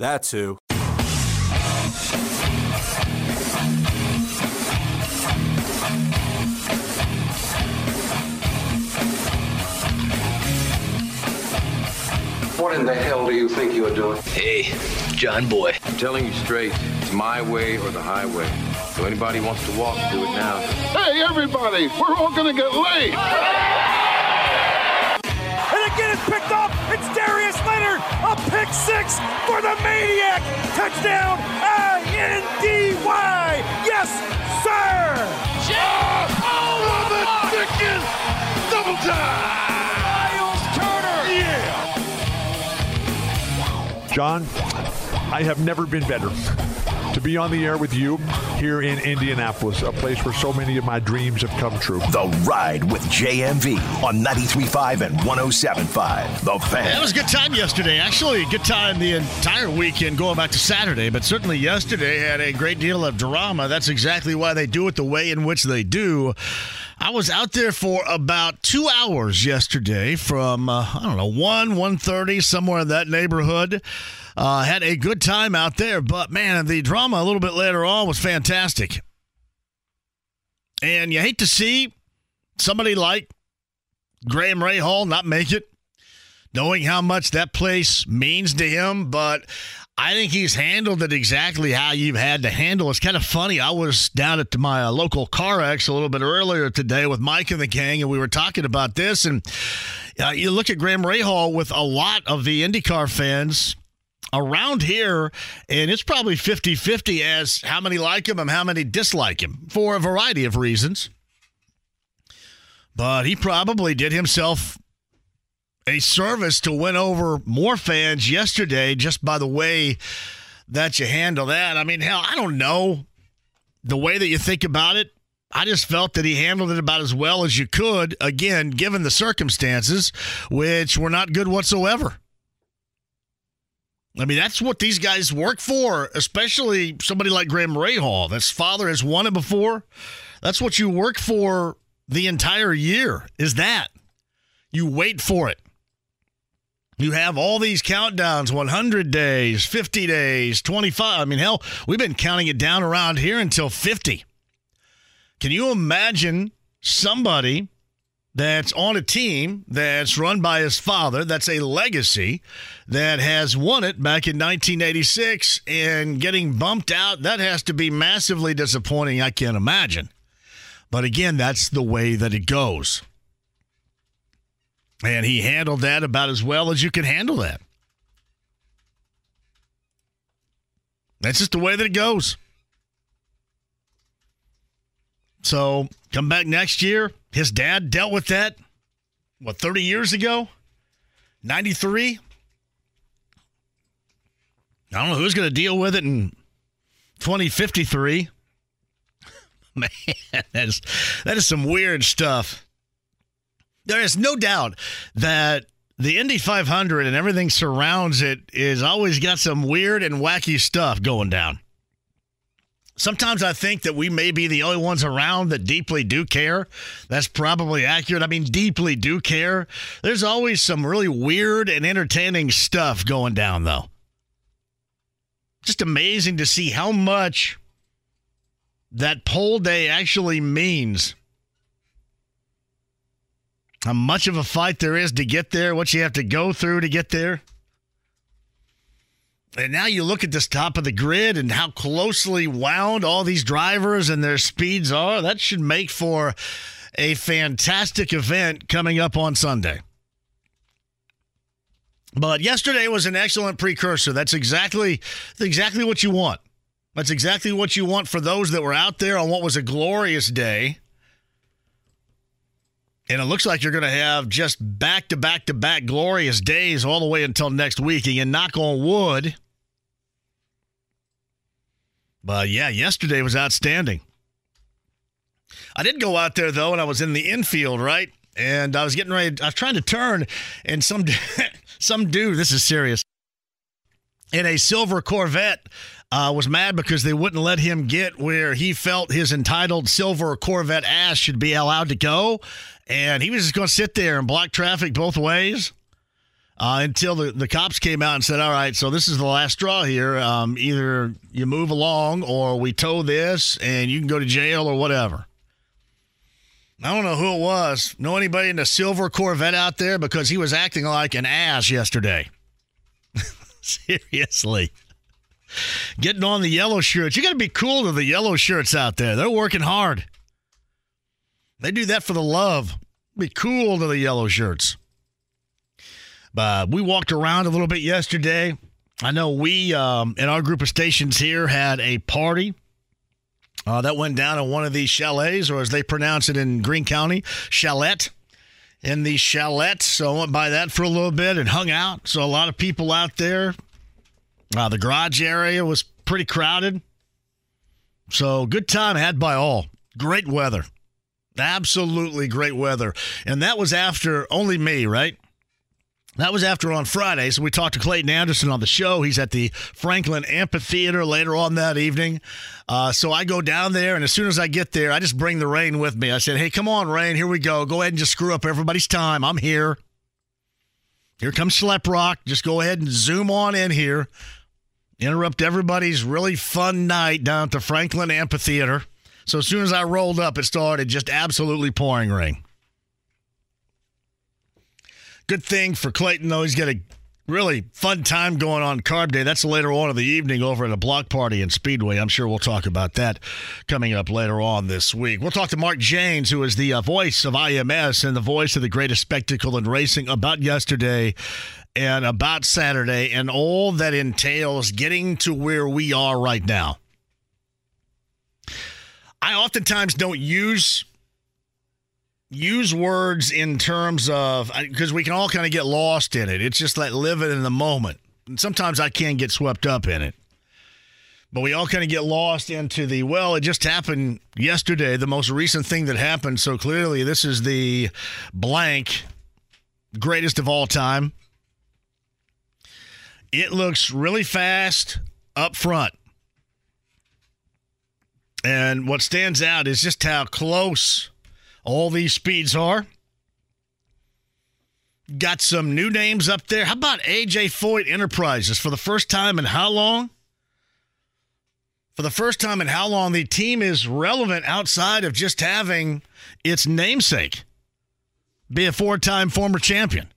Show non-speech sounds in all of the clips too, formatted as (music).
That's who. What in the hell do you think you're doing? Hey, John Boy. I'm telling you straight, it's my way or the highway. So anybody wants to walk, do it now. Hey, everybody, we're all gonna get laid. And again, it's picked up. It's Darius Leonard, a pick six for the Maniac. Touchdown, I-N-D-Y. Yes, sir. Oh, the chicken! Double time! Miles Turner. Yeah! John, I have never been better to be on the air with you here in Indianapolis, a place where so many of my dreams have come true. The Ride with JMV on 93.5 and 107.5. The Fan. That was a good time yesterday. Actually, a good time the entire weekend going back to Saturday, but certainly yesterday had a great deal of drama. That's exactly why they do it the way in which they do. I was out there for about two hours yesterday from, uh, I don't know, 1, 1.30, somewhere in that neighborhood. Uh, had a good time out there, but man, the drama a little bit later on was fantastic. And you hate to see somebody like Graham Rahal not make it, knowing how much that place means to him, but I think he's handled it exactly how you've had to handle. It's kind of funny. I was down at my uh, local car X a little bit earlier today with Mike and the gang, and we were talking about this. And uh, you look at Graham Rahal with a lot of the IndyCar fans around here, and it's probably 50 50 as how many like him and how many dislike him for a variety of reasons. But he probably did himself a service to win over more fans yesterday just by the way that you handle that. I mean, hell, I don't know the way that you think about it. I just felt that he handled it about as well as you could, again, given the circumstances, which were not good whatsoever. I mean, that's what these guys work for, especially somebody like Graham Rahal. That's father has won it before. That's what you work for the entire year, is that. You wait for it. You have all these countdowns 100 days, 50 days, 25. I mean, hell, we've been counting it down around here until 50. Can you imagine somebody that's on a team that's run by his father, that's a legacy, that has won it back in 1986 and getting bumped out? That has to be massively disappointing, I can't imagine. But again, that's the way that it goes. And he handled that about as well as you can handle that. That's just the way that it goes. So come back next year. His dad dealt with that, what, 30 years ago? 93? I don't know who's going to deal with it in 2053. (laughs) Man, that is, that is some weird stuff. There is no doubt that the Indy 500 and everything surrounds it is always got some weird and wacky stuff going down. Sometimes I think that we may be the only ones around that deeply do care. That's probably accurate. I mean, deeply do care. There's always some really weird and entertaining stuff going down, though. Just amazing to see how much that pole day actually means. How much of a fight there is to get there, what you have to go through to get there. And now you look at this top of the grid and how closely wound all these drivers and their speeds are. That should make for a fantastic event coming up on Sunday. But yesterday was an excellent precursor. That's exactly exactly what you want. That's exactly what you want for those that were out there on what was a glorious day. And it looks like you're going to have just back to back to back glorious days all the way until next week. And knock on wood. But yeah, yesterday was outstanding. I did go out there though, and I was in the infield, right? And I was getting ready. I was trying to turn, and some (laughs) some dude. This is serious. In a silver Corvette, uh, was mad because they wouldn't let him get where he felt his entitled silver Corvette ass should be allowed to go, and he was just going to sit there and block traffic both ways. Uh, until the, the cops came out and said, All right, so this is the last straw here. Um, either you move along or we tow this and you can go to jail or whatever. I don't know who it was. Know anybody in the silver Corvette out there? Because he was acting like an ass yesterday. (laughs) Seriously. Getting on the yellow shirts. You got to be cool to the yellow shirts out there. They're working hard. They do that for the love. Be cool to the yellow shirts. But we walked around a little bit yesterday. I know we, um, in our group of stations here, had a party uh, that went down in one of these chalets, or as they pronounce it in Greene County, chalet. In the chalet. So I went by that for a little bit and hung out. So a lot of people out there. Uh, the garage area was pretty crowded. So good time had by all. Great weather. Absolutely great weather. And that was after only me, right? That was after on Friday. So we talked to Clayton Anderson on the show. He's at the Franklin Amphitheater later on that evening. Uh, so I go down there, and as soon as I get there, I just bring the rain with me. I said, Hey, come on, rain. Here we go. Go ahead and just screw up everybody's time. I'm here. Here comes Schleprock. Just go ahead and zoom on in here. Interrupt everybody's really fun night down at the Franklin Amphitheater. So as soon as I rolled up, it started just absolutely pouring rain. Good thing for Clayton, though. He's got a really fun time going on Carb Day. That's later on in the evening over at a block party in Speedway. I'm sure we'll talk about that coming up later on this week. We'll talk to Mark Jaynes, who is the uh, voice of IMS and the voice of the greatest spectacle in racing about yesterday and about Saturday and all that entails getting to where we are right now. I oftentimes don't use use words in terms of because we can all kind of get lost in it. It's just like living in the moment. And sometimes I can get swept up in it. But we all kind of get lost into the well, it just happened yesterday, the most recent thing that happened. So clearly, this is the blank greatest of all time. It looks really fast up front. And what stands out is just how close all these speeds are. Got some new names up there. How about AJ Foyt Enterprises for the first time in how long? For the first time in how long the team is relevant outside of just having its namesake be a four time former champion.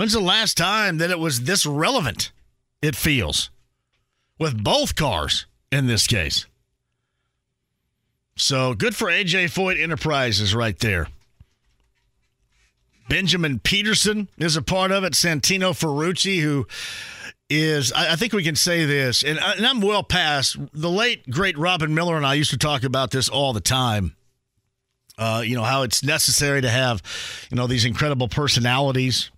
When's the last time that it was this relevant? It feels with both cars in this case. So good for AJ Foyt Enterprises right there. Benjamin Pedersen is a part of it. Santino Ferrucci, who is, I, think we can say this, and, and I'm well past the late, great Robin Miller and I used to talk about this all the time. Uh, you know, how it's necessary to have, you know, these incredible personalities.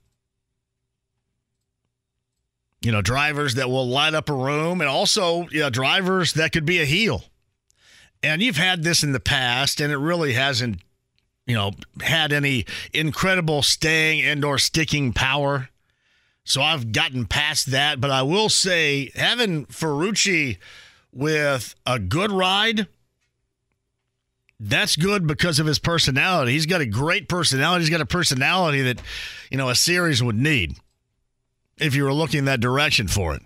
You know, drivers that will light up a room and also, you know, drivers that could be a heel. And you've had this in the past, and it really hasn't, you know, had any incredible staying and or sticking power. So I've gotten past that. But I will say, having Ferrucci with a good ride, that's good because of his personality. He's got a great personality. He's got a personality that, you know, a series would need if you were looking that direction for it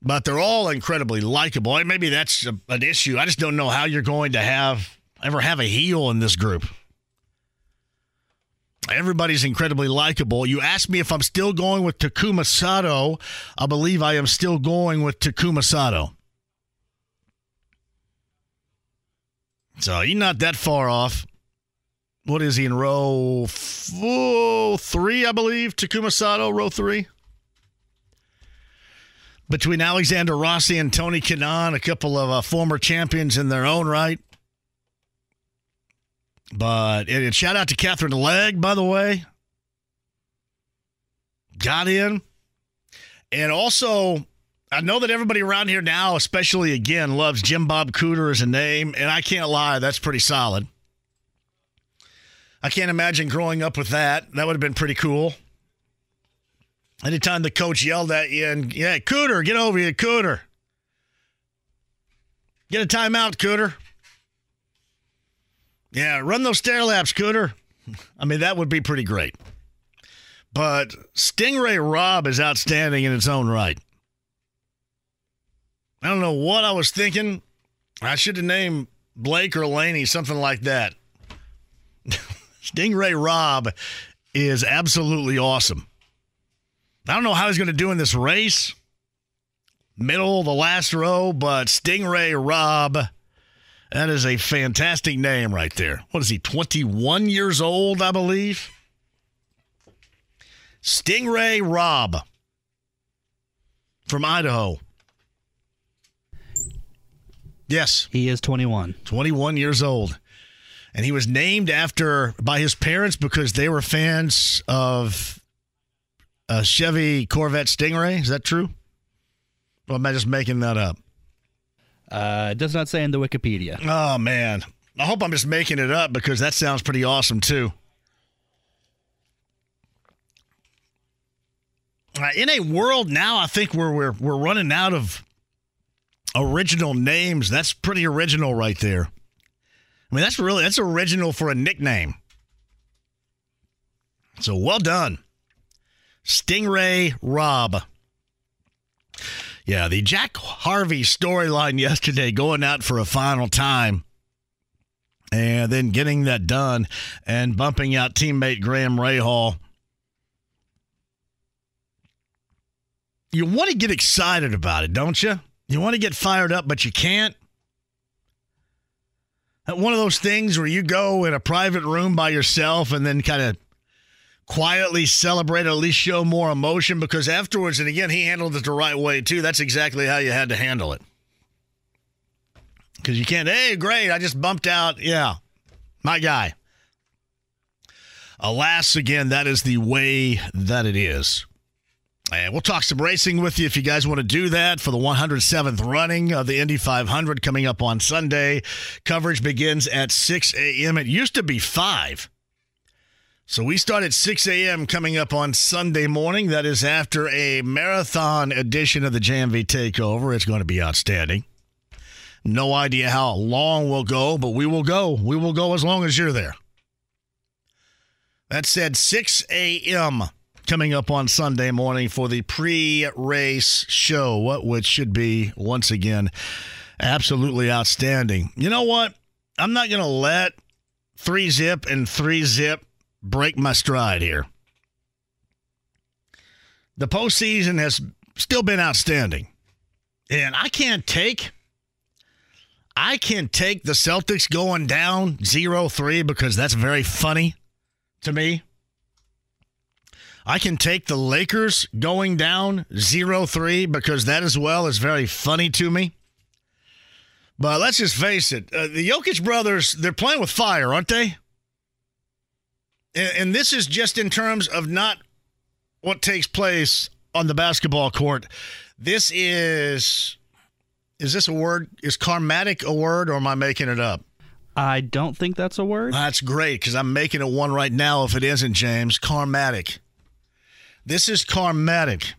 but they're all incredibly likable. Maybe that's a, an issue. I just don't know how you're going to have ever have a heel in this group. Everybody's incredibly likable. You asked me if I'm still going with Takuma Sato. I believe I am still going with Takuma Sato. So you're not that far off. What is he in row three, I believe? Takuma Sato, row three. Between Alexander Rossi and Tony Kanaan, a couple of uh, former champions in their own right. But and shout out to Katherine Legge, by the way. Got in. And also, I know that everybody around here now, especially again, loves Jim Bob Cooter as a name. And I can't lie, that's pretty solid. I can't imagine growing up with that. That would have been pretty cool. Anytime the coach yelled at you and, yeah, Cooter, get over here, Cooter. Get a timeout, Cooter. Yeah, run those stair laps, Cooter. (laughs) I mean, that would be pretty great. But Sting Ray Robb is outstanding in its own right. I don't know what I was thinking. I should have named Blake or Laney, something like that. (laughs) Sting Ray Robb is absolutely awesome. I don't know how he's going to do in this race, middle, the last row, but Sting Ray Robb, that is a fantastic name right there. What is he, 21 years old, I believe? Sting Ray Robb from Idaho. Yes. He is 21. 21 years old. And he was named after by his parents because they were fans of a Chevy Corvette Stingray. Is that true? Or am I just making that up? Uh, it does not say in the Wikipedia. Oh man, I hope I'm just making it up because that sounds pretty awesome too. Uh, in a world now, I think where we're we're running out of original names. That's pretty original right there. I mean, that's really that's original for a nickname. So well done, Sting Ray Robb. Yeah, the Jack Harvey storyline (laughs) yesterday going out for a final time and then getting that done and bumping out teammate Graham Rahal. You want to get excited about it, don't you? You want to get fired up, but you can't. One of those things where you go in a private room by yourself and then kind of quietly celebrate, at least show more emotion because afterwards, and again, he handled it the right way too. That's exactly how you had to handle it. Because you can't, hey, great, I just bumped out. Yeah, my guy. Alas, again, that is the way that it is. And we'll talk some racing with you if you guys want to do that for the 107th running of the Indy 500 coming up on Sunday. Coverage begins at 6 a.m. It used to be 5. So we start at 6 a.m. coming up on Sunday morning. That is after a marathon edition of the JMV Takeover. It's going to be outstanding. No idea how long we'll go, but we will go. We will go as long as you're there. That said, 6 a.m. coming up on Sunday morning for the pre race show, what which should be, once again, absolutely outstanding. You know what? I'm not going to let three zip and three zip break my stride here. The postseason has still been outstanding. And I can't take I can't take the Celtics going down 0-3 because that's very funny to me. I can take the Lakers going down 0-3 because that as well is very funny to me. But let's just face it, uh, the Jokic brothers, they're playing with fire, aren't they? and, and this is just in terms of not what takes place on the basketball court. This is is this a word? Is karmatic a word or am I making it up? I don't think that's a word. That's great because I'm making it one right now if it isn't, James. Karmatic. This is karmatic.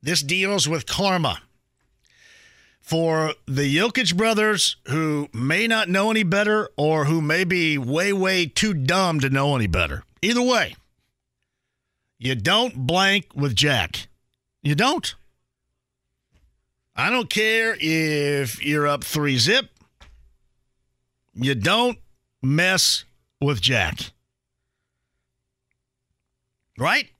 This deals with karma. For the Jokic brothers who may not know any better or who may be way, way too dumb to know any better. Either way, you don't blank with Jack. You don't. I don't care if you're up three zip. You don't mess with Jack. Right?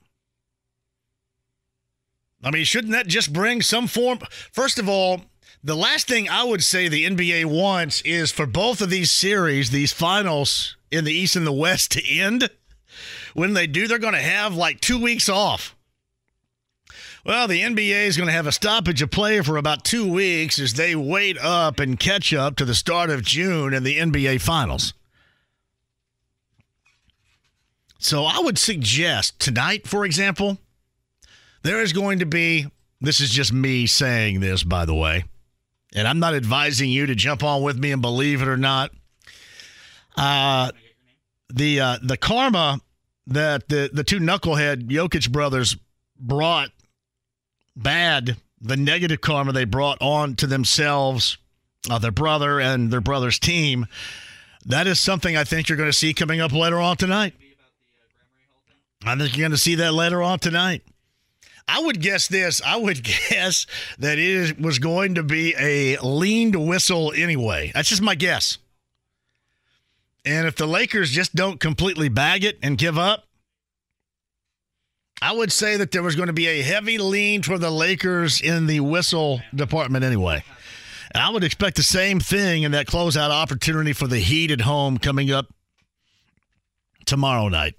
I mean, shouldn't that just bring some form? First of all, the last thing I would say the NBA wants is for both of these series, these finals in the East and the West (laughs) to end. When they do, they're going to have like two weeks off. Well, the NBA is going to have a stoppage of play for about two weeks as they wait up and catch up to the start of June and the NBA Finals. So I would suggest tonight, for example, there is going to be, this is just me saying this, by the way, and I'm not advising you to jump on with me and believe it or not. Uh, the uh, the karma that the, the two knucklehead Jokic brothers brought bad, the negative karma they brought on to themselves, uh, their brother, and their brother's team, that is something I think you're going to see coming up later on tonight. I think you're going to see that later on tonight. I would guess this. I would (laughs) guess that it was going to be a leaned whistle anyway. That's just my guess. And if the Lakers just don't completely bag it and give up, I would say that there was going to be a heavy lean toward the Lakers in the whistle department anyway. And I would expect the same thing in that closeout opportunity for the Heat at home coming up tomorrow night.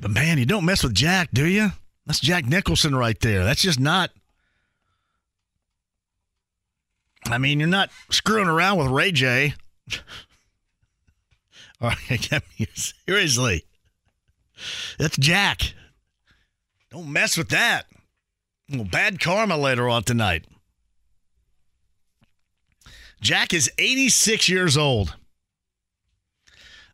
But man, you don't mess with Jack, do you? That's Jack Nicholson right there. That's just not. I mean, you're not screwing around with Ray J. (laughs) Seriously. That's Jack. Don't mess with that. Well, bad karma later on tonight. Jack is 86 years old.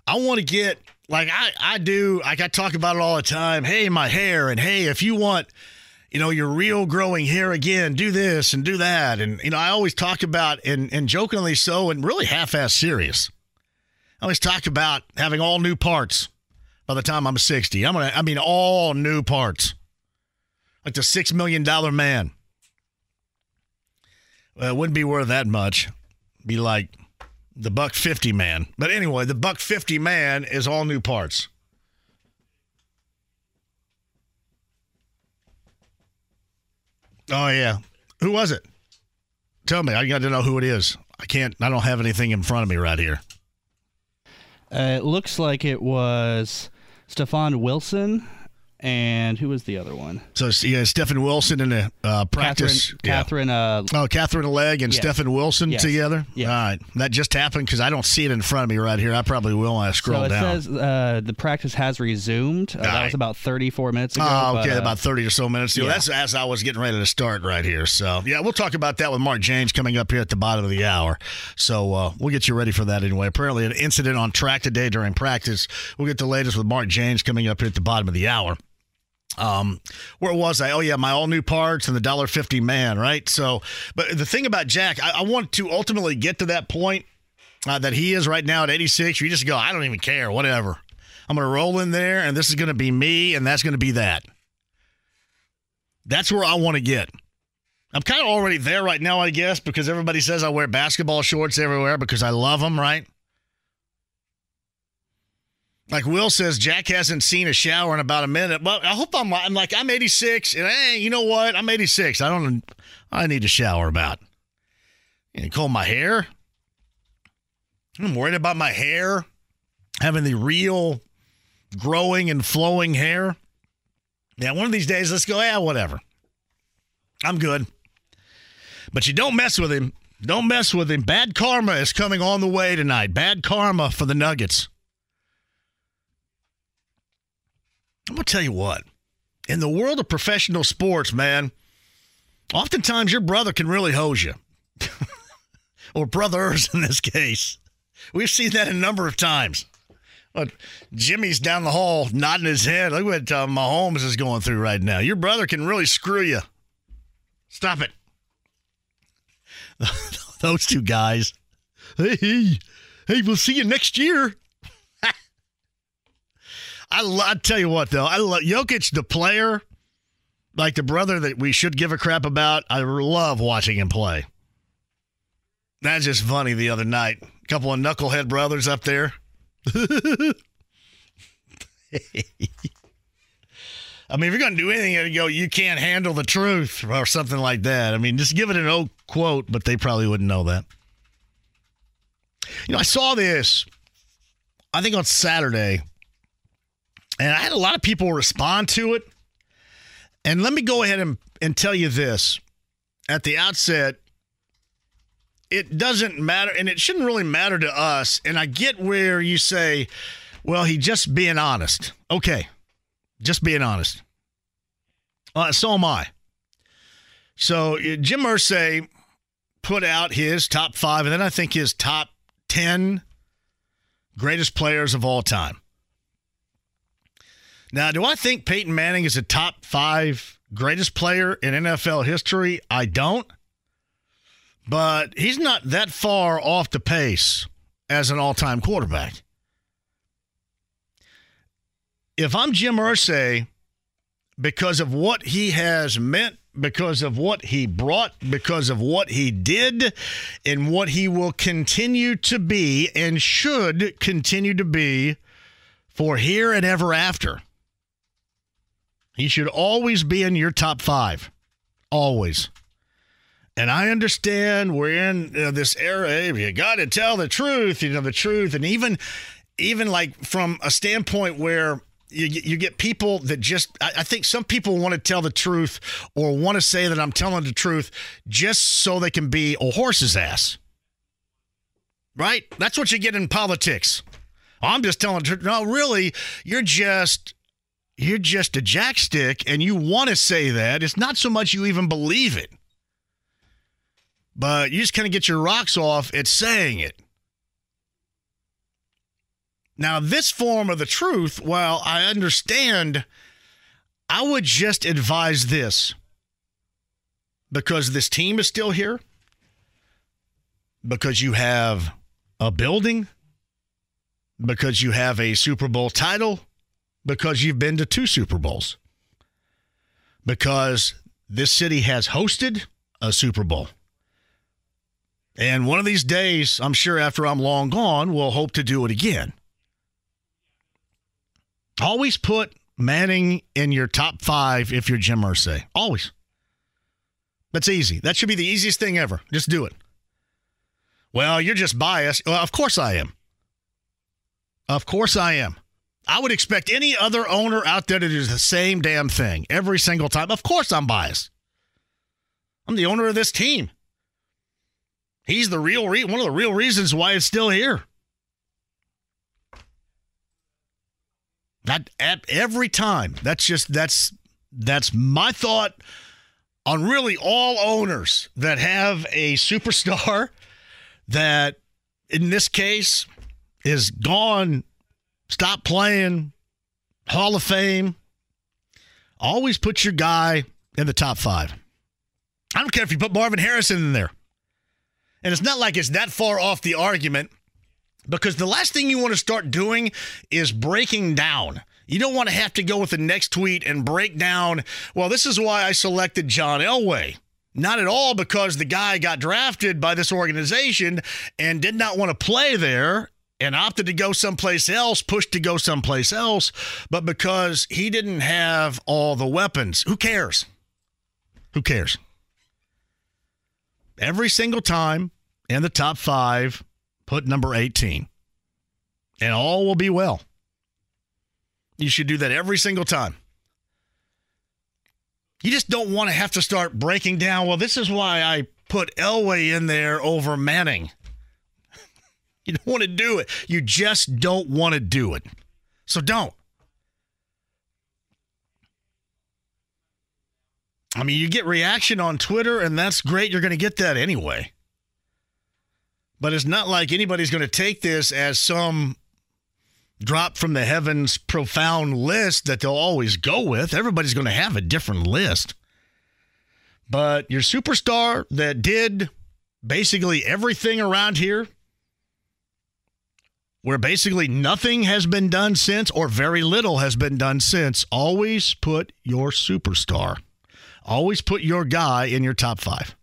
I want to get like I I do like I talk about it all the time. Hey, my hair and hey, if you want you know your real growing hair again, do this and do that. And you know, I always talk about and and jokingly so and really half-ass serious. I always talk about having all new parts by the time I'm 60. I'm gonna I mean all new parts. Like the six million dollar man. Well, it wouldn't be worth that much. Be like the buck 50 man. But anyway, the buck 50 man is all new parts. Oh yeah. Who was it? Tell me. I got to know who it is. I can't I don't have anything in front of me right here. Uh, it looks like it was Stefan Wilson and who was the other one? So yeah, Stefan Wilson in a uh, practice. Catherine. Yeah. Catherine uh, oh, Katherine Legge and yes. Stefan Wilson Yes. together. Yes. All right, that just happened because I don't see it in front of me right here. I probably will when I scroll so it down. says uh, the practice has resumed. Uh, that Right. was about 34 minutes ago. Oh, but, okay, uh, about 30 or so minutes. ago. yeah. That's as I was getting ready to start right here. So, yeah, we'll talk about that with Mark Jaynes coming up here at the bottom of the hour. So, uh, we'll get you ready for that anyway. Apparently, an incident on track today during practice. We'll get the latest with Mark Jaynes coming up here at the bottom of the hour. Um, where was I? Oh yeah, my all new parts and the dollar fifty man, right? So, but the thing about Jack, I, I want to ultimately get to that point uh, that he is right now at eighty six. You just go, I don't even care, whatever. I'm to roll in there, and this is to be me, and that's to be that. That's where I want to get. I'm kind of already there right now, I guess, because everybody says I wear basketball shorts everywhere because I love them, right? Like Will says, Jack hasn't seen a shower in about a minute. Well, I hope I'm. I'm like I'm 86, and hey, you know what? I'm 86. I don't. I need a shower about. And comb my hair. I'm worried about my hair having the real growing and flowing hair. Yeah, one of these days, let's go. Yeah, whatever. I'm good. But you don't mess with him. Don't mess with him. Bad karma is coming on the way tonight. Bad karma for the Nuggets. I'm going to tell you what. In the world of professional sports, man, oftentimes your brother can really hose you. (laughs) or brothers in this case. We've seen that a number of times. But Jimmy's down the hall nodding his head. Look what uh, Mahomes is going through right now. Your brother can really screw you. Stop it. (laughs) Those two guys. Hey, hey, hey, we'll see you next year. I, lo- I tell you what, though, I love Jokic, the player, like the brother that we should give a crap about. I love watching him play. That's just funny the other night. A couple of knucklehead brothers up there. (laughs) I mean, if you're going to do anything, you go, you can't handle the truth or something like that. I mean, just give it an old quote, but they probably wouldn't know that. You know, I saw this, I think on Saturday, and I had a lot of people respond to it. And let me go ahead and, and tell you this at the outset it doesn't matter, and it shouldn't really matter to us. And I get where you say, well, he just being honest. Okay, just being honest. Uh, so am I. So uh, Jim Irsay put out his top five, and then I think his top 10 greatest players of all time. Now, do I think Peyton Manning is a top five greatest player in NFL history? I don't but he's not that far off the pace as an all time quarterback. If I'm Jim Irsay, because of what he has meant, because of what he brought, because of what he did, and what he will continue to be and should continue to be for here and ever after. He should always be in your top five. Always. And I understand we're in you know, this era. You got to tell the truth, you know, the truth. And even, even like from a standpoint where you, you get people that just, I, I think some people want to tell the truth or want to say that I'm telling the truth just so they can be a horse's ass. Right? That's what you get in politics. I'm just telling the truth. No, really, you're just you're just a jackstick and you want to say that. It's not so much you even believe it. But you just kind of get your rocks off at saying it. Now, this form of the truth, while I understand, I would just advise this. Because this team is still here, because you have a building, because you have a Super Bowl title, because you've been to two Super Bowls, because this city has hosted a Super Bowl. And one of these days, I'm sure after I'm long gone, we'll hope to do it again. Always put Manning in your top five if you're Jim Irsay. Always. That's easy. That should be the easiest thing ever. Just do it. Well, you're just biased. Well, of course I am. Of course I am. I would expect any other owner out there to do the same damn thing every single time. Of course I'm biased. I'm the owner of this team. He's the real re- one of the real reasons why it's still here. That at every time. That's just that's that's my thought on really all owners that have a superstar (laughs) that in this case is gone, stop playing, Hall of Fame. Always put your guy in the top five. I don't care if you put Marvin Harrison in there. And it's not like it's that far off the argument because the last thing you want to start doing is breaking down. You don't want to have to go with the next tweet and break down, well, this is why I selected John Elway. Not at all because the guy got drafted by this organization and did not want to play there and opted to go someplace else, pushed to go someplace else, but because he didn't have all the weapons. Who cares? Who cares? Every single time in the top five, put number 18. And all will be well. You should do that every single time. You just don't want to have to start breaking down. Well, this is why I put Elway in there over Manning. (laughs) you don't want to do it. You just don't want to do it. So don't. I mean, you get reaction on Twitter, and that's great. You're going to get that anyway. But it's not like anybody's going to take this as some drop from the heavens profound list that they'll always go with. Everybody's going to have a different list. But your superstar that did basically everything around here, where basically nothing has been done since, or very little has been done since, always put your superstar. Always put your guy in your top five.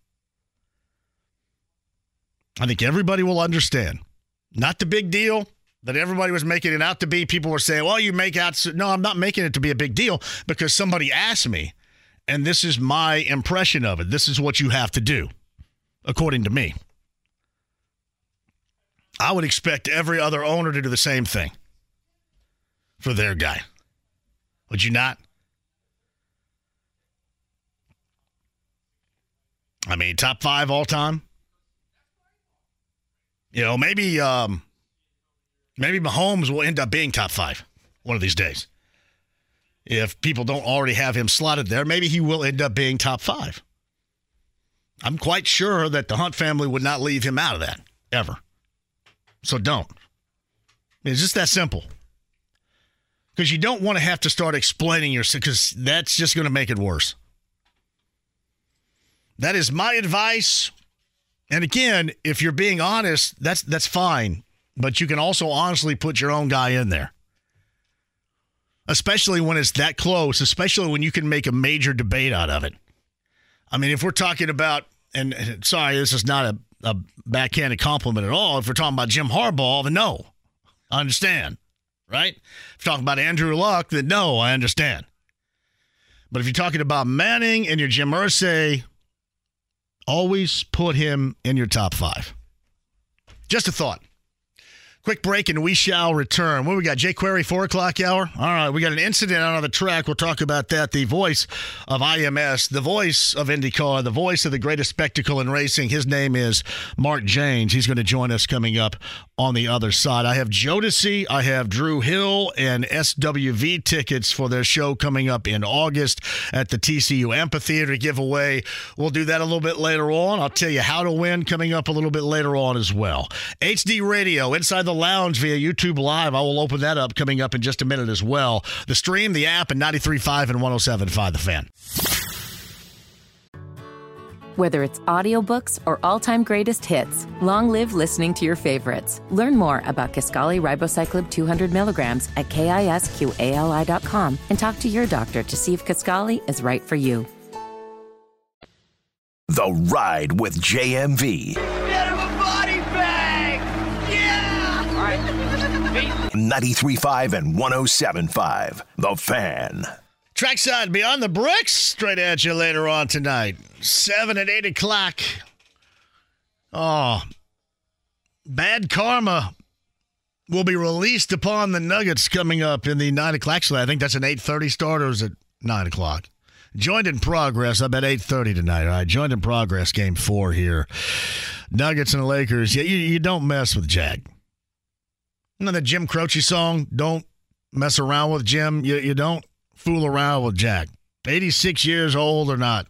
I think everybody will understand. Not the big deal. that everybody was making it out to be. People were saying, well, you make out. No, I'm not making it to be a big deal because somebody asked me, and this is my impression of it. This is what you have to do, according to me. I would expect every other owner to do the same thing for their guy. Would you not? I mean, top five all time. You know, maybe um, maybe Mahomes will end up being top five one of these days. If people don't already have him slotted there, maybe he will end up being top five. I'm quite sure that the Hunt family would not leave him out of that ever. So don't. It's just that simple. Because you don't want to have to start explaining yourself, because that's just going to make it worse. That is my advice. And again, if you're being honest, that's that's fine. But you can also honestly put your own guy in there. Especially when it's that close, especially when you can make a major debate out of it. I mean, if we're talking about, and sorry, this is not a, a backhanded compliment at all. If we're talking about Jim Harbaugh, then no, I understand, right? If you're talking about Andrew Luck, then no, I understand. But if you're talking about Manning and your Jim Irsay, always put him in your top five. Just a thought. Quick break and we shall return. What we got? Jake Query, four o'clock hour. All right, we got an incident out on the track. We'll talk about that. The voice of IMS, the voice of IndyCar, the voice of the greatest spectacle in racing. His name is Mark Jaynes. He's going to join us coming up on the other side. I have Jodeci, I have Dru Hill, and SWV tickets for their show coming up in August at the TCU Amphitheater giveaway. We'll do that a little bit later on. I'll tell you how to win coming up a little bit later on as well. HD Radio inside the lounge via YouTube Live. I will open that up coming up in just a minute as well. The stream, the app, and 93.5 and 107.5 The Fan. Whether it's audiobooks or all-time greatest hits, long live listening to your favorites. Learn more about Kisqali Ribociclib 200 milligrams at kisqali.com and talk to your doctor to see if Kisqali is right for you. The Ride with JMV. 93.5 and 107.5 The Fan. Trackside Beyond the Bricks, straight at you later on tonight. 7 and 8 o'clock. Oh, bad karma will be released upon the Nuggets coming up in the 9 o'clock. Actually, I think that's an 8.30 start or is it 9 o'clock? Joined in progress. I bet 8.30 tonight. All right, joined in progress game four here. Nuggets and Lakers. Yeah, you, you don't mess with Jag. You know the Jim Croce song, Don't Mess Around with Jim? You, you don't fool around with Jack. 86 years old or not.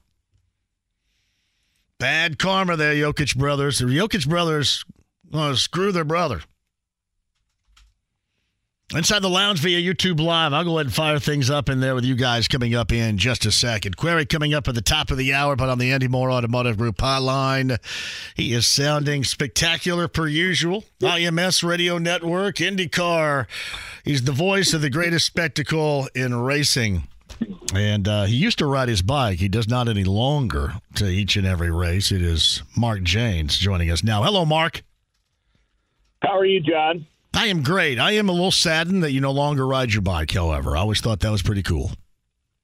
Bad karma there, Jokic brothers. The Jokic brothers to screw their brother. Inside the lounge via YouTube Live. I'll go ahead and fire things up in there with you guys coming up in just a second. Query coming up at the top of the hour, but on the Andy Mohr Automotive Group hotline. He is sounding spectacular per usual. IMS Radio Network, IndyCar. He's the voice of the greatest spectacle in racing. And uh, he used to ride his bike. He does not any longer to each and every race. It is Mark Jaynes joining us now. Hello, Mark. How are you, John? I am great. I am a little saddened that you no longer ride your bike, however. I always thought that was pretty cool.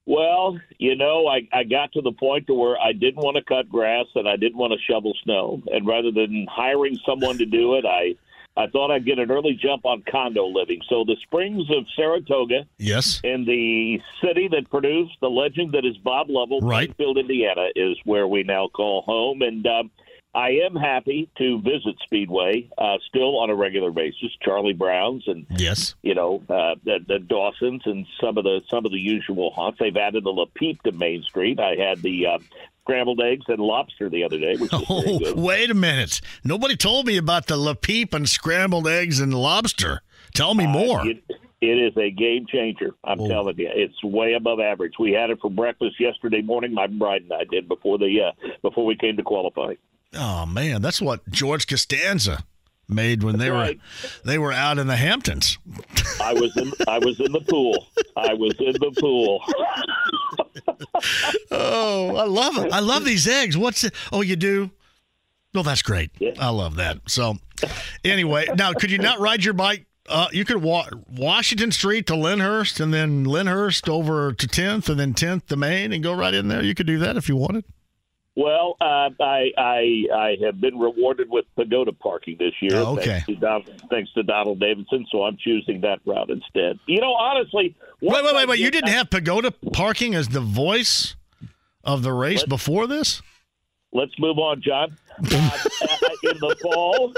Well, you know, I, I got to the point to where I didn't want to cut grass and I didn't want to shovel snow. And rather than hiring someone to do it, I I thought I'd get an early jump on condo living. So the Springs of Saratoga, yes, in the city that produced the legend that is Bob Lovell, right, Springfield, Indiana, is where we now call home. And um, I am happy to visit Speedway uh, still on a regular basis. Charlie Brown's and yes, you know uh, the, the Dawsons and some of the some of the usual haunts. They've added the La Peep to Main Street. I had the uh, scrambled eggs and lobster the other day. Which oh, wait a minute! Nobody told me about the La Peep and scrambled eggs and lobster. Tell me more. Uh, it, it is a game changer. I'm oh. telling you, it's way above average. We had it for breakfast yesterday morning. My bride and I did before the uh, before we came to qualify. Oh man, that's what George Costanza made when they right. were they were out in the Hamptons. I was in I was in the pool. I was in the pool. (laughs) oh, I love it. I love these eggs. What's it? Oh, you do? Well, that's great. Yeah. I love that. So, anyway, now could you not ride your bike Uh, you could wa- Washington Street to Lyndhurst, and then Lyndhurst over to 10th, and then 10th to Main, and go right in there. You could do that if you wanted. Well, uh, I, I I have been rewarded with pagoda parking this year. Oh, okay. Thanks to, Donald, thanks to Donald Davidson, so I'm choosing that route instead. You know, honestly, wait, wait, wait, wait. You didn't have pagoda parking as the voice of the race before this? Let's move on, John. (laughs) Uh, in the fall,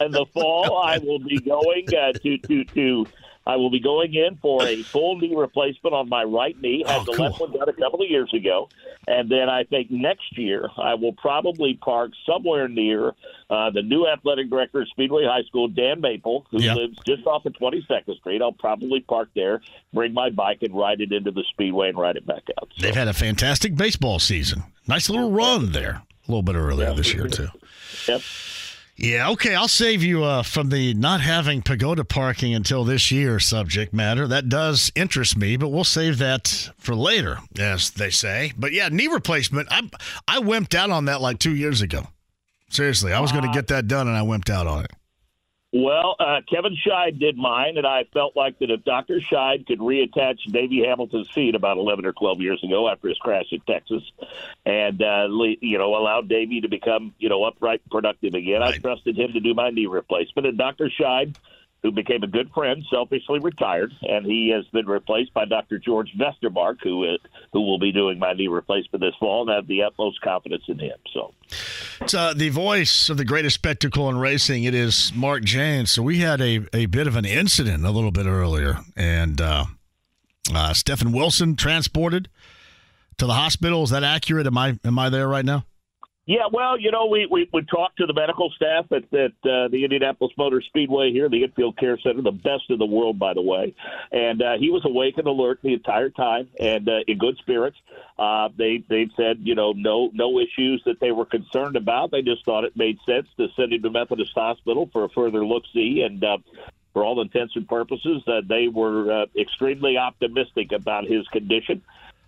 in the fall, I will be going uh, to to to. I will be going in for a full knee replacement on my right knee. Had Oh, the cool. left one done a couple of years ago, and then I think next year I will probably park somewhere near uh, the new athletic director of Speedway High School, Dan Maple, who Yeah. lives just off of 22nd Street. I'll probably park there, bring my bike, and ride it into the speedway and ride it back out. So, They've had a fantastic baseball season. Nice little run there. A little bit earlier this year, too. (laughs) yep. Yeah, okay. I'll save you uh, from the not having pagoda parking until this year subject matter. That does interest me, but we'll save that for later, as they say. But yeah, knee replacement. I I wimped out on that like two years ago. Seriously, I was going to get that done, and I wimped out on it. Well, uh, Kevin Scheid did mine, and I felt like that if Dr. Scheid could reattach Davy Hamilton's feet about 11 or 12 years ago after his crash at Texas and, uh, le- you know, allowed Davy to become, you know, upright and productive again, I trusted him to do my knee replacement. And Dr. Scheid, who became a good friend, selfishly retired, and he has been replaced by Dr. George Vestermark, who, uh, who will be doing my knee replacement this fall, and I have the utmost confidence in him. So. It's uh, the voice of the greatest spectacle in racing. It is Mark Jaynes. So we had a, a bit of an incident a little bit earlier, and uh, uh, Stefan Wilson transported to the hospital. Is that accurate? Am I am I there right now? Yeah, well, you know, we, we, we talked to the medical staff at, at uh, the Indianapolis Motor Speedway here, the Infield Care Center, the best in the world, by the way. And uh, he was awake and alert the entire time and uh, in good spirits. Uh, they they said, you know, no no issues that they were concerned about. They just thought it made sense to send him to Methodist Hospital for a further look see and. Uh, for all intents and purposes, uh, they were uh, extremely optimistic about his condition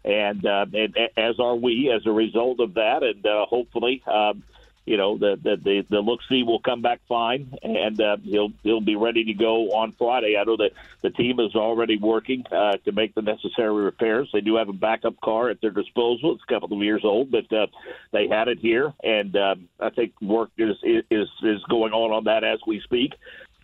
and, uh, and as are we as a result of that. And uh, hopefully, um, you know, the the the, the look see will come back fine, and uh, he'll he'll be ready to go on Friday. I know that the team is already working uh, to make the necessary repairs. They do have a backup car at their disposal. It's a couple of years old, but uh, they had it here, and um, I think work is is is going on on that as we speak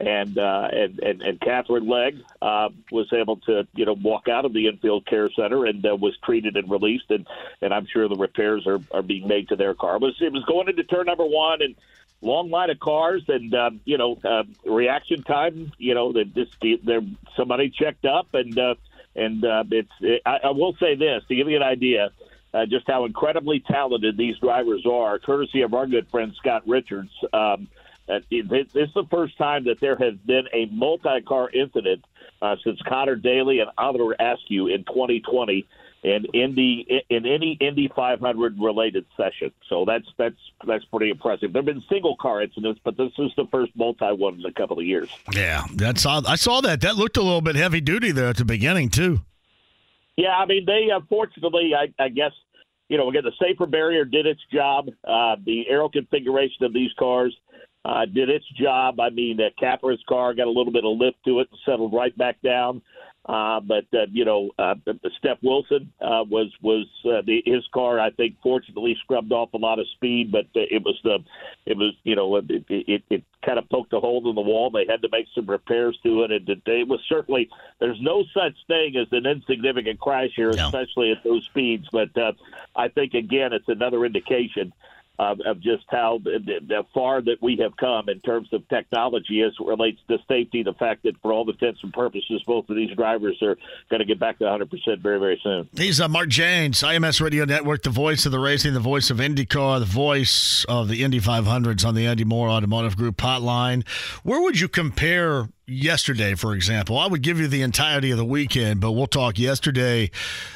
and uh, and, and and Katherine Legge uh, was able to you know walk out of the infield care center and uh, was treated and released, and and I'm sure the repairs are, are being made to their car. It was it was going into turn number one and long line of cars and um, you know uh, reaction time. You know that this there somebody checked up and uh, and uh, it's it, I, I will say this to give you an idea. Uh, just how incredibly talented these drivers are, courtesy of our good friend Scott Richards. Um, uh, it- this this is the first time that there has been a multi-car incident uh, since Connor Daly and Oliver Askew in 2020 in Indy in any Indy 500 related session. So that's that's that's pretty impressive. There've been single car incidents, but this is the first multi one in a couple of years. Yeah, that's I saw that. That looked a little bit heavy duty there at the beginning too. Yeah, I mean, they unfortunately, I, I guess, you know, again, the safer barrier did its job. Uh, the aero configuration of these cars uh, did its job. I mean, uh, Capra's car got a little bit of lift to it and settled right back down. Uh, but uh, you know, uh, Steph Wilson uh, was was uh, the, his car. I think fortunately scrubbed off a lot of speed, but uh, it was the it was you know it it, it kind of poked a hole in the wall. They had to make some repairs to it, and it, it was certainly there's no such thing as an insignificant crash here, especially at those speeds. But uh, I think again, it's another indication of, just how far that we have come in terms of technology as it relates to safety. The fact that, for all intents and purposes, both of these drivers are going to get back to 100 percent very, very soon. He's uh, Mark Jaynes, IMS Radio Network, the voice of the racing, the voice of IndyCar, the voice of the Indy 500s on the Andy Mohr Automotive Group hotline. Where would you compare yesterday, for example? I would give you the entirety of the weekend, but we'll talk yesterday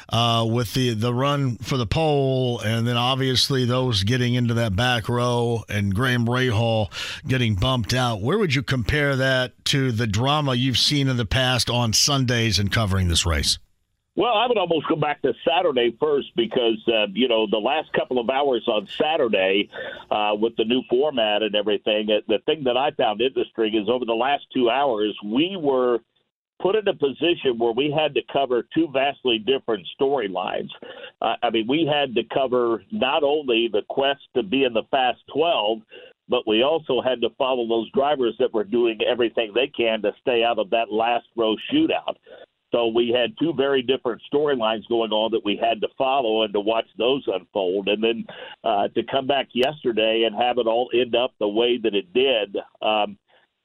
uh, with the, the run for the pole, and then obviously those getting into that back row and Graham Rahal getting bumped out. Where would you compare that to the drama you've seen in the past on Sundays and covering this race? Well, I would almost go back to Saturday first because uh, you know the last couple of hours on Saturday uh, with the new format and everything. uh, The thing that I found interesting is over the last two hours we were put in a position where we had to cover two vastly different storylines. Uh, I mean, we had to cover not only the quest to be in the Fast 12, but we also had to follow those drivers that were doing everything they can to stay out of that last row shootout. So we had two very different storylines going on that we had to follow and to watch those unfold. And then uh, to come back yesterday and have it all end up the way that it did. Um,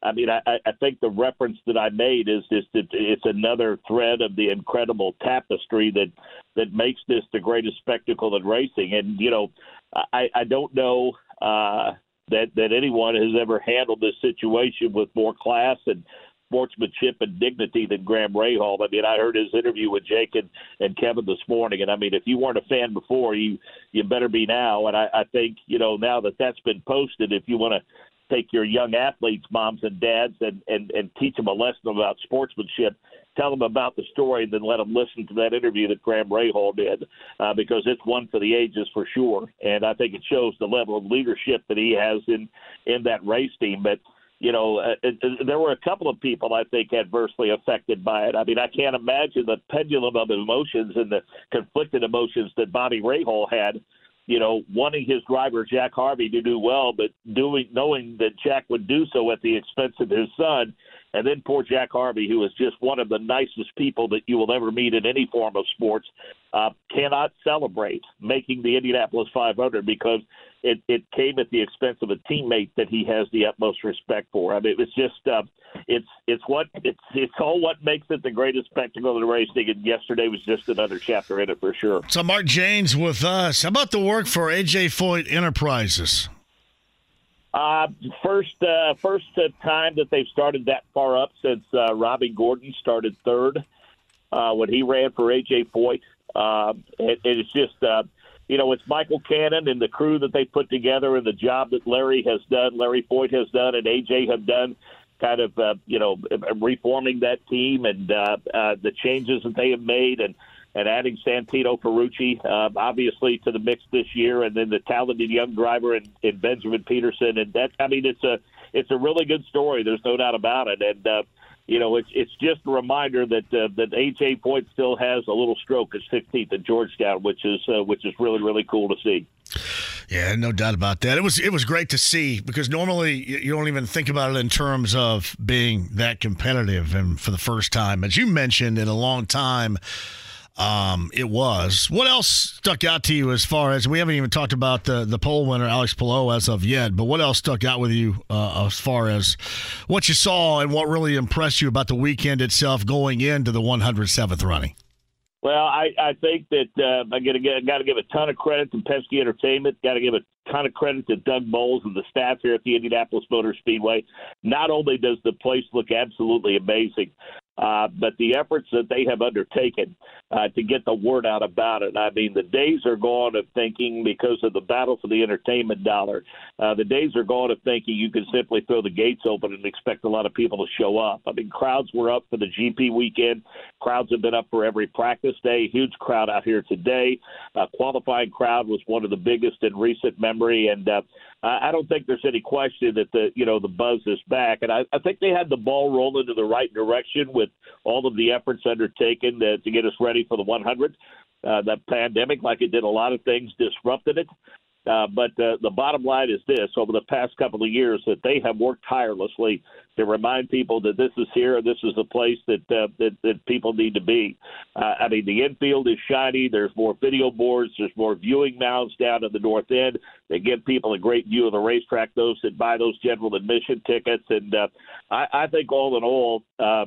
I mean, I, I think the reference that I made is just that it's another thread of the incredible tapestry that that makes this the greatest spectacle in racing. And you know, I, I don't know uh, that that anyone has ever handled this situation with more class and sportsmanship and dignity than Graham Rahal. I mean, I heard his interview with Jake and, and Kevin this morning, and I mean, if you weren't a fan before, you you better be now. And I, I think you know now that that's been posted, if you want to take your young athletes, moms and dads, and and and teach them a lesson about sportsmanship. Tell them about the story, and then let them listen to that interview that Graham Rahal did, uh, because it's one for the ages for sure. And I think it shows the level of leadership that he has in in that race team. But you know, uh, there were a couple of people I think adversely affected by it. I mean, I can't imagine the pendulum of emotions and the conflicted emotions that Bobby Rahal had. You know, wanting his driver Jack Harvey to do well, but doing knowing that Jack would do so at the expense of his son, and then poor Jack Harvey, who is just one of the nicest people that you will ever meet in any form of sports, uh, cannot celebrate making the Indianapolis 500 because it, it came at the expense of a teammate that he has the utmost respect for. I mean, it was just uh, it's it's what it's it's all what makes it the greatest spectacle of the racing. And yesterday was just another chapter in it for sure. So Mark Jaynes with us. How about the work for AJ Foyt Enterprises? Uh, first, uh, first time that they've started that far up since uh, Robby Gordon started third uh, when he ran for AJ Foyt. Uh, it, it's just, uh, you know, it's Michael Cannon and the crew that they put together and the job that Larry has done, Larry Foyt has done, and AJ have done, kind of, uh, you know, reforming that team and uh, uh, the changes that they have made and and adding Santino Ferrucci, uh, obviously, to the mix this year, and then the talented young driver in, in Benjamin Pedersen, and that I mean, it's a it's a really good story. There's no doubt about it, and uh, you know, it's it's just a reminder that uh, that AJ Foyt still has a little stroke at 16th at Georgetown, which is uh, which is really really cool to see. Yeah, no doubt about that. It was it was great to see because normally you don't even think about it in terms of being that competitive, and for the first time, as you mentioned, in a long time. Um, it was. What else stuck out to you as far as we haven't even talked about the the pole winner Alex Palou as of yet, but what else stuck out with you uh, as far as what you saw and what really impressed you about the weekend itself going into the 107th running? Well, I, I think that uh, I got to got to give a ton of credit to Penske Entertainment. Got to give a ton of credit to Doug Boles and the staff here at the Indianapolis Motor Speedway. Not only does the place look absolutely amazing, uh, but the efforts that they have undertaken uh, to get the word out about it. I mean, the days are gone of thinking because of the battle for the entertainment dollar. Uh, the days are gone of thinking you can simply throw the gates open and expect a lot of people to show up. I mean, crowds were up for the GP weekend. Crowds have been up for every practice day. Huge crowd out here today. Uh, qualifying crowd was one of the biggest in recent memory, and uh, I don't think there's any question that the you know the buzz is back, and I, I think they had the ball rolling in the right direction with all of the efforts undertaken to, to get us ready for the 100. Uh, the pandemic, like it did a lot of things, disrupted it. Uh, but uh, the bottom line is this: over the past couple of years, that they have worked tirelessly to remind people that this is here, this is a place that uh, that, that people need to be. Uh, I mean, the infield is shiny. There's more video boards. There's more viewing mounds down at the north end. They give people a great view of the racetrack. Those that buy those general admission tickets, and uh, I, I think all in all. Uh,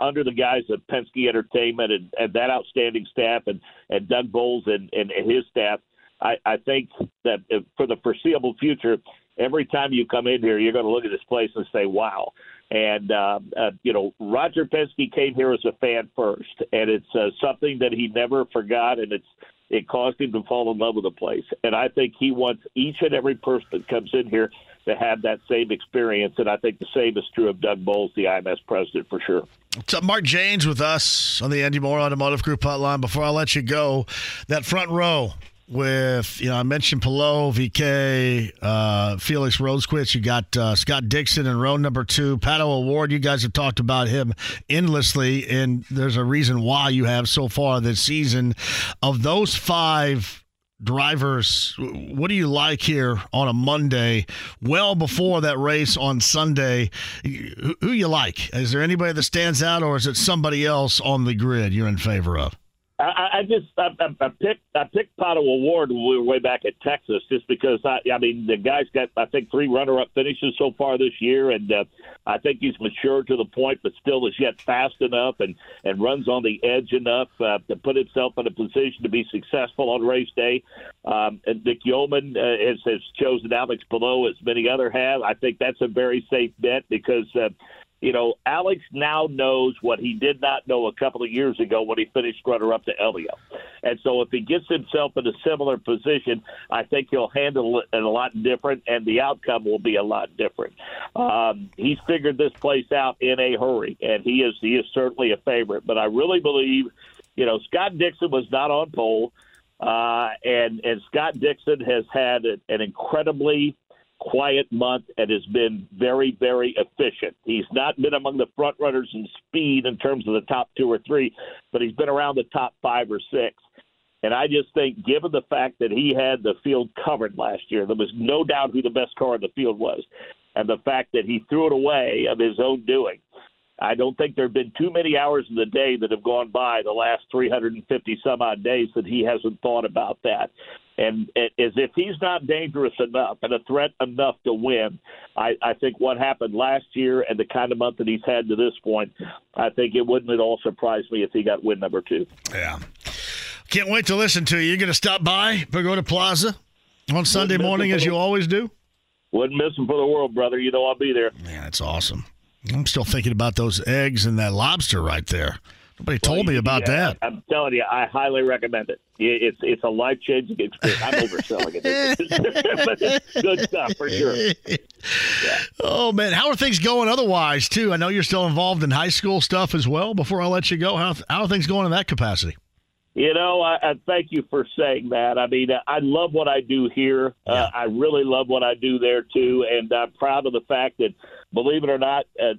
under the guise of Penske Entertainment and, and that outstanding staff and, and Doug Boles and, and, and his staff, I, I think that for the foreseeable future, every time you come in here, you're going to look at this place and say, "Wow!" And uh, uh, you know, Roger Penske came here as a fan first, and it's uh, something that he never forgot, and it's it caused him to fall in love with the place. And I think he wants each and every person that comes in here to have that same experience. And I think the same is true of Doug Boles, the IMS president, for sure. Up, Mark Jaynes with us on the Andy Mohr Automotive Group hotline. Before I let you go, that front row with, you know, I mentioned Palou, VK, uh, Felix Rosenqvist. You got uh, Scott Dixon in row number two. Pato O'Ward. you guys have talked about him endlessly, and there's a reason why you have so far this season. Of those five drivers, what do you like here on a Monday, well before that race on Sunday? Who, who you like? Is there anybody that stands out, or is it somebody else on the grid you're in favor of? I, I just I, I picked I picked Pato O'Ward when we were way back at Texas just because I I mean the guy's got I think three runner up finishes so far this year and uh, I think he's matured to the point but still is yet fast enough and and runs on the edge enough uh, to put himself in a position to be successful on race day. Um, and Nick Yeoman uh, has, has chosen Alex Palou as many other have. I think that's a very safe bet because. Uh, you know, Alex now knows what he did not know a couple of years ago when he finished runner up to Elio. And so if he gets himself in a similar position, I think he'll handle it a lot different and the outcome will be a lot different. Um, he's figured this place out in a hurry and he is he is certainly a favorite. But I really believe, you know, Scott Dixon was not on pole. Uh, and and Scott Dixon has had an incredibly quiet month and has been very, very efficient. He's not been among the front runners in speed in terms of the top two or three, but he's been around the top five or six. And I just think, given the fact that he had the field covered last year, there was no doubt who the best car in the field was, and the fact that he threw it away of his own doing. I don't think there have been too many hours in the day that have gone by the last 350 some odd days that he hasn't thought about that. And as if he's not dangerous enough and a threat enough to win, I, I think what happened last year and the kind of month that he's had to this point, I think it wouldn't at all surprise me if he got win number two. Yeah. Can't wait to listen to you. You're going to stop by Pagoda Plaza on Sunday morning as you always do? Wouldn't miss him for the world, brother. You know I'll be there. Yeah, that's awesome. I'm still thinking about those eggs and that lobster right there. Nobody told me about yeah, that. I'm telling you, I highly recommend it. It's it's a life changing experience. I'm overselling it, (laughs) but it's good stuff for sure. (laughs) Yeah. Oh man, how are things going otherwise too? I know you're still involved in high school stuff as well. Before I let you go, how how are things going in that capacity? You know, I, I thank you for saying that. I mean, I love what I do here. Uh, yeah. Uh, I really love what I do there too, and I'm proud of the fact that, believe it or not, uh,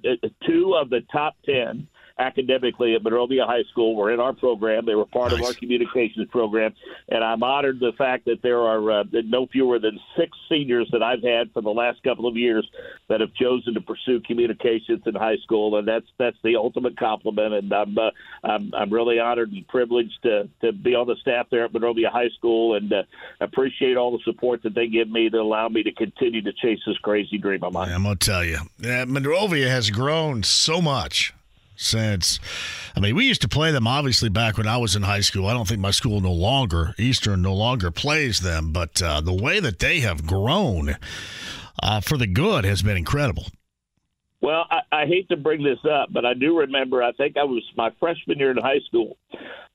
two of the top ten academically at Monrovia High School were in our program. They were part nice. of our communications program, and I'm honored the fact that there are uh, no fewer than six seniors that I've had for the last couple of years that have chosen to pursue communications in high school, and that's that's the ultimate compliment. And I'm uh, I'm, I'm really honored and privileged to to be on the staff there at Monrovia High School, and uh, appreciate all the support that they give me to allow me to continue to chase this crazy dream of mine. I'm gonna tell you, Monrovia has grown so much since. I mean, we used to play them obviously back when I was in high school. I don't think my school no longer, Eastern no longer plays them, but uh, the way that they have grown uh, for the good has been incredible. Well, I, I hate to bring this up, but I do remember. I think I was my freshman year in high school.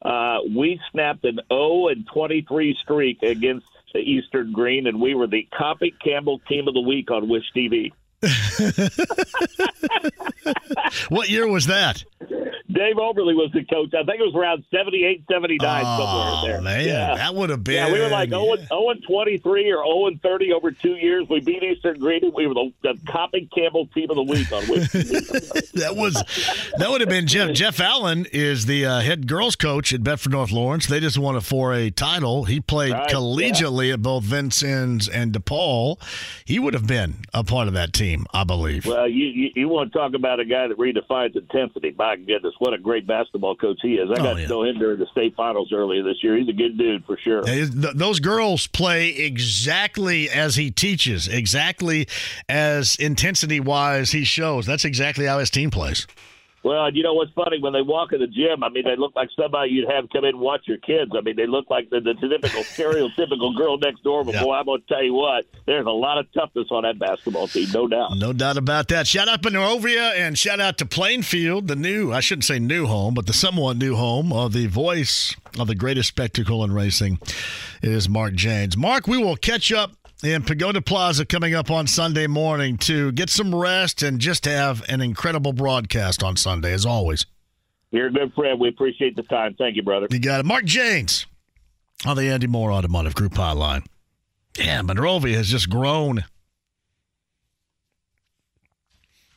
Uh, we snapped an 0 and 23 streak against Eastern Green, and we were the Copping Campbell Team of the Week on Wish TV. (laughs) what year was that? Dave Oberly was the coach. I think it was around 78, 79, oh, somewhere there. man, yeah. that would have been. Yeah, we were like 0, yeah. 0 23 or 0 30 over two years. We beat Eastern Green, we were the, the Copping Campbell team of the week on which (laughs) That was that would have been Jeff. Jeff Allen is the uh, head girls coach at Bedford North Lawrence. They just won a 4A title. He played right, collegiately yeah. at both Vincennes and DePaul. He would have been a part of that team, I believe. Well, you, you, you want to talk about a guy that redefines intensity. My goodness, what a great basketball coach he is. I oh, got yeah. to know him during the state finals earlier this year. He's a good dude for sure. Those girls play exactly as he teaches, exactly as intensity wise he shows. That's exactly how his team plays. Well, you know what's funny when they walk in the gym? I mean, they look like somebody you'd have come in and watch your kids. I mean, they look like the, the typical stereotypical girl next door. But yeah. boy, I'm going to tell you what, there's a lot of toughness on that basketball team, no doubt. No doubt about that. Shout out to Monrovia and shout out to Plainfield, the new, I shouldn't say new home, but the somewhat new home of the voice of the greatest spectacle in racing. Is Mark Jaynes. Mark, we will catch up in Pagoda Plaza coming up on Sunday morning to get some rest and just have an incredible broadcast on Sunday, as always. You're a good friend. We appreciate the time. Thank you, brother. You got it. Mark Jaynes on the Andy Mohr Automotive Group hotline. Yeah, Monrovia has just grown.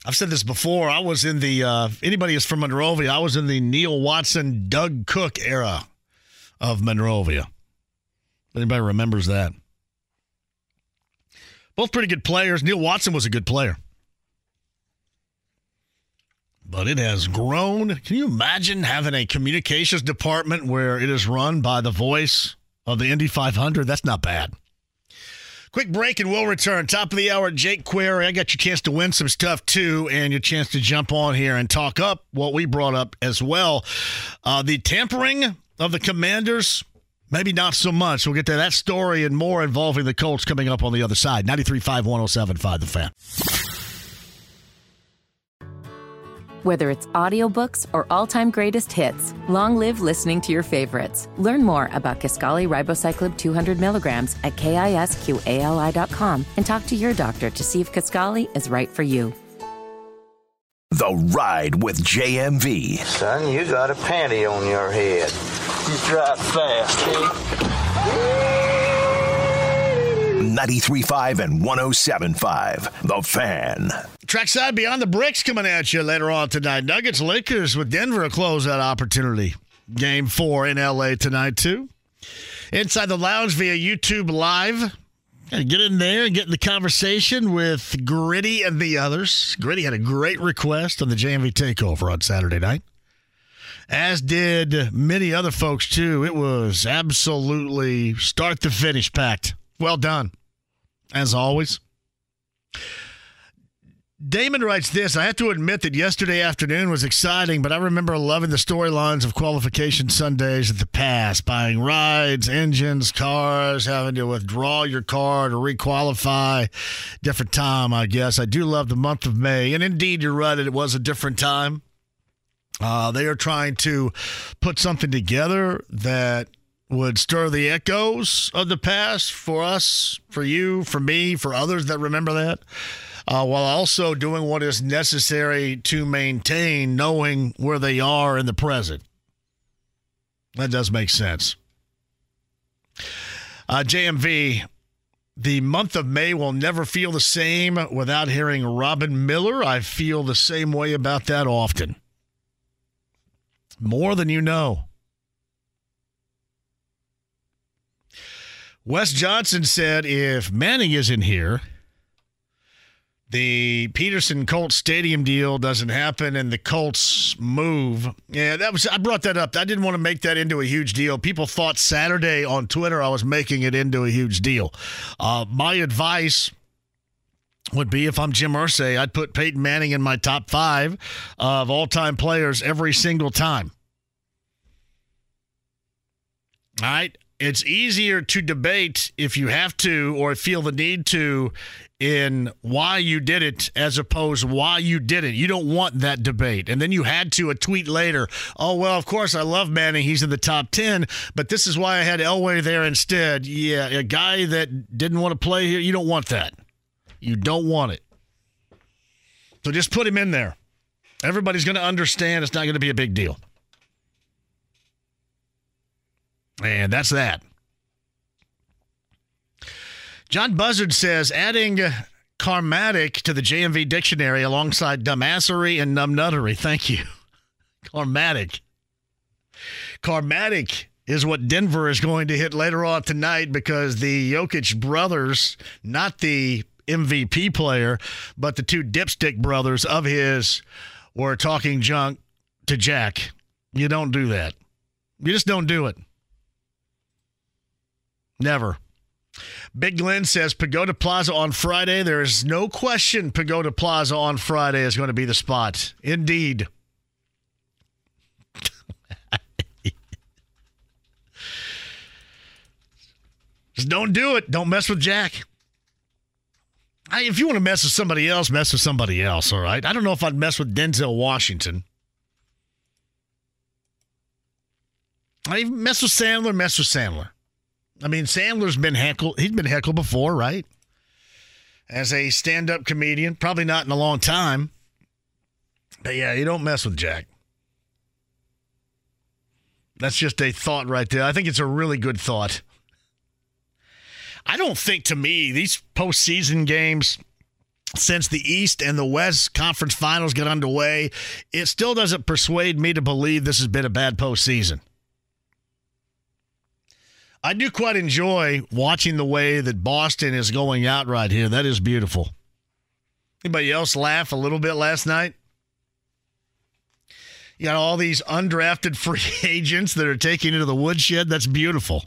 I've said this before. I was in the, uh, anybody is from Monrovia, I was in the Neil Watson, Doug Cook era of Monrovia. Anybody remembers that? Both pretty good players. Neil Watson was a good player. But it has grown. Can you imagine having a communications department where it is run by the voice of the Indy 500? That's not bad. Quick break and we'll return. Top of the hour, Jake Query. I got your chance to win some stuff too, and your chance to jump on here and talk up what we brought up as well. Uh, the tampering of the commanders, maybe not so much. We'll get to that story and more involving the Colts coming up on the other side. 93.5, 107.5, The Fan. Whether it's audiobooks or all-time greatest hits, long live listening to your favorites. Learn more about Kisqali Ribociclib 200 milligrams at kisqali.com and talk to your doctor to see if Kisqali is right for you. The Ride with JMV. Son, you got a panty on your head. You drive fast, eh? 93.5 and 107.5. The Fan. Trackside Beyond the Bricks coming at you later on tonight. Nuggets Lakers with Denver close that opportunity. Game four in LA tonight, too. Inside the lounge via YouTube Live. Gotta get in there and get in the conversation with Gritty and the others. Gritty had a great request on the JMV Takeover on Saturday night, as did many other folks, too. It was absolutely start to finish packed. Well done, as always. Damon writes this I have to admit that yesterday afternoon was exciting, but I remember loving the storylines of qualification Sundays at the past buying rides, engines, cars, having to withdraw your car to requalify. Different time, I guess. I do love the month of May. And indeed, you're right, it was a different time. Uh, they are trying to put something together that would stir the echoes of the past for us, for you, for me, for others that remember that uh, while also doing what is necessary to maintain knowing where they are in the present. That does make sense. Uh, JMV, the month of May will never feel the same without hearing Robin Miller. I feel the same way about that often. More than you know. Wes Johnson said if Manning isn't here, the Peterson Colts stadium deal doesn't happen and the Colts move. Yeah, that was I brought that up. I didn't want to make that into a huge deal. People thought Saturday on Twitter I was making it into a huge deal. Uh, my advice would be if I'm Jim Irsay, I'd put Peyton Manning in my top five of all time players every single time. All right. It's easier to debate if you have to or feel the need to in why you did it as opposed why you didn't. You don't want that debate. And then you had to a tweet later, oh, well, of course, I love Manning. He's in the top 10, but this is why I had Elway there instead. Yeah, a guy that didn't want to play here, you don't want that. You don't want it. So just put him in there. Everybody's going to understand it's not going to be a big deal. And that's that. John Buzzard says adding karmatic to the JMV dictionary alongside dumbassery and numbnuttery. Thank you. (laughs) Karmatic. Karmatic is what Denver is going to hit later on tonight because the Jokic brothers, not the MVP player, but the two dipstick brothers of his, were talking junk to Jack. You don't do that. You just don't do it. Never. Big Glenn says Pagoda Plaza on Friday. There is no question Pagoda Plaza on Friday is going to be the spot. Indeed. (laughs) Just don't do it. Don't mess with Jack. I, if you want to mess with somebody else, mess with somebody else, all right? I don't know if I'd mess with Denzel Washington. I mess with Sandler, mess with Sandler. I mean, Sandler's been heckled. He's been heckled before, right? As a stand-up comedian, probably not in a long time. But yeah, you don't mess with Jack. That's just a thought right there. I think it's a really good thought. I don't think to me these postseason games since the East and the West Conference Finals get underway, it still doesn't persuade me to believe this has been a bad postseason. I do quite enjoy watching the way that Boston is going out right here. That is beautiful. Anybody else laugh a little bit last night? You got all these undrafted (laughs) free agents that are taking it to the woodshed. That's beautiful.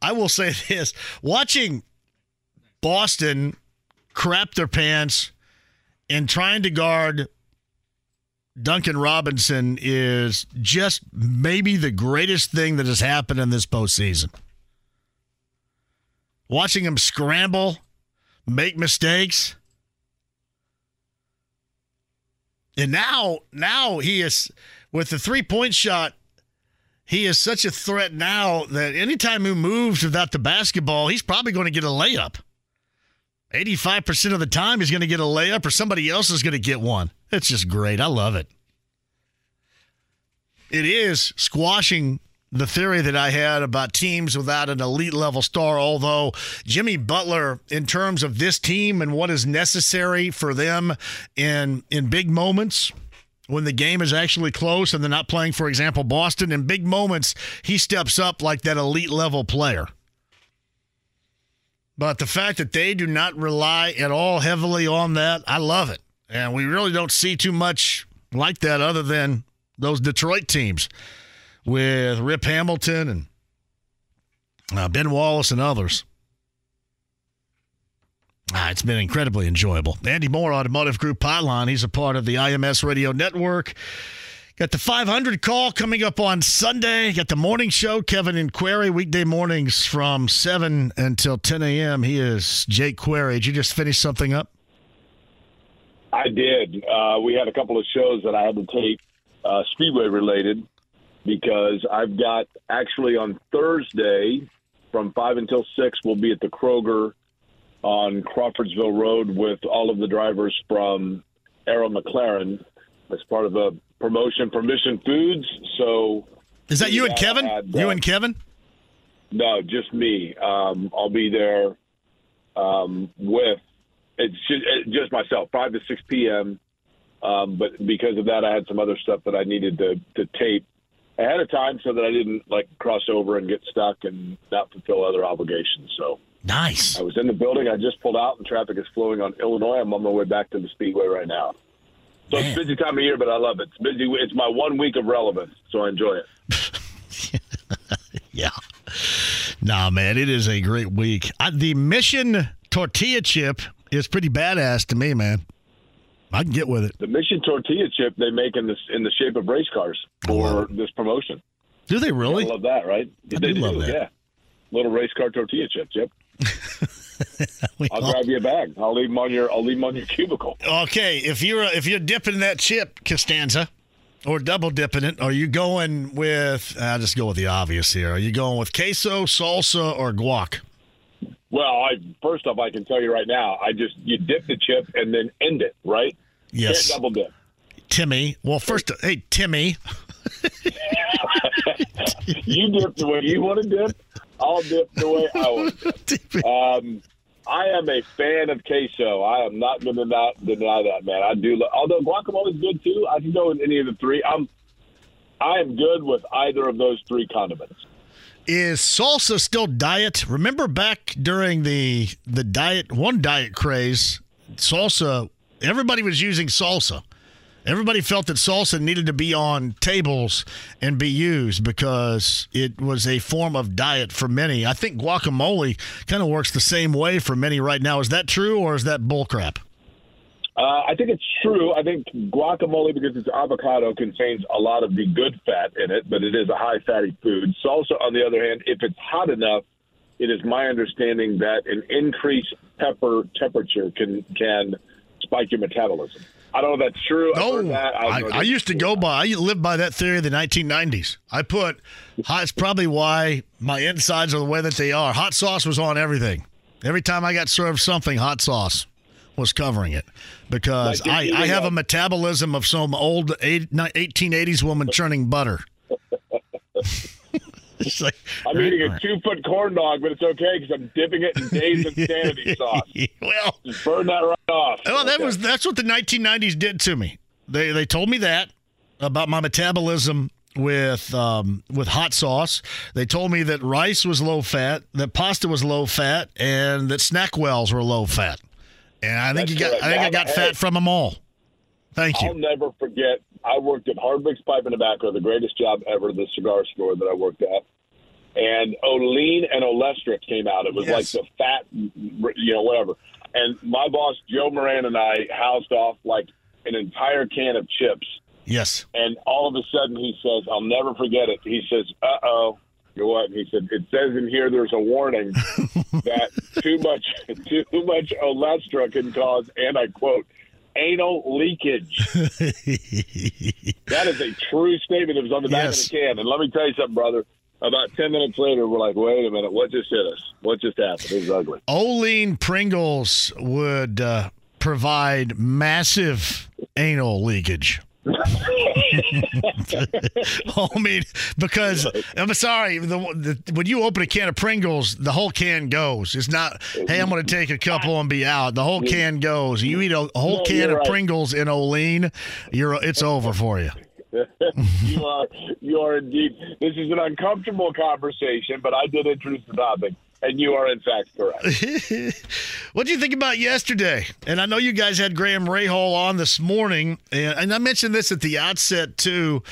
I will say this watching Boston crap their pants and trying to guard Duncan Robinson is just maybe the greatest thing that has happened in this postseason. Watching him scramble, make mistakes. And now, now he is with the three point shot. He is such a threat now that anytime he moves without the basketball, he's probably going to get a layup. 85% of the time, he's going to get a layup or somebody else is going to get one. It's just great. I love it. It is squashing the theory that I had about teams without an elite level star, although Jimmy Butler, in terms of this team and what is necessary for them in in big moments, when the game is actually close and they're not playing, for example, Boston, in big moments, he steps up like that elite level player. But the fact that they do not rely at all heavily on that, I love it. And we really don't see too much like that other than those Detroit teams with Rip Hamilton and uh, Ben Wallace and others. Ah, it's been incredibly enjoyable. Andy Mohr, Automotive Group Pylon. He's a part of the IMS Radio Network. Got the 500 call coming up on Sunday. Got the morning show, Kevin and Query, weekday mornings from 7 until 10 a.m. He is Jake Query. Did you just finish something up? I did. Uh, we had a couple of shows that I had to tape, uh, Speedway related, because I've got actually on Thursday from 5 until 6, we'll be at the Kroger on Crawfordsville Road with all of the drivers from Arrow McLaren as part of a promotion Permission Foods. So is that you and Kevin? Had, you and Kevin? No, just me. Um, I'll be there um, with it's just, it's just myself, five to six p.m. Um, but because of that, I had some other stuff that I needed to, to tape ahead of time so that I didn't like cross over and get stuck and not fulfill other obligations. So nice. I was in the building. I just pulled out, and traffic is flowing on Illinois. I'm on my way back to the speedway right now. So it's a busy time of year, but I love it. It's busy. It's my one week of relevance, so I enjoy it. (laughs) yeah. Nah, man, it is a great week. I, the Mission tortilla chip is pretty badass to me, man. I can get with it. The Mission tortilla chip they make in this in the shape of race cars oh, for this promotion. Do they really? I love that, right? I they do love that. Yeah, little race car tortilla chips. Yep. (laughs) (laughs) I'll grab you a bag. I'll leave them on your. I'll leave them on your cubicle. Okay, if you're if you're dipping that chip, Costanza, or double dipping it, are you going with? I'll just go with the obvious here. Are you going with queso, salsa, or guac? Well, I first off, I can tell you right now, I just you dip the chip and then end it, right? Yes. Can't double dip. Timmy. Well, first, hey Timmy. (laughs) you dip the way you want to dip. I'll dip the way I want to. (laughs) Um, I am a fan of queso. I am not going to not deny that, man. I do. lo- Although guacamole is good too. I can go with any of the three. I'm. I am good with either of those three condiments. Is salsa still diet? Remember back during the the diet one diet craze, salsa. Everybody was using salsa. Everybody felt that salsa needed to be on tables and be used because it was a form of diet for many. I think guacamole kind of works the same way for many right now. Is that true or is that bullcrap? Uh, I think it's true. I think guacamole, because it's avocado, contains a lot of the good fat in it, but it is a high fatty food. Salsa, on the other hand, if it's hot enough, it is my understanding that an increased pepper temperature can can spike your metabolism. I don't know if that's true. No, that. I, I, I used to go by. I lived by that theory of the 1990s. I put hot. It's probably why my insides are the way that they are. Hot sauce was on everything. Every time I got served something, hot sauce was covering it because I, I have a metabolism of some old eight, 1880s woman churning butter. (laughs) (laughs) It's like, I'm eating a two foot corn dog, but it's okay because I'm dipping it in Dave's (laughs) Insanity sauce. (laughs) well, Just burn that right off. Well, that Okay. was that's what the 1990s did to me. They they told me that about my metabolism with um, with hot sauce. They told me that rice was low fat, that pasta was low fat, and that snack wells were low fat. And I think That's you got correct. I think I got hey, fat from them all. Thank you. I'll never forget. I worked at Hardwick's Pipe and Tobacco, the greatest job ever, the cigar store that I worked at. And Olean and Olestra came out. It was Yes. like the fat, you know, whatever. And my boss Joe Moran and I housed off like an entire can of chips. Yes. And all of a sudden he says, "I'll never forget it." He says, "Uh oh." You know what? And he said, "It says in here there's a warning (laughs) that too much (laughs) too much Olestra can cause, and I quote, anal leakage." That is a true statement. It was on the back Yes. of the can. And let me tell you something, brother. About ten minutes later, we're like, "Wait a minute, what just hit us? What just happened? It was ugly." Olean Pringles would uh, provide massive anal leakage. (laughs) Oh, I mean, because I'm sorry, the, the, when you open a can of Pringles, the whole can goes. It's not, hey, I'm going to take a couple and be out. The whole can goes. You eat a, a whole No, can of right. Pringles in Olean, you're it's over for you. (laughs) you are you are indeed. This is an uncomfortable conversation, but I did introduce the topic, and you are in fact correct. (laughs) what do you think about yesterday? And I know you guys had Graham Rahal on this morning, and, and I mentioned this at the outset too.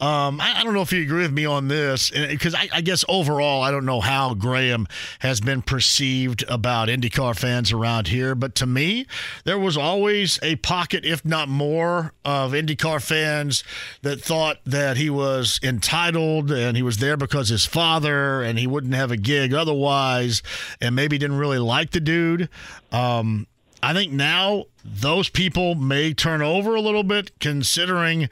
Um, I, I don't know if you agree with me on this, because I, I guess overall, I don't know how Graham has been perceived about IndyCar fans around here, but to me, there was always a pocket, if not more, of IndyCar fans that thought that he was entitled and he was there because his father and he wouldn't have a gig otherwise, and maybe didn't really like the dude. Um, I think now those people may turn over a little bit, considering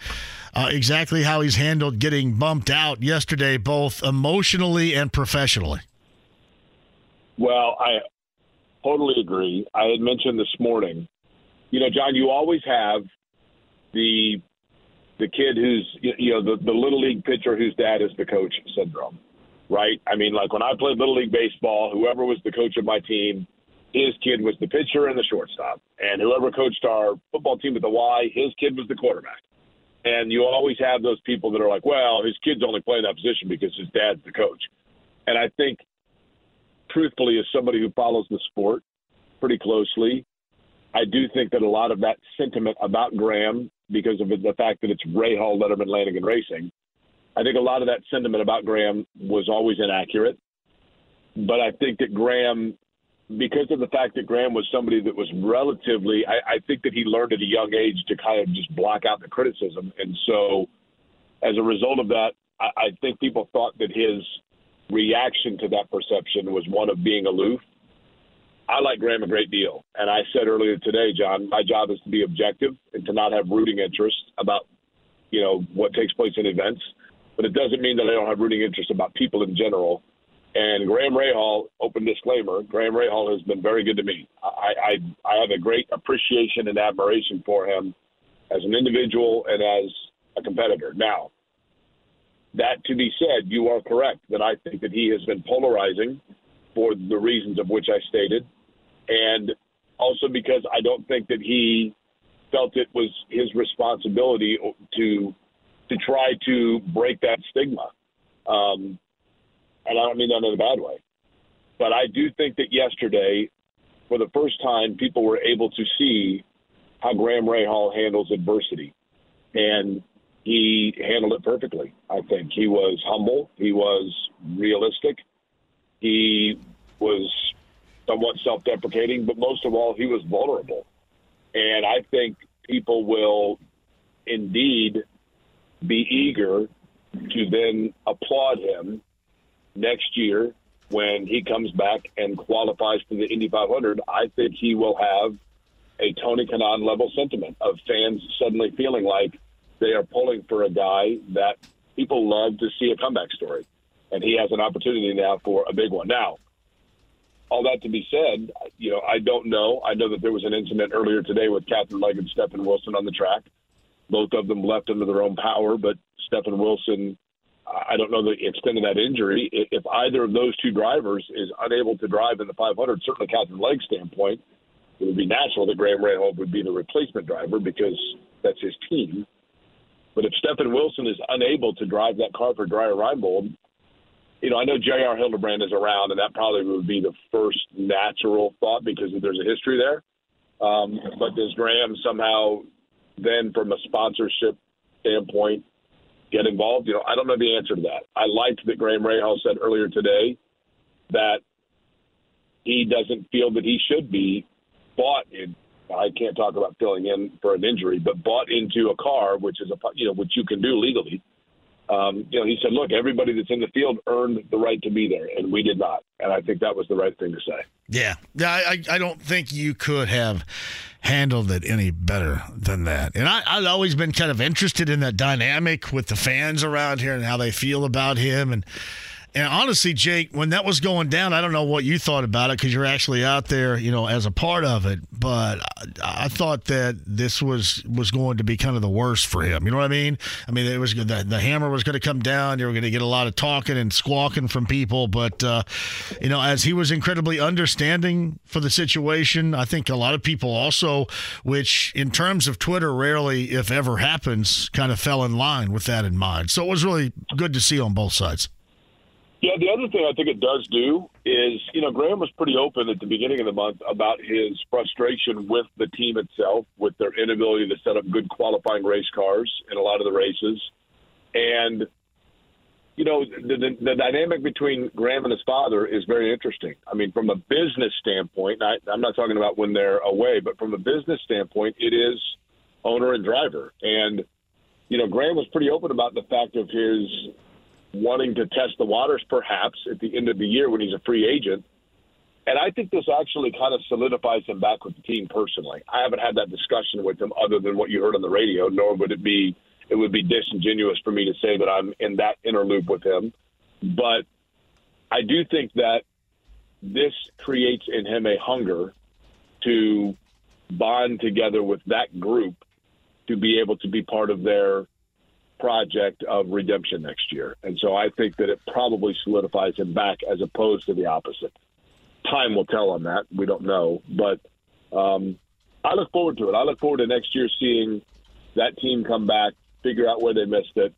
uh, exactly how he's handled getting bumped out yesterday, both emotionally and professionally. Well, I totally agree. I had mentioned this morning. You know, John, you always have the the kid who's you know the the little league pitcher whose dad is the coach syndrome, right? I mean, like when I played little league baseball, whoever was the coach of my team, his kid was the pitcher and the shortstop, and whoever coached our football team at the Y, his kid was the quarterback. And you always have those people that are like, well, his kid's only playing that position because his dad's the coach. And I think, truthfully, as somebody who follows the sport pretty closely, I do think that a lot of that sentiment about Graham, because of the fact that it's Rahal, Letterman, Lanigan Racing, I think a lot of that sentiment about Graham was always inaccurate. But I think that Graham, because of the fact that Graham was somebody that was relatively, I, I think that he learned at a young age to kind of just block out the criticism. And so as a result of that, I, I think people thought that his reaction to that perception was one of being aloof. I like Graham a great deal. And I said earlier today, John, my job is to be objective and to not have rooting interest about, you know, what takes place in events. But it doesn't mean that I don't have rooting interest about people in general. And Graham Rahal, open disclaimer, Graham Rahal has been very good to me. I, I, I have a great appreciation and admiration for him as an individual and as a competitor. Now, that to be said, you are correct that I think that he has been polarizing for the reasons of which I stated, and also because I don't think that he felt it was his responsibility to to try to break that stigma. Um, and I don't mean that in a bad way, but I do think that yesterday, for the first time, people were able to see how Graham Rahal handles adversity, and he handled it perfectly. I think he was humble, he was realistic, he was somewhat self-deprecating, but most of all, he was vulnerable. And I think people will indeed be eager to then applaud him next year when he comes back and qualifies for the Indy 500. I think he will have a Tony Kanaan level sentiment of fans suddenly feeling like they are pulling for a guy that people love to see a comeback story. And he has an opportunity now for a big one. Now, all that to be said, you know, I don't know. I know that there was an incident earlier today with Katherine Legge and Stefan Wilson on the track. Both of them left under their own power, but Stefan Wilson, I don't know the extent of that injury. If either of those two drivers is unable to drive in the 500, certainly Katherine Legge's standpoint, it would be natural that Graham Rahal would be the replacement driver because that's his team. But if Stefan Wilson is unable to drive that car for Dreyer Reinbold, you know, I know J.R. Hildebrand is around, and that probably would be the first natural thought because there's a history there. Um, but does Graham somehow then, from a sponsorship standpoint, get involved? You know, I don't know the answer to that. I liked that Graham Rahal said earlier today that he doesn't feel that he should be bought in. I can't talk about filling in for an injury, but bought into a car, which is a you know which you can do legally. Um, you know, he said, "Look, everybody that's in the field earned the right to be there, and we did not." And I think that was the right thing to say. Yeah, yeah. I, I don't think you could have handled it any better than that. And I, I've always been kind of interested in that dynamic with the fans around here and how they feel about him and and honestly, Jake, when that was going down, I don't know what you thought about it because you're actually out there, you know, as a part of it. But I, I, thought that this was was going to be kind of the worst for him. You know what I mean? I mean, it was good the, the hammer was going to come down. You were going to get a lot of talking and squawking from people. But uh, you know, as he was incredibly understanding for the situation, I think a lot of people also, which in terms of Twitter, rarely if ever happens, kind of fell in line with that in mind. So it was really good to see on both sides. Yeah, the other thing I think it does do is, you know, Graham was pretty open at the beginning of the month about his frustration with the team itself, with their inability to set up good qualifying race cars in a lot of the races. And, you know, the, the, the dynamic between Graham and his father is very interesting. I mean, from a business standpoint, I, I'm not talking about when they're away, but from a business standpoint, it is owner and driver. And, you know, Graham was pretty open about the fact of his wanting to test the waters perhaps at the end of the year when he's a free agent. And I think this actually kind of solidifies him back with the team personally. I haven't had that discussion with him other than what you heard on the radio, nor would it be it would be disingenuous for me to say that I'm in that inner loop with him. But I do think that this creates in him a hunger to bond together with that group to be able to be part of their project of redemption next year. And so I think that it probably solidifies him back as opposed to the opposite. Time will tell on that. We don't know. But um, I look forward to it. I look forward to next year seeing that team come back, figure out where they missed it,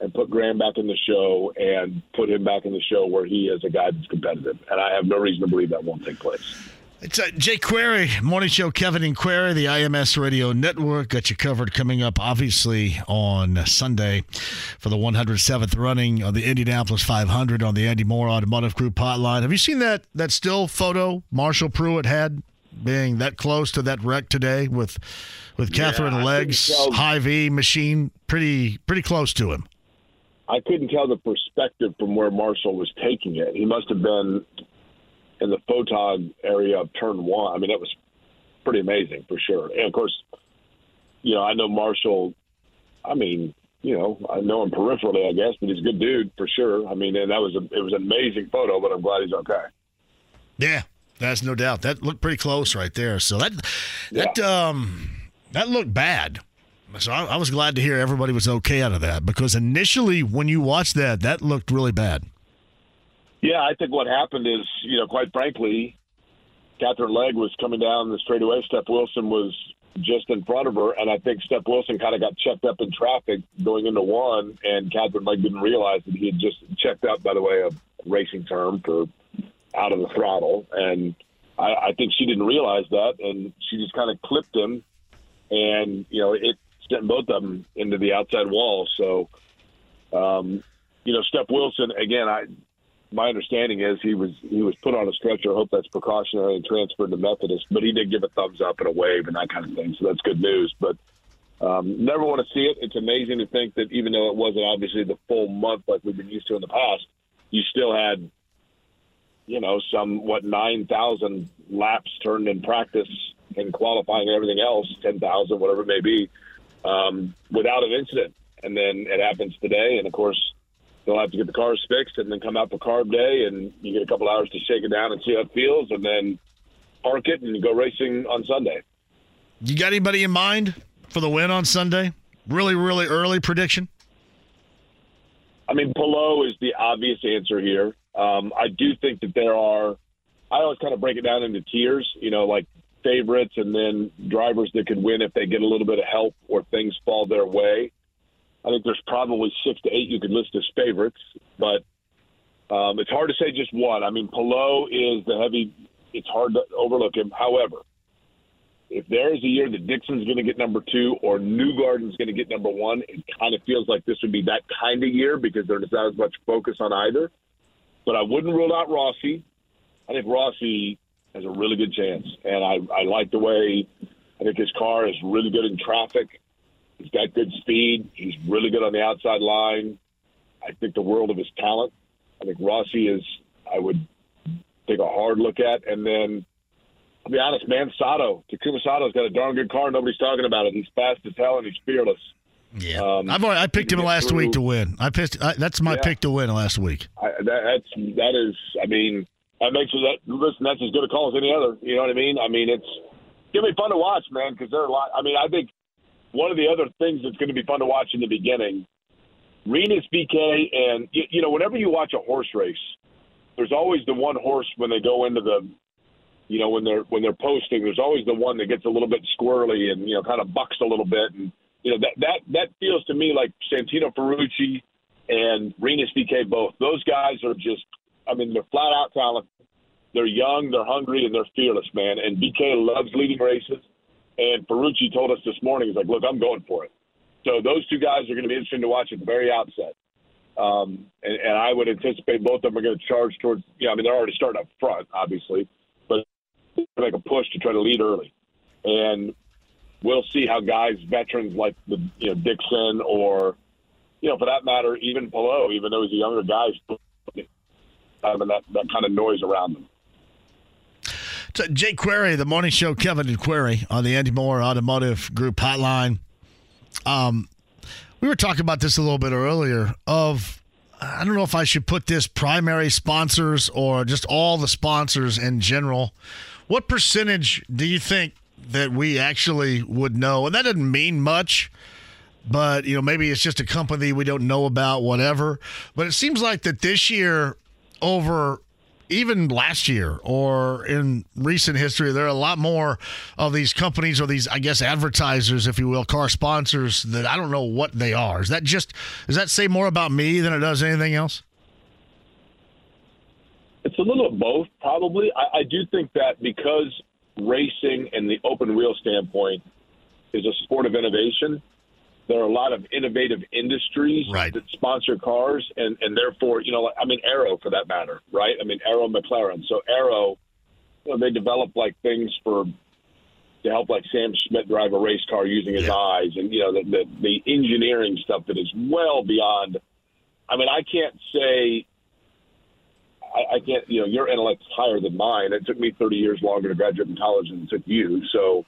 and put Graham back in the show and put him back in the show where he is a guy that's competitive. And I have no reason to believe that won't take place. It's uh, Jake Query, Morning Show, Kevin and Query, the IMS Radio Network. Got you covered coming up, obviously, on Sunday for the 107th running of the Indianapolis 500 on the Andy Mohr Automotive Group hotline. Have you seen that, that still photo Marshall Pruett had being that close to that wreck today with with Katherine yeah, Legge's Hy-Vee machine pretty pretty close to him? I couldn't tell the perspective from where Marshall was taking it. He must have been in the photog area of turn one. I mean, that was pretty amazing for sure. And of course, you know, I know Marshall. I mean, you know, I know him peripherally, I guess, but he's a good dude for sure. I mean, and that was a it was an amazing photo, but I'm glad he's okay. Yeah, that's no doubt. That looked pretty close right there. So that that yeah. um that looked bad. So I, I was glad to hear everybody was okay out of that because initially when you watched that, that looked really bad. Yeah, I think what happened is, you know, quite frankly, Katherine Legge was coming down the straightaway. Steph Wilson was just in front of her, and I think Steph Wilson kind of got checked up in traffic going into one, and Katherine Legge didn't realize that he had just checked up, by the way, a racing term for out of the throttle, and I, I think she didn't realize that, and she just kind of clipped him, and you know it sent both of them into the outside wall. So, um, you know, Steph Wilson again, I my understanding is he was he was put on a stretcher. I hope that's precautionary and transferred to Methodist. But he did give a thumbs up and a wave and that kind of thing. So that's good news. But um, never want to see it. It's amazing to think that even though it wasn't obviously the full month like we've been used to in the past, you still had, you know, some what nine thousand laps turned in practice and qualifying and everything else, ten thousand, whatever it may be, um, without an incident. And then it happens today, and of course they'll have to get the cars fixed and then come out for carb day, and you get a couple hours to shake it down and see how it feels, and then park it and go racing on Sunday. You got anybody in mind for the win on Sunday? Really, really early prediction. I mean, Palou is the obvious answer here. Um, I do think that there are. I always kind of break it down into tiers. You know, like favorites and then drivers that could win if they get a little bit of help or things fall their way. I think there's probably six to eight you could list as favorites, but um, it's hard to say just one. I mean, Palou is the heavy. It's hard to overlook him. However, if there is a year that Dixon's going to get number two or Newgarden's going to get number one, it kind of feels like this would be that kind of year because there's not as much focus on either. But I wouldn't rule out Rossi. I think Rossi has a really good chance, and I, I like the way I think his car is really good in traffic. He's got good speed. He's really good on the outside line. I think the world of his talent. I think Rossi is. I would take a hard look at, and then I'll be honest, man. Sato, Takuma Sato's got a darn good car. Nobody's talking about it. He's fast as hell and he's fearless. Yeah, um, I've already, I picked him last through. week to win. I picked I, that's my yeah. pick to win last week. I, that, that's that is. I mean, that makes it that. Listen, that's as good a call as any other. You know what I mean? I mean, it's gonna be fun to watch, man. Because there are a lot. I mean, I think one of the other things that's going to be fun to watch in the beginning, Rinus VeeKay, and you, you know, whenever you watch a horse race, there's always the one horse when they go into the you know when they're when they're posting there's always the one that gets a little bit squirrely and you know kind of bucks a little bit. And you know that that that feels to me like Santino Ferrucci and Rinus VeeKay both. Those guys are just I mean they're flat out talented. They're young they're hungry and they're fearless man. And VeeKay loves leading races and Ferrucci told us this morning he's like look I'm going for it so those two guys are going to be interesting to watch at the very outset um, and, and I would anticipate both of them are going to charge towards you know I mean they're already starting up front obviously but make a push to try to lead early. And we'll see how guys, veterans like the you know Dixon or you know for that matter even Palou, even though he's a younger guy, having that that kind of noise around them. So Jake Query, the morning show, Kevin and Query on the Andy Mohr Automotive Group hotline. Um, we were talking about this a little bit earlier. Of I don't know if I should put this primary sponsors or just all the sponsors in general what percentage do you think that we actually would know? And that doesn't mean much, but you know maybe it's just a company we don't know about, whatever. But it seems like that this year over even last year or in recent history, there are a lot more of these companies or these, I guess, advertisers, if you will, car sponsors that I don't know what they are. Is that just, does that say more about me than it does anything else? It's a little of both, probably. I, I do think that because racing and the open wheel standpoint is a sport of innovation, there are a lot of innovative industries right. that sponsor cars, and and therefore, you know, I mean, Arrow for that matter, right? I mean, Arrow McLaren. So Arrow, you know, they develop like things for to help like Sam Schmidt drive a race car using his yeah. eyes, and you know, the, the the engineering stuff that is well beyond. I mean, I can't say I, I can't, you know, your intellect's higher than mine. It took me 30 years longer to graduate from college than it took you. So,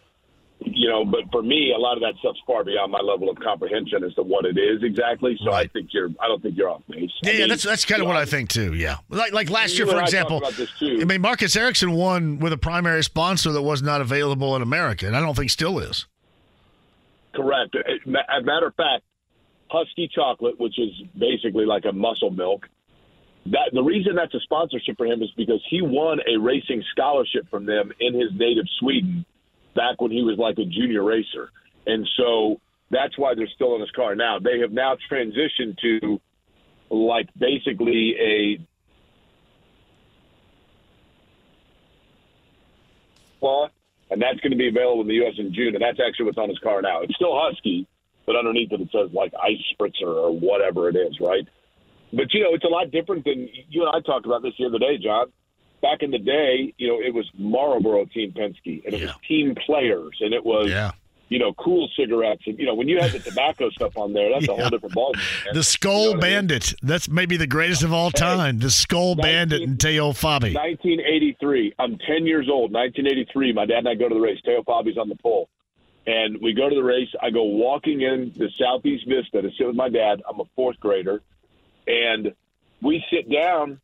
you know, but for me, a lot of that stuff's far beyond my level of comprehension as to what it is exactly. So right. I think you're, I don't think you're off base. Yeah, I mean, yeah that's that's kind of what I think too. Yeah, like like last year, for example. I mean, Marcus Ericsson won with a primary sponsor that was not available in America, and I don't think still is. Correct. Uh, as a matter of fact, Huski Chocolate, which is basically like a muscle milk, that the reason that's a sponsorship for him is because he won a racing scholarship from them in his native Sweden back when he was like a junior racer. And so that's why they're still in his car now. They have now transitioned to like basically a and that's going to be available in the U.S. in June, and that's actually what's on his car now. It's still Huski, but underneath it it says like Ice Spritzer or whatever it is, right? But you know, it's a lot different than you and I talked about this the other day, John. Back in the day, you know, it was Marlboro Team Penske, and it yeah. was team players, and it was yeah. you know, cool cigarettes. And, you know, when you had the tobacco (laughs) stuff on there, that's a whole different ballgame. The Skoal You know what I mean? Bandit. That's maybe the greatest of all time. The Skoal Bandit and Teo Fabi. 1983. I'm 10 years old. 1983. My dad and I go to the race. Teo Fabi's on the pole. And we go to the race. I go walking in the Southeast Vista to sit with my dad. I'm a fourth grader. And we sit down,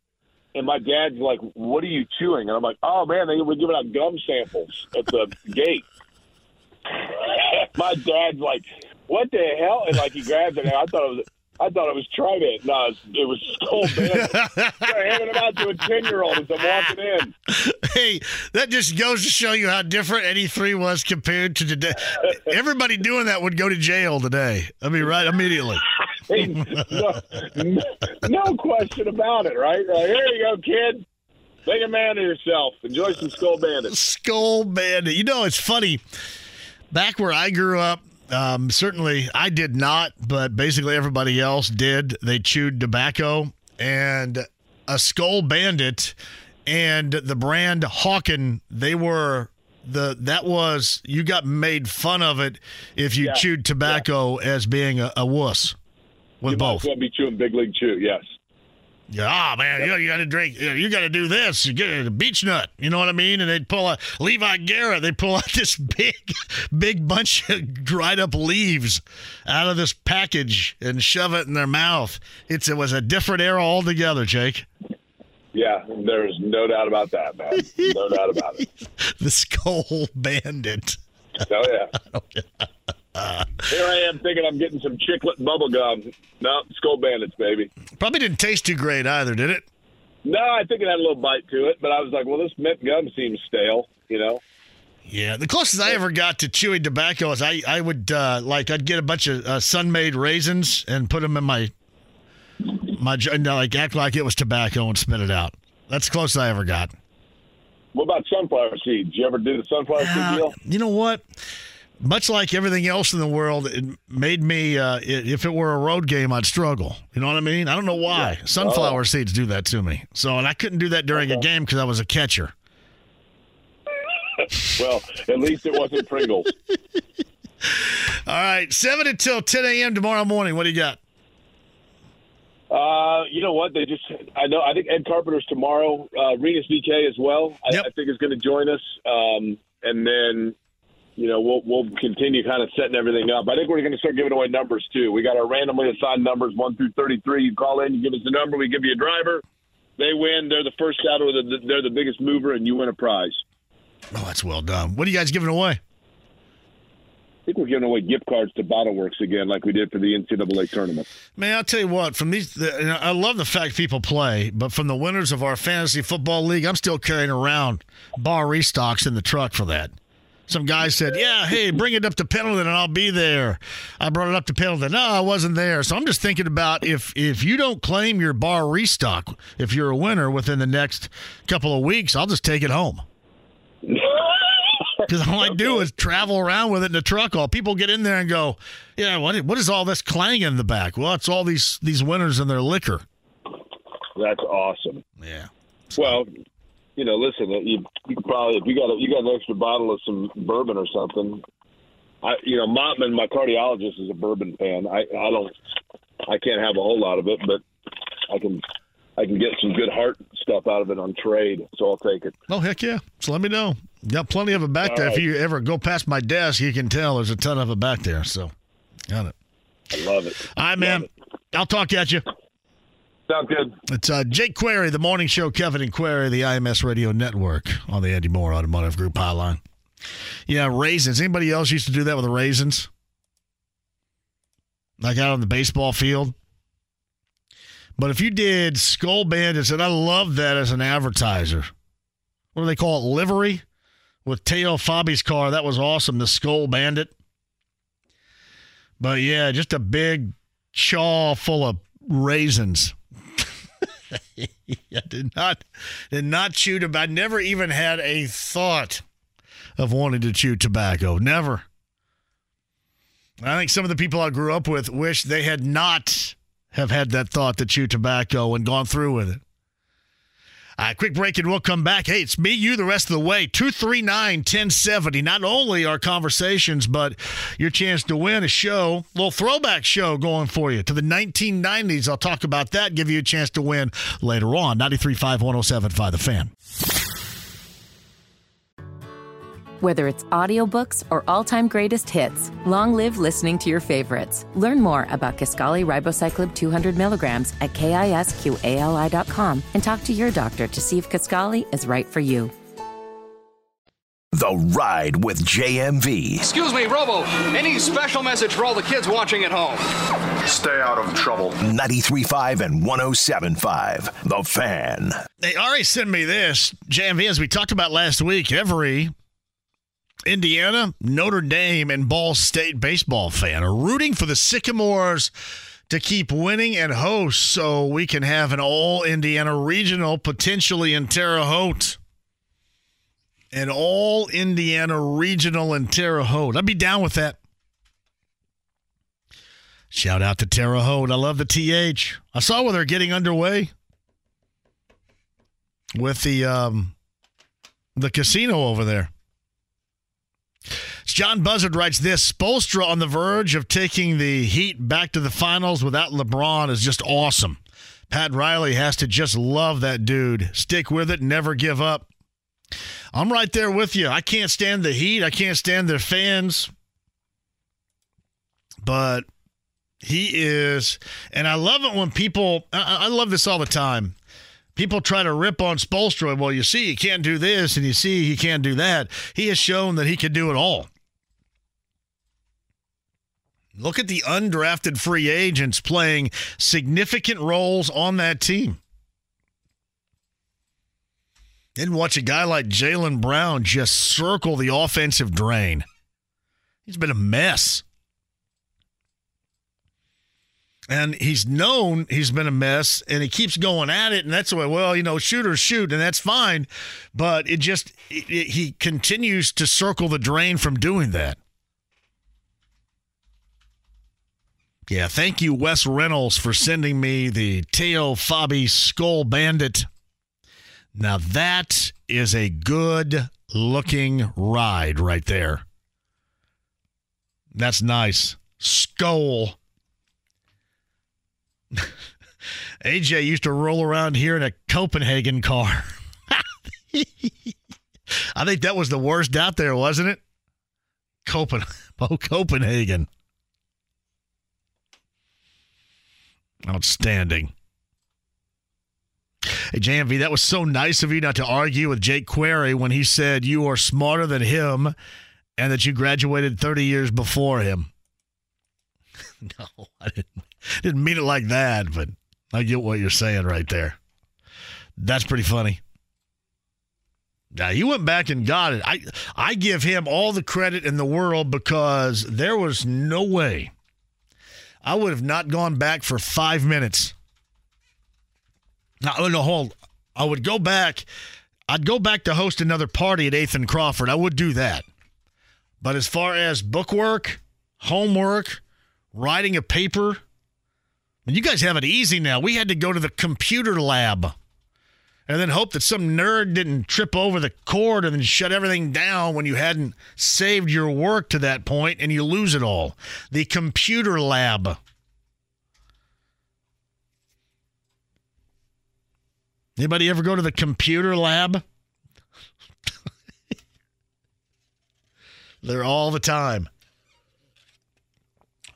and my dad's like, What are you chewing? And I'm like, Oh, man, they were giving out gum samples at the (laughs) gate. (laughs) my dad's like, "What the hell?" And like he grabs it. And I thought it was, I thought it was Trident. No, it was, it was Skoal Bandit. They're handing it out to a ten-year-old as I'm walking in. Hey, that just goes to show you how different 83 was compared to today. Everybody doing that would go to jail today. I mean, right immediately. (laughs) No, no question about it, right? Like, here you go, kid. Make a man of yourself. Enjoy some Skoal Bandit. Skoal Bandit. You know, it's funny. Back where I grew up, um, certainly I did not, but basically everybody else did. They chewed tobacco and a Skoal Bandit and the brand Hawken. They were the that was you got made fun of it if you Yeah, chewed tobacco as being a, a wuss with You might both. as well be chewing Big League Chew. Yes. Yeah, oh man, you, know, you got to drink. You, you got to do this. You get a Beech-Nut. You know what I mean? And they'd pull a Levi Garrett. They pull (laughs) out this big, big bunch of dried up leaves out of this package and shove it in their mouth. It's it was a different era altogether, Jake. Yeah, there's no doubt about that, man. No doubt about it. (laughs) The Skoal Bandit. Oh yeah. (laughs) Here I am thinking I'm getting some chiclet bubble gum. No, Skoal Bandits, baby. Probably didn't taste too great either, did it? No, I think it had a little bite to it, but I was like, well, this mint gum seems stale, you know? Yeah, the closest I ever got to chewing tobacco is I I would uh, like I'd get a bunch of uh, Sun-Maid raisins and put them in my my and, uh, like act like it was tobacco and spit it out. That's the closest I ever got. What about sunflower seeds? You ever do the sunflower Uh, seed deal? You know what? Much like everything else in the world, it made me. Uh, if it were a road game, I'd struggle. You know what I mean? I don't know why. Sunflower Oh. seeds do that to me. So, and I couldn't do that during a game because I was a catcher. (laughs) well, at least it wasn't Pringles. (laughs) All right, seven until ten a.m. tomorrow morning. What do you got? Uh, you know what? They just, I know, I think Ed Carpenter's tomorrow. Uh, Rinus VeeKay as well. I, I think is going to join us. Um, and then, you know, we'll we'll continue kind of setting everything up. I think we're going to start giving away numbers too. We got our randomly assigned numbers one through thirty-three. You call in, you give us a number, we give you a driver. They win. They're the first out, or the, they're the biggest mover, and you win a prize. Oh, that's well done. What are you guys giving away? I think we're giving away gift cards to BottleWorks again, like we did for the NCAA tournament. Man, I'll tell you what. From these, the, I love the fact people play, but from the winners of our fantasy football league, I'm still carrying around bar restocks in the truck for that. Some guy said, "Yeah, hey, bring it up to Pendleton, and I'll be there." I brought it up to Pendleton. No, I wasn't there. So I'm just thinking about if if you don't claim your bar restock, if you're a winner within the next couple of weeks, I'll just take it home. (laughs) Because all I do is travel around with it in the truck. All people get in there and go, "Yeah, what what is all this clanging in the back?" Well, it's all these these winners and their liquor. That's awesome. Yeah. Well, you know, listen, you, you could probably if you got a, you got an extra bottle of some bourbon or something. I, you know, Mottman, my cardiologist, is a bourbon fan. I, I don't, I can't have a whole lot of it, but I can, I can get some good heart stuff out of it on trade. So I'll take it. Oh heck yeah! So let me know. Got plenty of it back All there. If you ever go past my desk, you can tell there's a ton of it back there. So, got it. I love it. All right, man. I'll talk at you. Sounds good. It's uh, Jake Query, the morning show, Kevin and Query, the IMS Radio Network on the Andy Mohr Automotive Group hotline. Yeah, raisins. Anybody else used to do that with the raisins? Like out on the baseball field? But if you did Skoal Bandits, and I love that as an advertiser. What do they call it? Livery? With Teo Fabi's car. That was awesome. The Skoal Bandit. But yeah, just a big chaw full of raisins. (laughs) I did not did not chew tobacco. I never even had a thought of wanting to chew tobacco. Never. I think some of the people I grew up with wish they had not have had that thought to chew tobacco and gone through with it. Uh, quick break and we'll come back. Hey, it's me, you, the rest of the way. 239 1070. Not only our conversations, but your chance to win a show, little throwback show going for you to the 1990s. I'll talk about that, give you a chance to win later on. 93.5 107.5 The Fan. Whether it's audiobooks or all-time greatest hits, long live listening to your favorites. Learn more about Kisqali Ribociclib 200 milligrams at kisqali.com and talk to your doctor to see if Kisqali is right for you. The Ride with JMV. Excuse me, Robo. Any special message for all the kids watching at home? Stay out of trouble. 93.5 and 107.5. The Fan. They already sent me this. JMV, as we talked about last week, every Indiana, Notre Dame, and Ball State baseball fan are rooting for the Sycamores to keep winning and host so we can have an all Indiana regional potentially in Terre Haute. An all Indiana regional in Terre Haute. I'd be down with that. Shout out to Terre Haute. I love the TH. I saw where they're getting underway with the um, the casino over there. John Buzzard writes this Spoelstra on the verge of taking the Heat back to the finals without LeBron is just awesome. Pat Riley has to just love that dude. Stick with it, never give up. I'm right there with you. I can't stand the Heat. I can't stand their fans. But he is, and I love it when people, I, I love this all the time people try to rip on Spoelstra. Well, you see, he can't do this, and you see, he can't do that. He has shown that he can do it all. Look at the undrafted free agents playing significant roles on that team. Didn't watch a guy like Jaylen Brown just circle the offensive drain. He's been a mess. And he's known he's been a mess and he keeps going at it. And that's the way, well, you know, shooters shoot, and that's fine. But it just, it, it, he continues to circle the drain from doing that. Yeah, thank you, Wes Reynolds, for sending me the Teo Fabi Skoal Bandit. Now that is a good looking ride right there. That's nice. Skoal. (laughs) AJ used to roll around here in a Copenhagen car. (laughs) I think that was the worst out there, wasn't it? Copen- (laughs) oh, Copenhagen. Outstanding. Hey, JMV, that was so nice of you not to argue with Jake Query when he said you are smarter than him and that you graduated 30 years before him. no, I didn't, didn't mean it like that, but I get what you're saying right there. That's pretty funny. Now he went back and got it. I I give him all the credit in the world because there was no way I would have not gone back for five minutes. No, oh, no, hold. I would go back. I'd go back to host another party at Eighth and Crawford. I would do that. But as far as bookwork, homework, writing a paper, you guys have it easy now. We had to go to the computer lab and then hope that some nerd didn't trip over the cord and then shut everything down when you hadn't saved your work to that point and you lose it all. The computer lab. Anybody ever go to the computer lab? (laughs) They're all the time.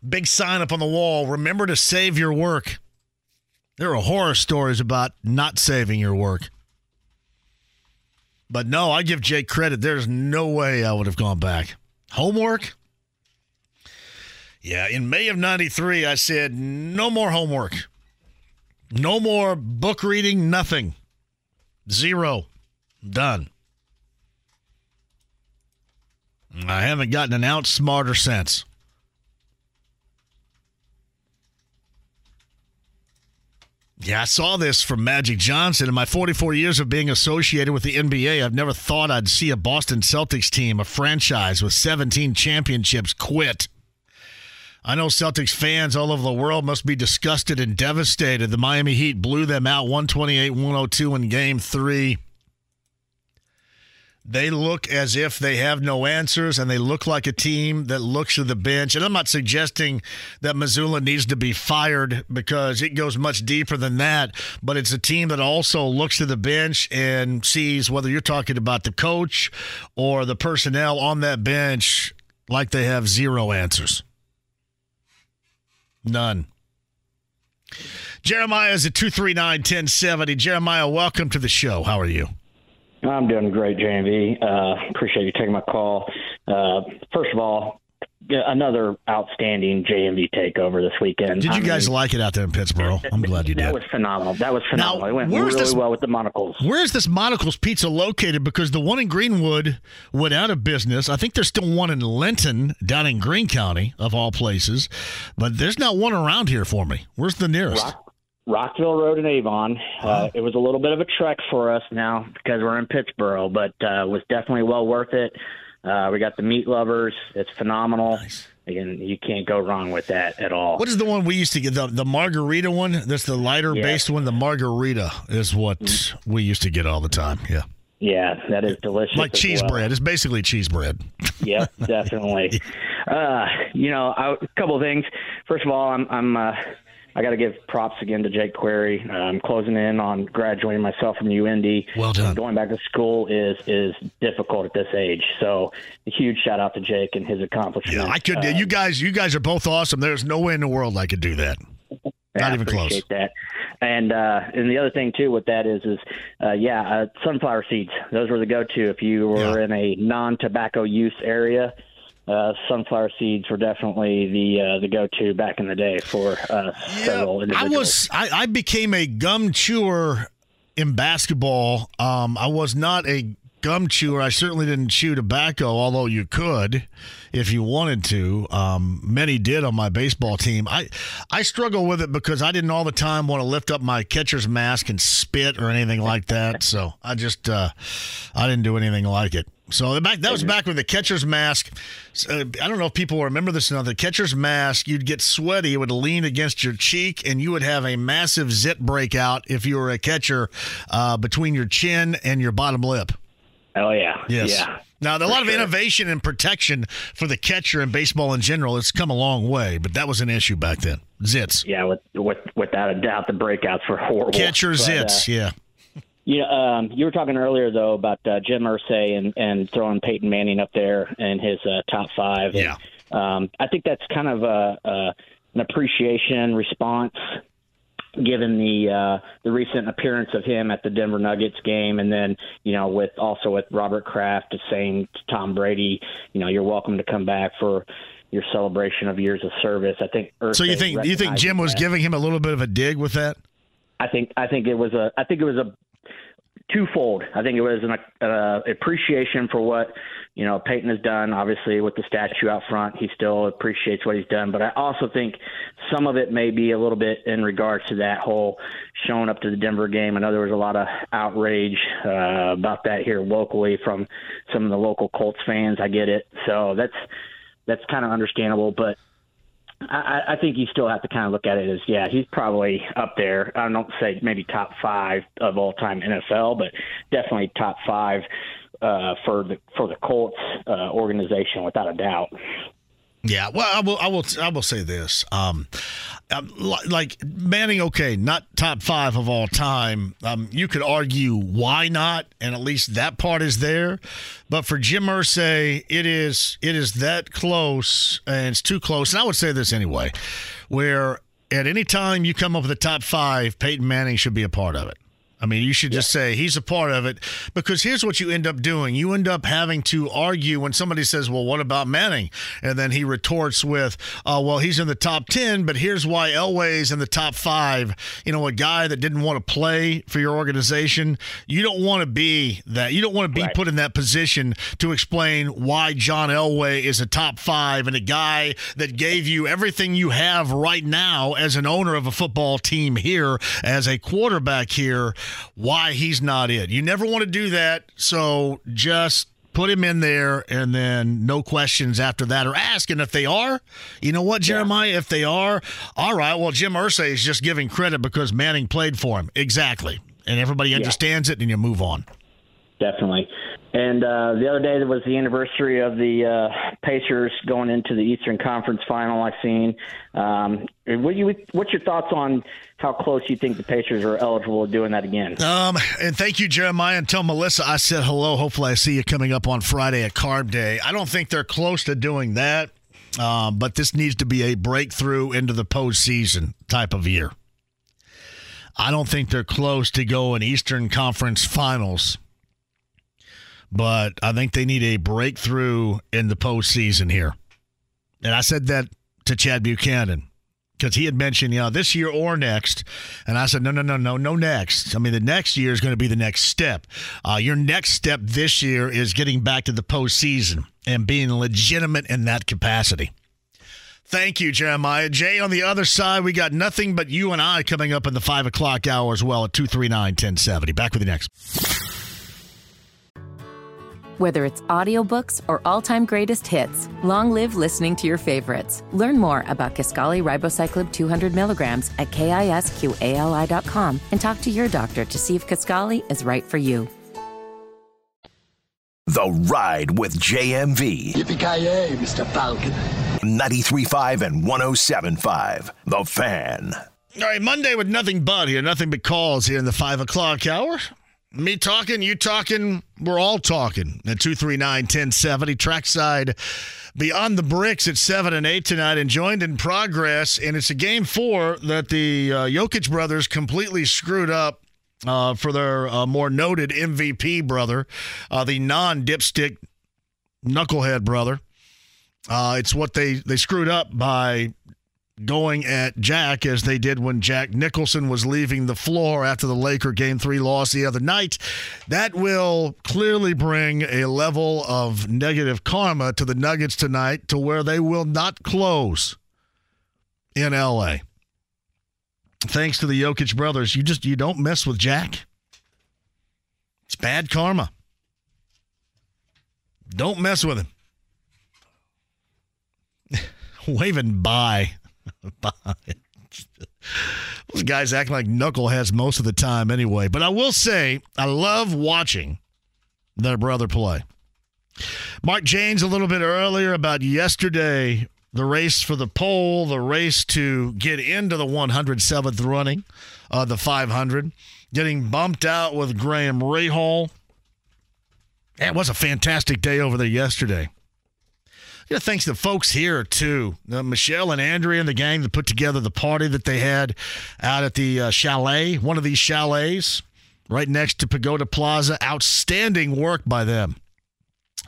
Big sign up on the wall. Remember to save your work. There are horror stories about not saving your work. But no, I give Jake credit. There's no way I would have gone back. Homework? Yeah, in May of 93, I said no more homework. No more book reading, nothing. Zero. Done. I haven't gotten an ounce smarter since. Yeah, I saw this from Magic Johnson. In my 44 years of being associated with the NBA, I've never thought I'd see a Boston Celtics team, a franchise with 17 championships, quit. I know Celtics fans all over the world must be disgusted and devastated. The Miami Heat blew them out 128 102 in game three. They look as if they have no answers, and they look like a team that looks to the bench. And I'm not suggesting that Mazzulla needs to be fired because it goes much deeper than that. But it's a team that also looks to the bench and sees whether you're talking about the coach or the personnel on that bench like they have zero answers. None. Jeremiah is at 239 1070. Jeremiah, welcome to the show. How are you? I'm doing great, JMV. Uh, appreciate you taking my call. Uh, first of all, another outstanding JMV takeover this weekend. Did you I guys mean, like it out there in Pittsburgh? I'm glad you that did. That was phenomenal. That was phenomenal. Now, it went really this, well with the Monical's. Where's this Monical's Pizza located? Because the one in Greenwood went out of business. I think there's still one in Linton down in Greene County, of all places. But there's not one around here for me. Where's the nearest? Rock, Rockville Road in Avon. Uh, it was a little bit of a trek for us now because we're in Pittsburgh, but uh, was definitely well worth it. Uh, we got the meat lovers. It's phenomenal. Nice. Again, you can't go wrong with that at all. What is the one we used to get? The, the margarita one? That's the lighter yeah. based one. The margarita is what mm-hmm. we used to get all the time. Yeah. Yeah, that is delicious. Like cheese well. bread. It's basically cheese bread. yep, (laughs) definitely. uh, you know, I, a couple of things. First of all, I'm, I'm uh, I got to give props again to Jake Query. I'm closing in on graduating myself from UIndy. Well done. Going back to school is is difficult at this age. So a huge shout out to Jake and his accomplishments. Yeah, I could. Uh, you guys, you guys are both awesome. There's no way in the world I could do that. Not even close. That. And uh, and the other thing too with that is is uh, yeah, uh, sunflower seeds. Those were the go to if you were yeah. in a non tobacco use area uh, sunflower seeds were definitely the uh, the go to back in the day for uh, yeah, several individuals. I was I, I, became a gum chewer in basketball. Um, I was not a gum chewer. I certainly didn't chew tobacco, although you could if you wanted to. Um, many did on my baseball team. I I struggle with it because I didn't all the time want to lift up my catcher's mask and spit or anything like that. (laughs) So I just uh, I didn't do anything like it. So back that was back with the catcher's mask. Uh, I don't know if people remember this or not. The catcher's mask, you'd get sweaty, it would lean against your cheek, and you would have a massive zit breakout if you were a catcher uh, between your chin and your bottom lip. Oh yeah, yes. yeah. Now, a lot sure. of innovation and protection for the catcher and baseball in general, it's come a long way, but that was an issue back then. Zits. Yeah, with, with, without a doubt, the breakouts were horrible. Catcher but, zits, uh, yeah. You know, um, you were talking earlier though about uh, Jim Irsay and, and throwing Peyton Manning up there in his uh, top five. Yeah. And, um, I think that's kind of a, a an appreciation response given the uh, the recent appearance of him at the Denver Nuggets game, and then you know with also with Robert Kraft saying to Tom Brady, you know, you're welcome to come back for your celebration of years of service. I think. Irsay so you think you think Jim was that. giving him a little bit of a dig with that? I think I think it was a I think it was a twofold. I think it was an uh, appreciation for what you know Peyton has done. Obviously, with the statue out front, he still appreciates what he's done. But I also think some of it may be a little bit in regards to that whole showing up to the Denver game. I know there was a lot of outrage uh, about that here locally from some of the local Colts fans. I get it, so that's that's kind of understandable. But I, I think you still have to kind of look at it as yeah, he's probably up there. I don't say maybe top five of all time NFL, but definitely top five uh, for the for the Colts uh, organization without a doubt. Yeah, well, I will. I will. I will say this. Um, um, like Manning, okay, not top five of all time. Um, you could argue why not, and at least that part is there. But for Jim Irsay, it is it is that close, and it's too close. And I would say this anyway, where at any time you come up with a top five, Peyton Manning should be a part of it. I mean, you should just yeah. say he's a part of it because here's what you end up doing. You end up having to argue when somebody says, Well, what about Manning? And then he retorts with, uh, Well, he's in the top 10, but here's why Elway's in the top five. You know, a guy that didn't want to play for your organization. You don't want to be that. You don't want to be right. put in that position to explain why John Elway is a top five and a guy that gave you everything you have right now as an owner of a football team here, as a quarterback here why he's not it. You never want to do that, so just Put him in there, and then no questions after that, or ask. And if they are, you know what, Jeremiah? If they are, all right. Well, Jim Irsay is just giving credit because Manning played for him. Exactly, and everybody understands it, and you move on. Definitely. And uh, the other day there was the anniversary of the uh, Pacers going into the Eastern Conference Final. I've seen. Um, what you, what's your thoughts on how close you think the Pacers are eligible to doing that again? Um, and thank you, Jeremiah. And tell Melissa I said hello. Hopefully, I see you coming up on Friday at Carb Day. I don't think they're close to doing that, um, but this needs to be a breakthrough into the postseason type of year. I don't think they're close to going Eastern Conference Finals but I think they need a breakthrough in the postseason here. And I said that to Chad Buchanan because he had mentioned, you know, this year or next. And I said, no, no, no, no, no next. I mean, the next year is going to be the next step. Uh, your next step this year is getting back to the postseason and being legitimate in that capacity. Thank you, Jeremiah. Jay, on the other side, we got nothing but you and I coming up in the 5 o'clock hour as well at 239 1070. Back with you next. Whether it's audiobooks or all-time greatest hits, long live listening to your favorites. Learn more about Kisqali Ribociclib 200 milligrams at kisqali.com and talk to your doctor to see if Kisqali is right for you. The Ride with JMV. Yippee-ki-yay, Mr. Falcon. 93.5 and 107.5. The Fan. All right, Monday with nothing but here, nothing but calls here in the 5 o'clock hour. Me talking, you talking, we're all talking at 239 1070. Trackside beyond the bricks at 7 and 8 tonight and joined in progress. And it's a game four that the uh, Jokic brothers completely screwed up uh, for their uh, more noted MVP brother, uh, the non dipstick knucklehead brother. Uh, it's what they, they screwed up by going at Jack as they did when Jack Nicholson was leaving the floor after the Laker game three loss the other night. That will clearly bring a level of negative karma to the Nuggets tonight to where they will not close in LA. Thanks to the Jokic brothers. You just you don't mess with Jack. It's bad karma. Don't mess with him. (laughs) Waving bye. (laughs) Those guys act like knuckleheads most of the time anyway. But I will say, I love watching their brother play. Mark Jaynes a little bit earlier about yesterday, the race for the pole, the race to get into the 107th running of the 500, getting bumped out with Graham Rahal. It was a fantastic day over there yesterday. You know, thanks to folks here too, uh, Michelle and Andrea and the gang that put together the party that they had out at the uh, chalet, one of these chalets right next to Pagoda Plaza. Outstanding work by them.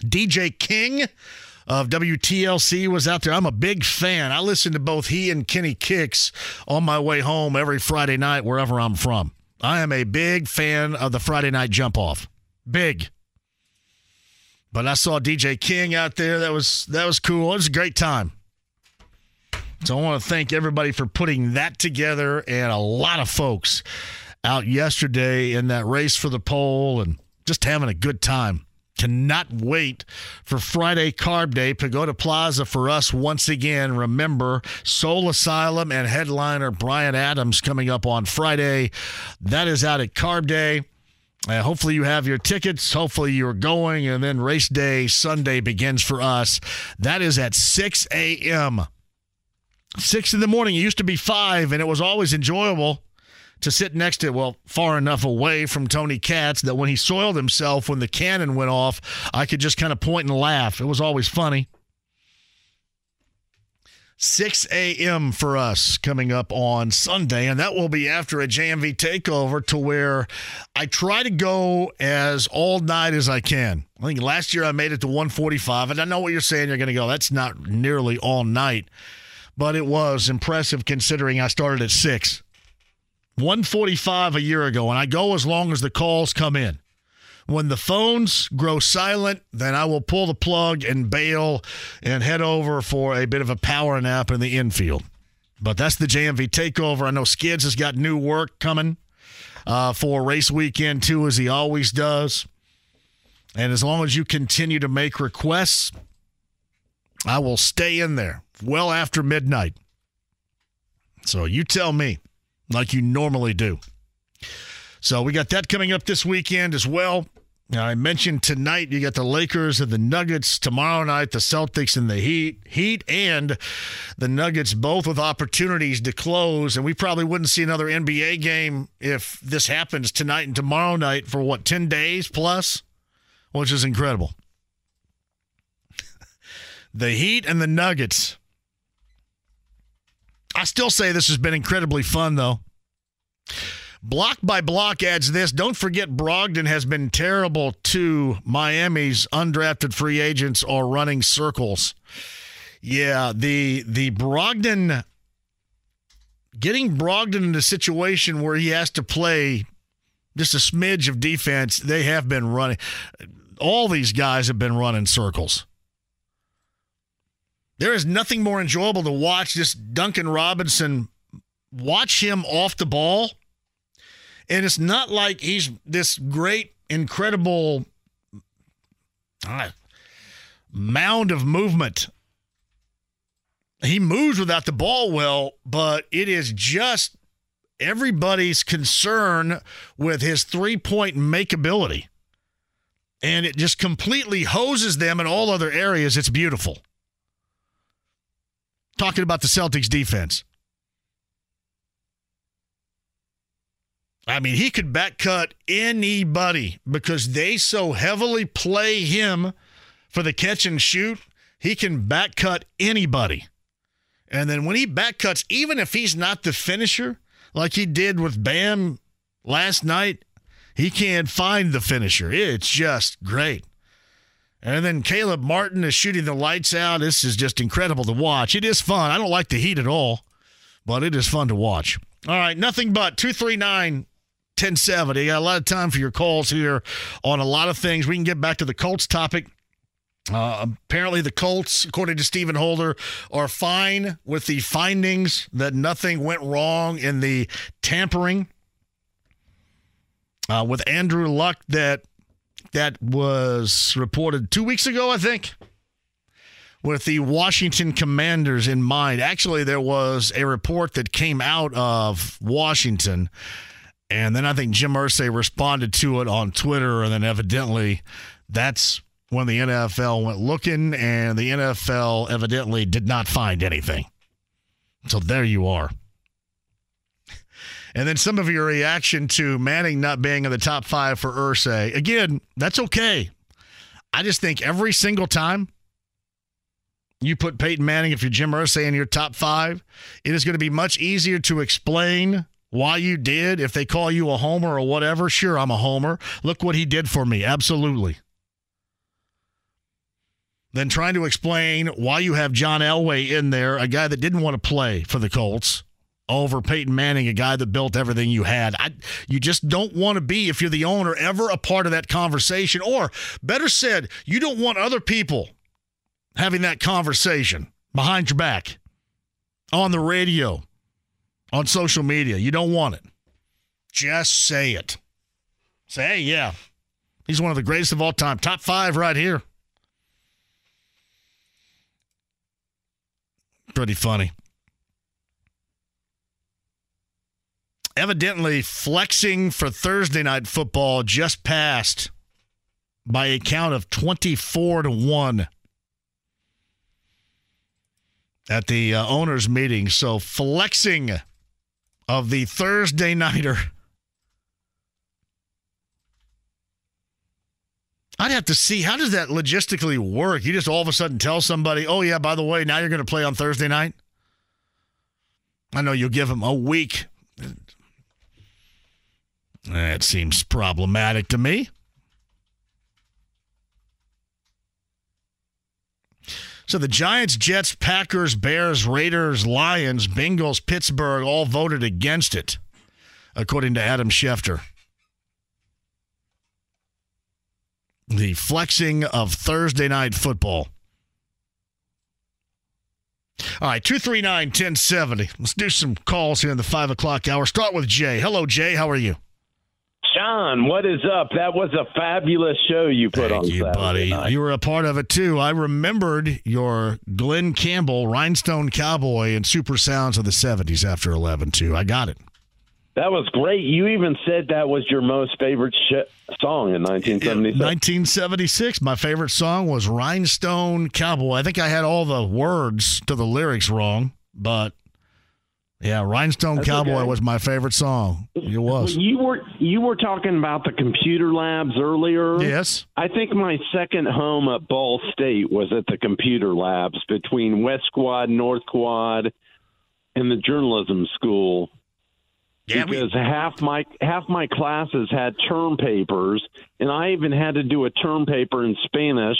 DJ King of WTLC was out there. I'm a big fan. I listen to both he and Kenny Kicks on my way home every Friday night wherever I'm from. I am a big fan of the Friday night jump off. Big. But I saw DJ King out there. That was that was cool. It was a great time. So I want to thank everybody for putting that together and a lot of folks out yesterday in that race for the pole and just having a good time. Cannot wait for Friday Carb Day, Pagoda Plaza for us once again. Remember, Soul Asylum and headliner Bryan Adams coming up on Friday. That is out at Carb Day. Uh, hopefully, you have your tickets. Hopefully, you're going. And then race day Sunday begins for us. That is at 6 a.m. 6 in the morning. It used to be 5, and it was always enjoyable to sit next to, well, far enough away from Tony Katz that when he soiled himself when the cannon went off, I could just kind of point and laugh. It was always funny. 6 a.m. for us coming up on Sunday, and that will be after a JMV takeover to where I try to go as all night as I can. I think last year I made it to 145, and I know what you're saying. You're going to go, that's not nearly all night, but it was impressive considering I started at 6. 145 a year ago, and I go as long as the calls come in. When the phones grow silent, then I will pull the plug and bail and head over for a bit of a power nap in the infield. But that's the JMV takeover. I know Skids has got new work coming uh, for race weekend, too, as he always does. And as long as you continue to make requests, I will stay in there well after midnight. So you tell me, like you normally do. So we got that coming up this weekend as well. I mentioned tonight you got the Lakers and the Nuggets. Tomorrow night, the Celtics and the Heat. Heat and the Nuggets both with opportunities to close. And we probably wouldn't see another NBA game if this happens tonight and tomorrow night for what, 10 days plus? Which is incredible. (laughs) the Heat and the Nuggets. I still say this has been incredibly fun, though. Block by block adds this. Don't forget, Brogdon has been terrible to Miami's undrafted free agents or running circles. Yeah, the the Brogdon getting Brogdon in a situation where he has to play just a smidge of defense. They have been running. All these guys have been running circles. There is nothing more enjoyable to watch. Just Duncan Robinson watch him off the ball and it's not like he's this great, incredible uh, mound of movement. He moves without the ball well, but it is just everybody's concern with his three point makeability. And it just completely hoses them in all other areas. It's beautiful. Talking about the Celtics defense. I mean, he could back cut anybody because they so heavily play him for the catch and shoot. He can back cut anybody. And then when he back cuts, even if he's not the finisher, like he did with Bam last night, he can't find the finisher. It's just great. And then Caleb Martin is shooting the lights out. This is just incredible to watch. It is fun. I don't like the heat at all, but it is fun to watch. All right, nothing but 239 1070. Got a lot of time for your calls here on a lot of things. We can get back to the Colts topic. Uh, apparently, the Colts, according to Stephen Holder, are fine with the findings that nothing went wrong in the tampering uh, with Andrew Luck that that was reported two weeks ago, I think, with the Washington Commanders in mind. Actually, there was a report that came out of Washington and then I think Jim Irsay responded to it on Twitter, and then evidently that's when the NFL went looking, and the NFL evidently did not find anything. So there you are. And then some of your reaction to Manning not being in the top five for Irsay. Again, that's okay. I just think every single time you put Peyton Manning, if you're Jim Irsay in your top five, it is going to be much easier to explain why you did, if they call you a homer or whatever, sure, I'm a homer. Look what he did for me. Absolutely. Then trying to explain why you have John Elway in there, a guy that didn't want to play for the Colts, over Peyton Manning, a guy that built everything you had. I, you just don't want to be, if you're the owner, ever a part of that conversation. Or better said, you don't want other people having that conversation behind your back on the radio on social media. You don't want it. Just say it. Say, hey, yeah, he's one of the greatest of all time. Top five right here. Pretty funny. Evidently, flexing for Thursday night football just passed by a count of 24 to 1 at the uh, owners' meeting. So, flexing of the Thursday Nighter. I'd have to see how does that logistically work? You just all of a sudden tell somebody, "Oh yeah, by the way, now you're going to play on Thursday night." I know you'll give them a week. That seems problematic to me. So the Giants, Jets, Packers, Bears, Raiders, Lions, Bengals, Pittsburgh all voted against it, according to Adam Schefter. The flexing of Thursday night football. All right, 239 1070. Let's do some calls here in the 5 o'clock hour. Start with Jay. Hello, Jay. How are you? John, what is up? That was a fabulous show you put Thank on you, Saturday buddy. night. You were a part of it too. I remembered your Glen Campbell Rhinestone Cowboy and Super Sounds of the 70s after 11 too. I got it. That was great. You even said that was your most favorite sh- song in 1976. 1976. My favorite song was Rhinestone Cowboy. I think I had all the words to the lyrics wrong, but yeah, Rhinestone That's Cowboy okay. was my favorite song. It was. You were you were talking about the computer labs earlier. Yes. I think my second home at Ball State was at the computer labs between West Quad, North Quad, and the journalism school. Yeah, we- because half my half my classes had term papers, and I even had to do a term paper in Spanish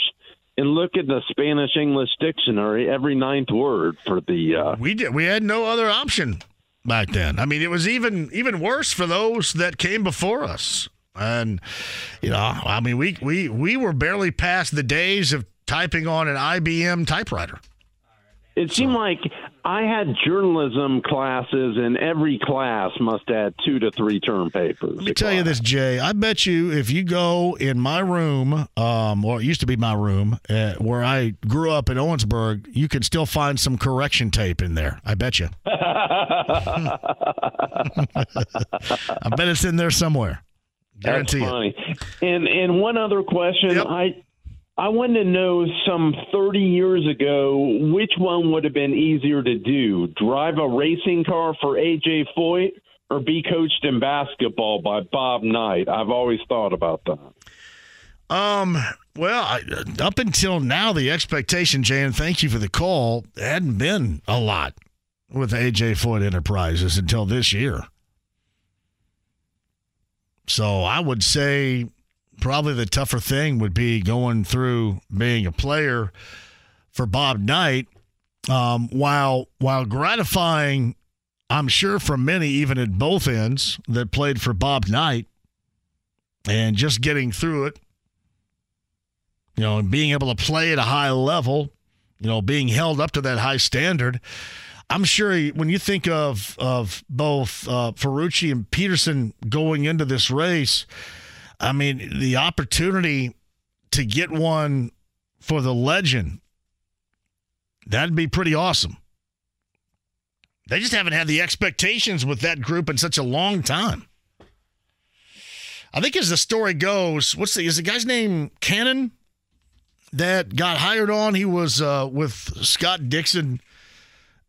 and look at the Spanish English dictionary every ninth word for the. Uh, We did. We had no other option back then. I mean, it was even even worse for those that came before us. And you know, I mean, we we we were barely past the days of typing on an IBM typewriter. It seemed like I had journalism classes, and every class must add two to three term papers. Let me tell you this, Jay. I bet you if you go in my room, um, or it used to be my room, uh, where I grew up in Owensburg, you can still find some correction tape in there. I bet you. (laughs) I bet it's in there somewhere. Guarantee That's it. funny. And and one other question, I I wanted to know some 30 years ago which one would have been easier to do: drive a racing car for AJ Foyt or be coached in basketball by Bob Knight. I've always thought about that. Um. Well, I, up until now, the expectation, Jan, thank you for the call, hadn't been a lot with AJ Foyt Enterprises until this year. So I would say probably the tougher thing would be going through being a player for Bob Knight. Um, while while gratifying, I'm sure for many, even at both ends that played for Bob Knight, and just getting through it you know, and being able to play at a high level, you know, being held up to that high standard. I'm sure when you think of of both uh, Ferrucci and Pedersen going into this race, I mean, the opportunity to get one for the legend, that'd be pretty awesome. They just haven't had the expectations with that group in such a long time. I think as the story goes, what's the is the guy's name Cannon? that got hired on. He was uh, with Scott Dixon,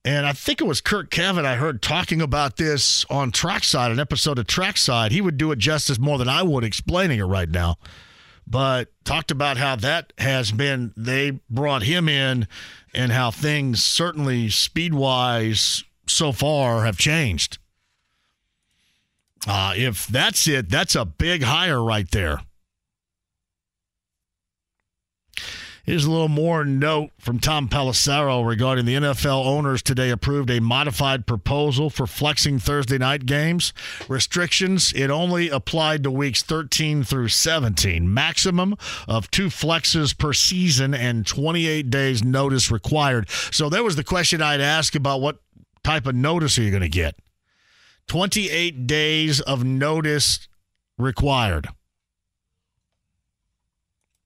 and I think it was Curt Cavin. I heard talking about this on Trackside, an episode of Trackside. He would do it justice more than I would explaining it right now. But talked about how that has been. They brought him in, and how things certainly speed wise so far have changed. Uh, if that's it, that's a big hire right there. Here's a little more note from Tom Pelissero regarding the NFL owners today approved a modified proposal for flexing Thursday night games. Restrictions, it only applied to weeks 13 through 17. Maximum of two flexes per season and 28 days notice required. So there was the question I'd ask about what type of notice are you going to get? 28 days of notice required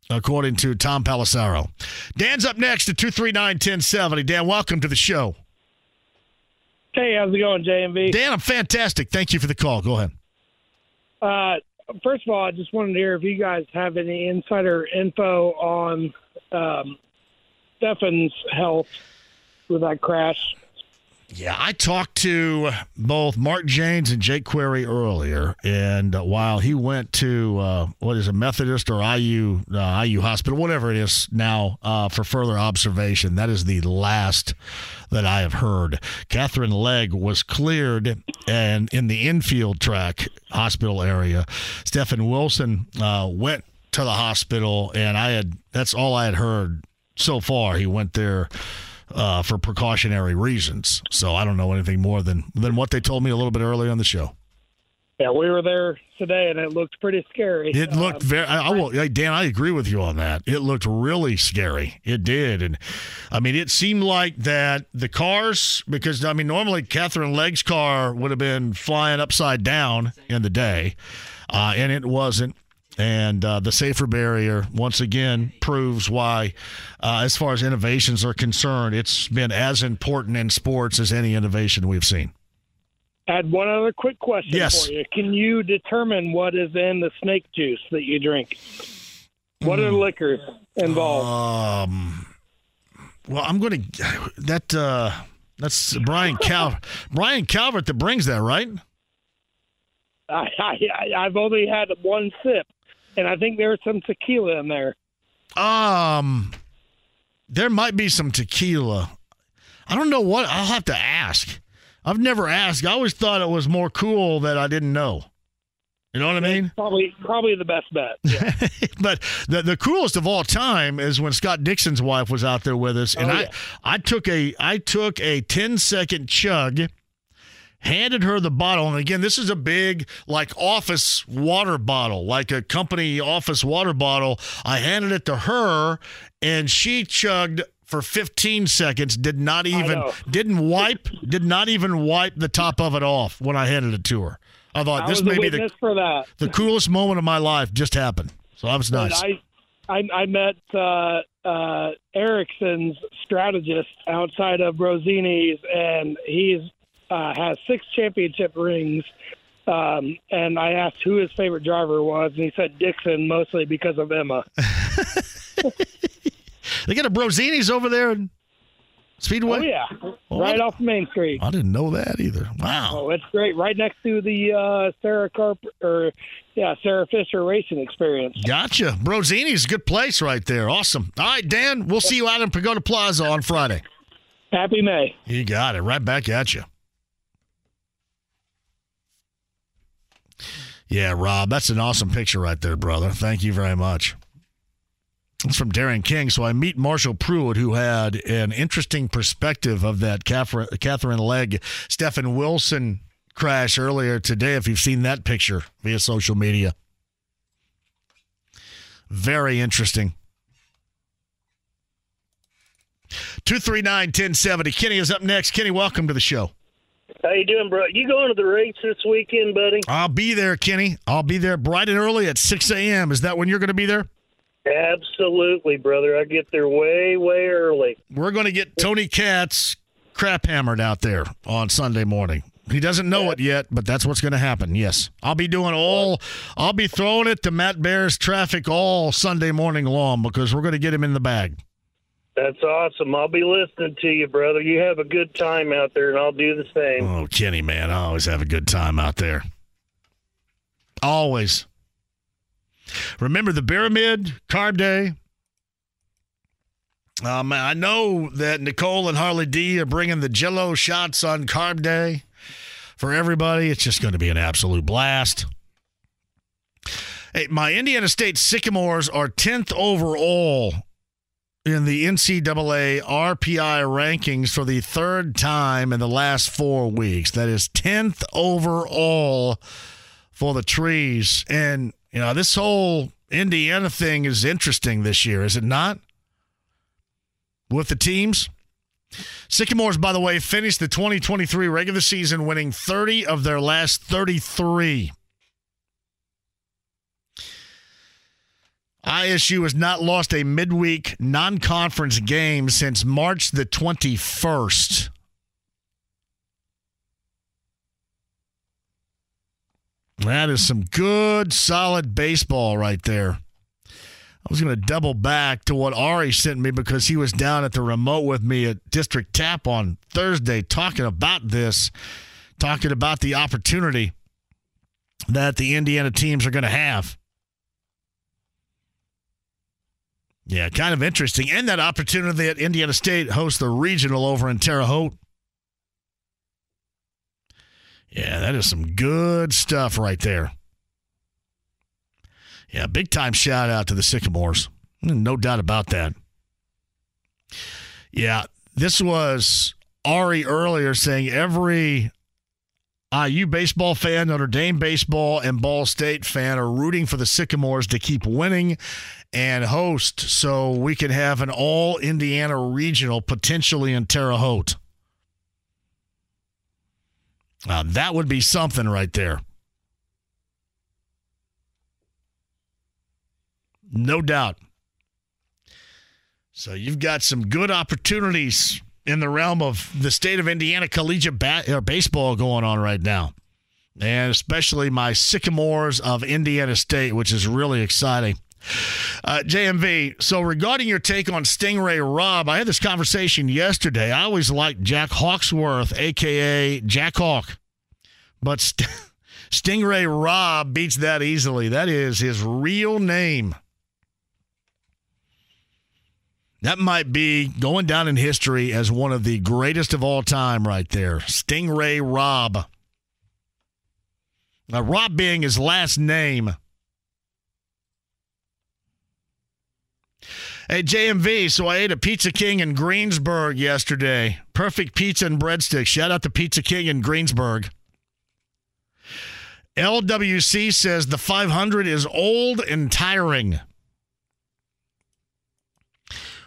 according to Tom Pelissero. Dan's up next at 239 1070. Dan, welcome to the show. Hey, how's it going, JMV? Dan, I'm fantastic. Thank you for the call. Go ahead. Uh, first of all, I just wanted to hear if you guys have any insider info on um, Stefan's health with that crash. Yeah, I talked to both Mark Jaynes and Jake Query earlier, and uh, while he went to uh, what is a Methodist or IU uh, IU hospital, whatever it is now, uh, for further observation, that is the last that I have heard. Katherine Legge was cleared, and in the infield track hospital area, Stefan Wilson uh, went to the hospital, and I had that's all I had heard so far. He went there uh, for precautionary reasons. So I don't know anything more than than what they told me a little bit earlier on the show. Yeah, we were there today, and it looked pretty scary. It looked Um, very. I, I will, Dan. I agree with you on that. It looked really scary. It did, and I mean, it seemed like that the cars because I mean, normally Katherine Legge's car would have been flying upside down in the day, uh, and it wasn't. And uh, the safer barrier once again proves why, uh, as far as innovations are concerned, it's been as important in sports as any innovation we've seen. I had one other quick question Yes. for you. Can you determine what is in the snake juice that you drink? What Hmm. are the liquors involved? Um, well, I'm going to that. Uh, that's Brian (laughs) Cal Brian Calvert that brings that, right? I, I, I've only had one sip, and I think there's some tequila in there. Um, there might be some tequila. I don't know what. I'll have to ask. I've never asked. I always thought it was more cool that I didn't know. You know what I mean? Probably, probably the best bet. (laughs) but the the coolest of all time is when Scott Dixon's wife was out there with us, and Oh, I. I took a I took a 10 second chug, handed her the bottle, and again, this is a big like office water bottle, like a company office water bottle. I handed it to her, and she chugged. For 15 seconds, did not even didn't wipe, did not even wipe the top of it off when I handed it to her. I thought I this may be the for that. the coolest moment of my life just happened. So that was nice. I, I, I met uh, uh, Ericsson's strategist outside of Rosini's, and he's uh, has six championship rings. Um, and I asked who his favorite driver was, and he said Dixon, mostly because of Emma. (laughs) They got a Brozini's over there in Speedway. Oh yeah, Oh, right off Main Street. I didn't know that either. Wow. Oh, it's great. Right next to the uh, Sarah Carp or yeah Sarah Fisher Racing Experience. Gotcha. Brozini's a good place right there. Awesome. All right, Dan, we'll see you out in Pagoda Plaza on Friday. Happy May. You got it. Right back at you. Yeah, Rob, that's an awesome picture right there, brother. Thank you very much. It's from Darren King. So I meet Marshall Pruett, who had an interesting perspective of that Katherine, Legge, Stefan Wilson crash earlier today, if you've seen that picture via social media. Very interesting. 239 1070. Kenny is up next. Kenny, welcome to the show. How you doing, bro? You going to the race this weekend, buddy? I'll be there, Kenny. I'll be there bright and early at 6 a.m. Is that when you're going to be there? Absolutely, brother. I get there way, way early. We're going to get Tony Katz crap hammered out there on Sunday morning. He doesn't know it yet, but that's what's going to happen. Yes. I'll be doing all, I'll be throwing it to Matt Bear's traffic all Sunday morning long because we're going to get him in the bag. That's awesome. I'll be listening to you, brother. You have a good time out there, and I'll do the same. Oh, Kenny, man, I always have a good time out there. Always. Remember the Pyramid Carb Day? Um, I know that Nicole and Harley D are bringing the Jello shots on Carb Day for everybody. It's just going to be an absolute blast. Hey, my Indiana State Sycamores are 10th overall in the NCAA RPI rankings for the third time in the last four weeks. That is 10th overall for the trees. And, you know, this whole Indiana thing is interesting this year, is it not? With the teams? Sycamores, by the way, finished the 2023 regular season winning 30 of their last 33. ISU has not lost a midweek non conference game since March the 21st. That is some good, solid baseball right there. I was going to double back to what Ari sent me because he was down at the remote with me at District Tap on Thursday talking about this, talking about the opportunity that the Indiana teams are going to have. Yeah, kind of interesting. And that opportunity that Indiana State hosts the regional over in Terre Haute. Yeah, that is some good stuff right there. Yeah, big time shout out to the Sycamores. No doubt about that. Yeah, this was Ari earlier saying every IU baseball fan, Notre Dame baseball, and Ball State fan are rooting for the Sycamores to keep winning and host so we can have an all Indiana regional potentially in Terre Haute. That would be something right there. No doubt. So you've got some good opportunities in the realm of the state of Indiana collegiate ba- uh, baseball going on right now. And especially my Sycamores of Indiana State, which is really exciting. Uh, JMV, so regarding your take on Sting Ray Robb, I had this conversation yesterday. I always liked Jack Hawksworth, a.k.a. Jack Hawk. But St- (laughs) Sting Ray Robb beats that easily. That is his real name. That might be going down in history as one of the greatest of all time, right there. Sting Ray Robb. Now, Robb being his last name. Hey, JMV, so I ate a Pizza King in Greensburg yesterday. Perfect pizza and breadsticks. Shout out to Pizza King in Greensburg. LWC says the 500 is old and tiring.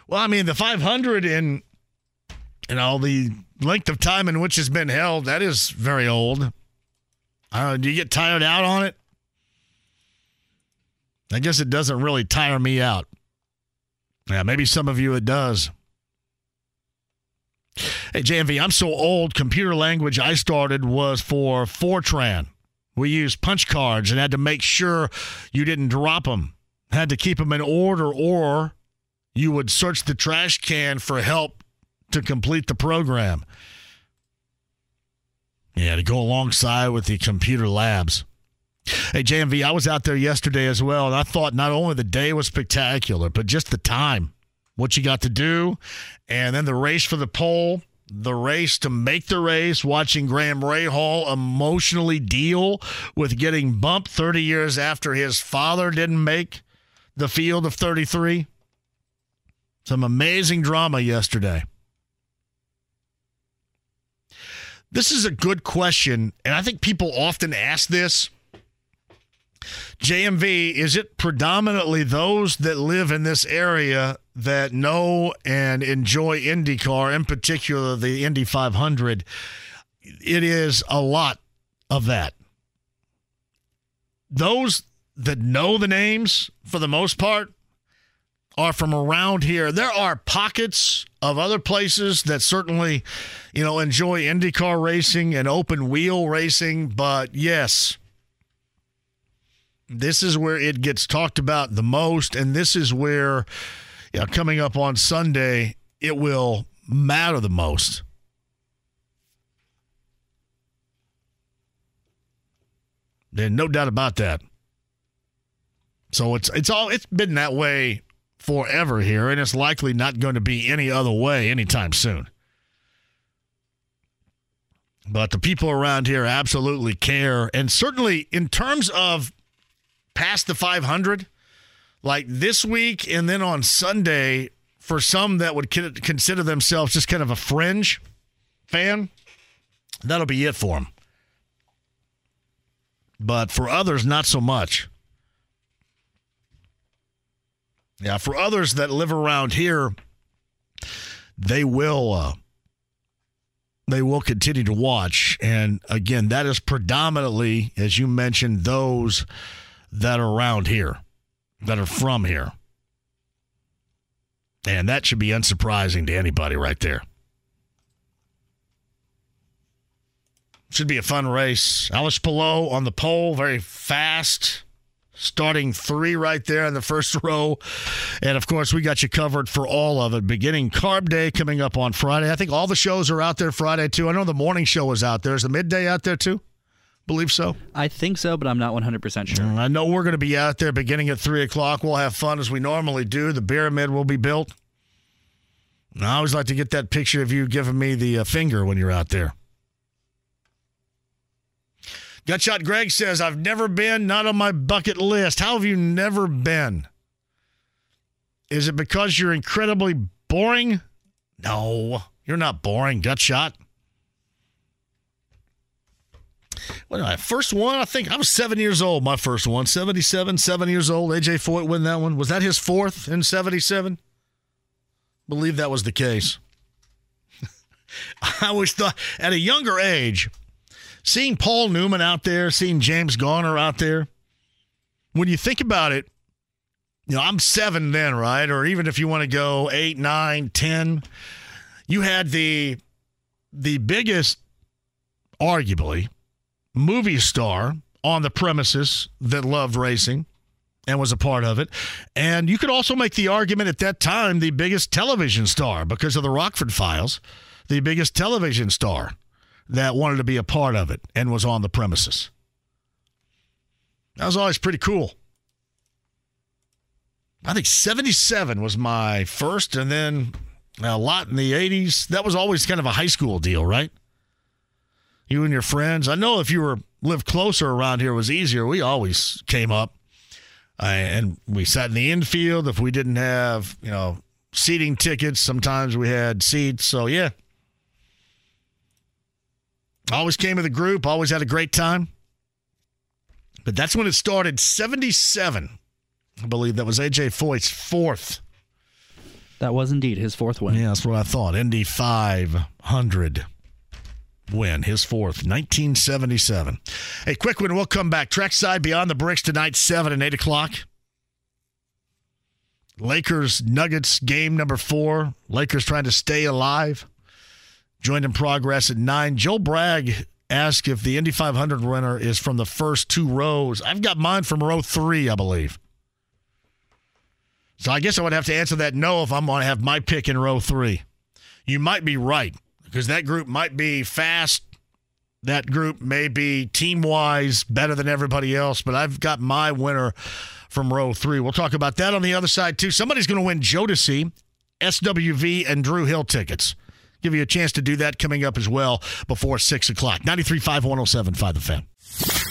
Well, I mean, the 500 in you all the length of time in which it's been held, that is very old. Uh, do you get tired out on it? I guess it doesn't really tire me out. Yeah, maybe some of you it does. Hey, JMV, I'm so old. Computer language I started was for Fortran. We used punch cards and had to make sure you didn't drop them. Had to keep them in order, or you would search the trash can for help to complete the program. Yeah, to go alongside with the computer labs. Hey, JMV, I was out there yesterday as well, and I thought not only the day was spectacular, but just the time, what you got to do, and then the race for the pole, the race to make the race, watching Graham Rahal emotionally deal with getting bumped 30 years after his father didn't make the field of 33. Some amazing drama yesterday. This is a good question, and I think people often ask this. JMV, is it predominantly those that live in this area that know and enjoy IndyCar, in particular the Indy 500? It is a lot of that. Those that know the names, for the most part, are from around here. There are pockets of other places that certainly, you know, enjoy IndyCar racing and open wheel racing, but yes, this is where it gets talked about the most, and this is where, yeah, coming up on Sunday, it will matter the most. There's no doubt about that. So it's it's all it's been that way forever here, and it's likely not going to be any other way anytime soon. But the people around here absolutely care. And certainly in terms of past the 500, like this week and then on Sunday, for some that would consider themselves just kind of a fringe fan, that'll be it for them. But for others, not so much. Yeah, for others that live around here, they will uh, they will continue to watch. And again, that is predominantly, as you mentioned, those that are around here, that are from here. And that should be unsurprising to anybody right there. Should be a fun race. Alex Palou on the pole, very fast starting three right there in the first (laughs) row. And of course, we got you covered for all of it. Beginning Carb Day coming up on Friday. I think all the shows are out there Friday too. I know the morning show is out there. Is the midday out there too? Believe so? I think so, but I'm not 100% sure. I know we're going to be out there beginning at 3 o'clock. We'll have fun as we normally do. The pyramid will be built. And I always like to get that picture of you giving me the uh, finger when you're out there. Gutshot Greg says, I've never been, not on my bucket list. How have you never been? Is it because you're incredibly boring? No, you're not boring, Gutshot. Well, my first one, I think I was seven years old. My first one, 77, seven years old. AJ Foyt win that one. Was that his fourth in 77? Believe that was the case. (laughs) I always thought at a younger age, seeing Paul Newman out there, seeing James Garner out there, when you think about it, you know, I'm seven then, right? Or even if you want to go eight, nine, ten, you had the the biggest, arguably, movie star on the premises that loved racing and was a part of it. And you could also make the argument at that time the biggest television star because of the Rockford Files, the biggest television star that wanted to be a part of it and was on the premises. That was always pretty cool. I think 77 was my first, and then a lot in the 80s. That was always kind of a high school deal, right? You and your friends. I know if you were lived closer around here, it was easier. We always came up uh, and we sat in the infield. If we didn't have, you know, seating tickets, sometimes we had seats. So, yeah. Always came with a group, always had a great time. But that's when it started 77. I believe that was AJ Foyt's fourth. That was indeed his fourth win. Yeah, that's what I thought. Indy 500 win, his fourth, 1977. A quick one. We'll come back. Trackside Beyond the Bricks tonight, 7 and 8 o'clock. Lakers Nuggets game number four. Lakers trying to stay alive. Joined in progress at 9. Joe Bragg asked if the Indy 500 winner is from the first two rows. I've got mine from row three, I believe. So I guess I would have to answer that no if I'm going to have my pick in row three. You might be right because that group might be fast. That group may be team wise better than everybody else, but I've got my winner from row three. We'll talk about that on the other side too. Somebody's going to win Jodeci, SWV, and Dru Hill tickets. Give you a chance to do that coming up as well before 6 o'clock. 93.5, 107.5 The Fan.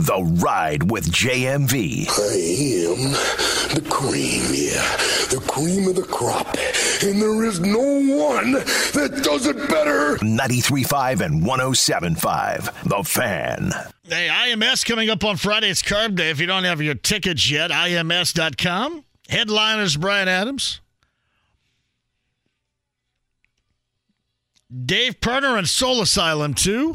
The Ride with JMV. I am the cream, yeah, the cream of the crop. And there is no one that does it better. 93.5 and 107.5. The Fan. Hey, IMS coming up on Friday. It's Carb Day. If you don't have your tickets yet, IMS.com. Headliners Bryan Adams. Dave Pirner and Soul Asylum, too.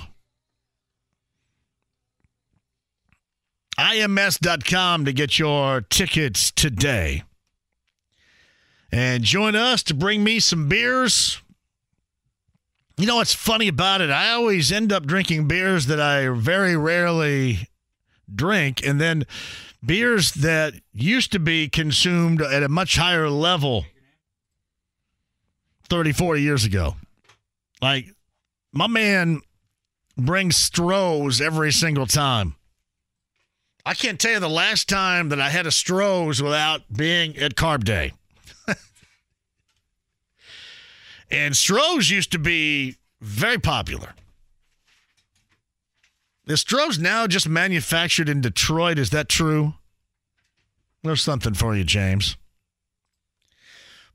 IMS.com to get your tickets today. And join us to bring me some beers. You know what's funny about it? I always end up drinking beers that I very rarely drink, and then beers that used to be consumed at a much higher level 30, 40 years ago. Like, my man brings Strohs every single time. I can't tell you the last time that I had a Strohs without being at Carb Day. (laughs) and Strohs used to be very popular. Is Strohs now just manufactured in Detroit? Is that true? There's something for you, James.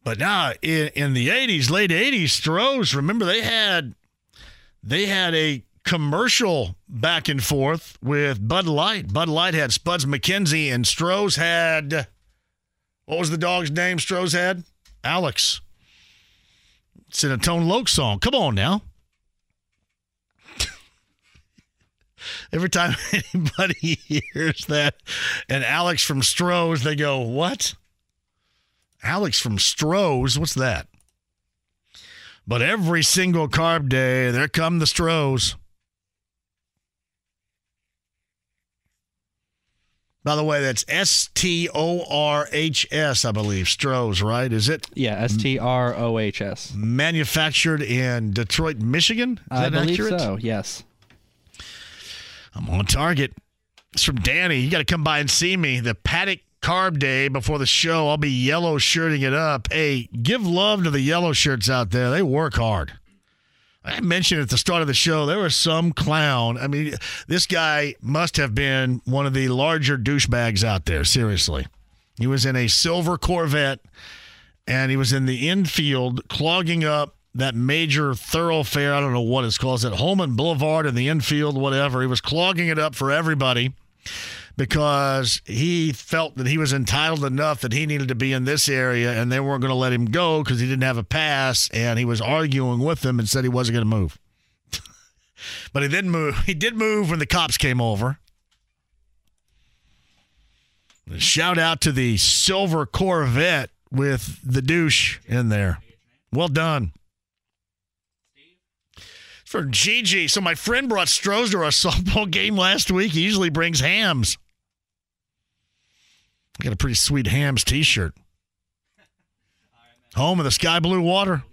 But now in, in the 80s, late 80s, Strohs, remember they had they had a commercial back and forth with Bud Light. Bud Light had Spuds MacKenzie, and Strohs had what was the dog's name? Strohs had Alex. It's in a Tone Loc song. Come on now. (laughs) Every time (laughs) anybody hears that, and Alex from Strohs, they go, "What? Alex from Strohs? What's that?" But every single carb day, there come the Strohs. By the way, that's S T O R H S, I believe. Strohs, right? Is it? Yeah, S T R O H S. Manufactured in Detroit, Michigan? Is I that believe accurate? so. Yes. I'm on target. It's from Danny. You got to come by and see me. The Paddock Carb Day before the show. I'll be yellow shirting it up. Hey, give love to the yellow shirts out there. They work hard. I mentioned at the start of the show, there was some clown. I mean, this guy must have been one of the larger douchebags out there, seriously. He was in a silver Corvette and he was in the infield clogging up that major thoroughfare. I don't know what it's called. Is it Hulman Boulevard in the infield, whatever? He was clogging it up for everybody because he felt that he was entitled enough that he needed to be in this area and they weren't going to let him go because he didn't have a pass and he was arguing with them and said he wasn't going to move. (laughs) but he didn't move. He did move when the cops came over. Shout out to the silver Corvette with the douche in there. Well done. For Gigi. So my friend brought to our softball game last week. He usually brings Hamm's. I got a pretty sweet Hamm's t-shirt. Home of the sky blue water.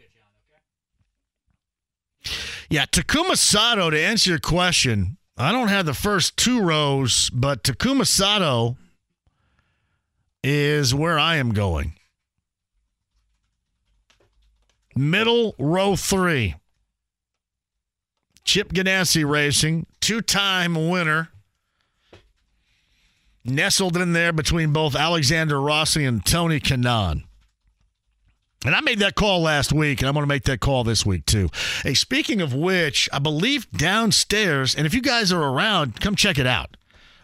Yeah, Takuma Sato, to answer your question, I don't have the first two rows, but Takuma Sato is where I am going. Middle row three. Chip Ganassi Racing, two time winner. Nestled in there between both Alexander Rossi and Tony Kanaan. And I made that call last week, and I'm going to make that call this week too. Hey, speaking of which, I believe downstairs, and if you guys are around, come check it out.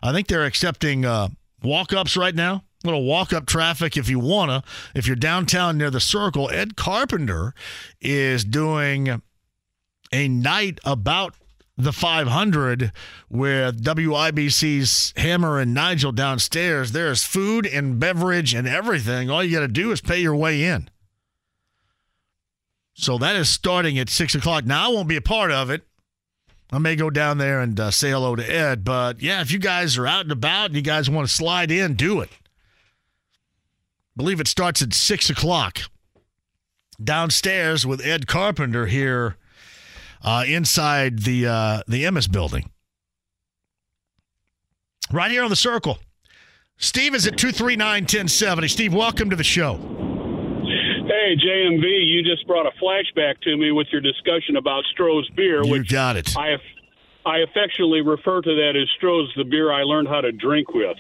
I think they're accepting uh, walk ups right now. Little walk up traffic if you wanna. If you're downtown near the circle, Ed Carpenter is doing a night about the 500 with WIBC's Hammer and Nigel downstairs. There's food and beverage and everything. All you got to do is pay your way in. So that is starting at 6 o'clock. Now, I won't be a part of it. I may go down there and uh, say hello to Ed. But yeah, if you guys are out and about and you guys want to slide in, do it believe it starts at six o'clock downstairs with Ed Carpenter here uh, inside the uh, the Emmis building, right here on the circle. Steve is at 239-1070. Steve, welcome to the show. Hey, JMV, you just brought a flashback to me with your discussion about Stroh's beer. You which got it. I, I affectionately refer to that as Stroh's the beer I learned how to drink with.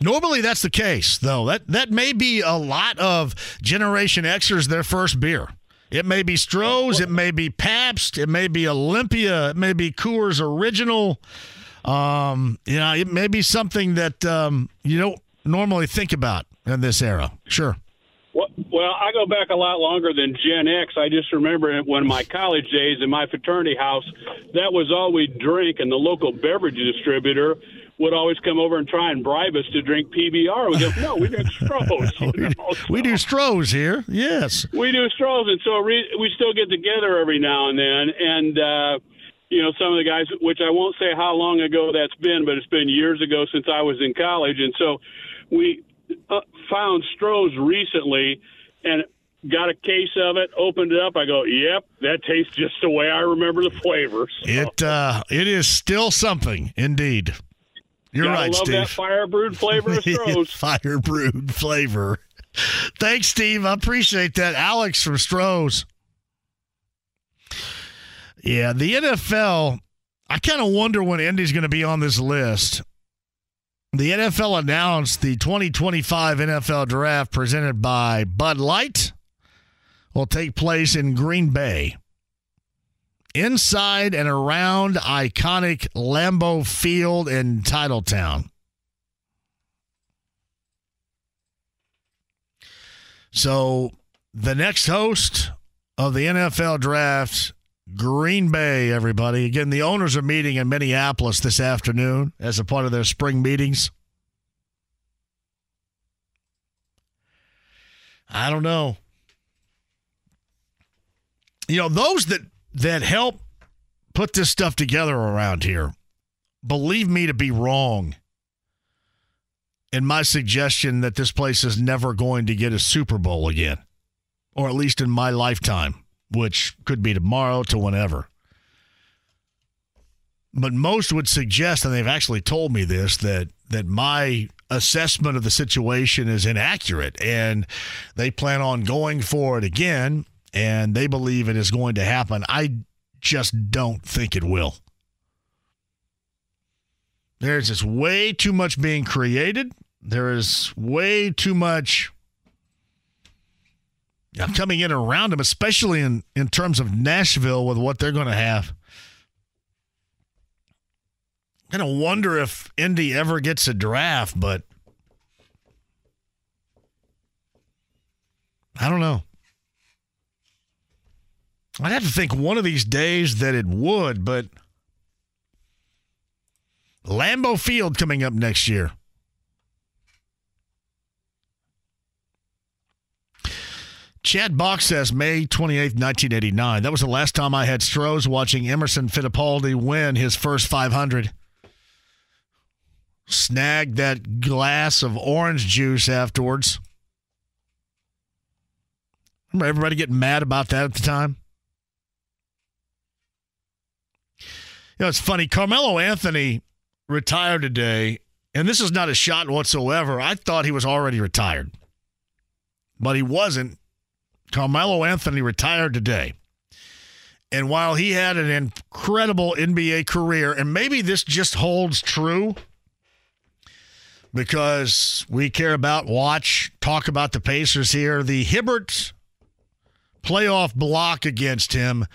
Normally that's the case, though. That that may be a lot of Generation Xers their first beer. It may be Stroh's, it may be Pabst, it may be Olympia, it may be Coors Original. Um, you know, it may be something that um, you don't normally think about in this era. Sure. Well, I go back a lot longer than Gen X. I just remember when my college days in my fraternity house, that was all we drink, and the local beverage distributor would always come over and try and bribe us to drink PBR. We go, no, we drink Stroh's. (laughs) we, do, we do Stroh's here. Yes, we do Stroh's, and so we, we still get together every now and then, and. uh you know, some of the guys, which I won't say how long ago that's been, but it's been years ago since I was in college. And so we uh, found Stroh's recently and got a case of it, opened it up. I go, yep, that tastes just the way I remember the flavor. So. It, uh, it is still something, indeed. You're Gotta right, love Steve. that fire brewed flavor of (laughs) Stroh's. fire brewed flavor. Thanks, Steve. I appreciate that. Alex from Stroh's. Yeah, the NFL, I kind of wonder when Indy's going to be on this list. The NFL announced the 2025 NFL draft presented by Bud Light will take place in Green Bay. Inside and around iconic Lambeau Field in Titletown. So, the next host of the NFL draft Green Bay, everybody. Again, the owners are meeting in Minneapolis this afternoon as a part of their spring meetings. I don't know. You know, those that that help put this stuff together around here, believe me to be wrong in my suggestion that this place is never going to get a Super Bowl again, or at least in my lifetime which could be tomorrow to whenever. But most would suggest, and they've actually told me this, that that my assessment of the situation is inaccurate, and they plan on going for it again, and they believe it is going to happen. I just don't think it will. There's just way too much being created. There is way too much coming in around them, especially in, in terms of Nashville with what they're going to have. I'm going to wonder if Indy ever gets a draft, but I don't know. I'd have to think one of these days that it would, but Lambeau Field coming up next year. Chad Box says May 28th, 1989. That was the last time I had Strohs watching Emerson Fittipaldi win his first 500. Snagged that glass of orange juice afterwards. Remember everybody getting mad about that at the time? You know, it's funny. Carmelo Anthony retired today, and this is not a shot whatsoever. I thought he was already retired, but he wasn't. Carmelo Anthony retired today. And while he had an incredible NBA career, and maybe this just holds true because we care about, watch, talk about the Pacers here, the Hibbert playoff block against him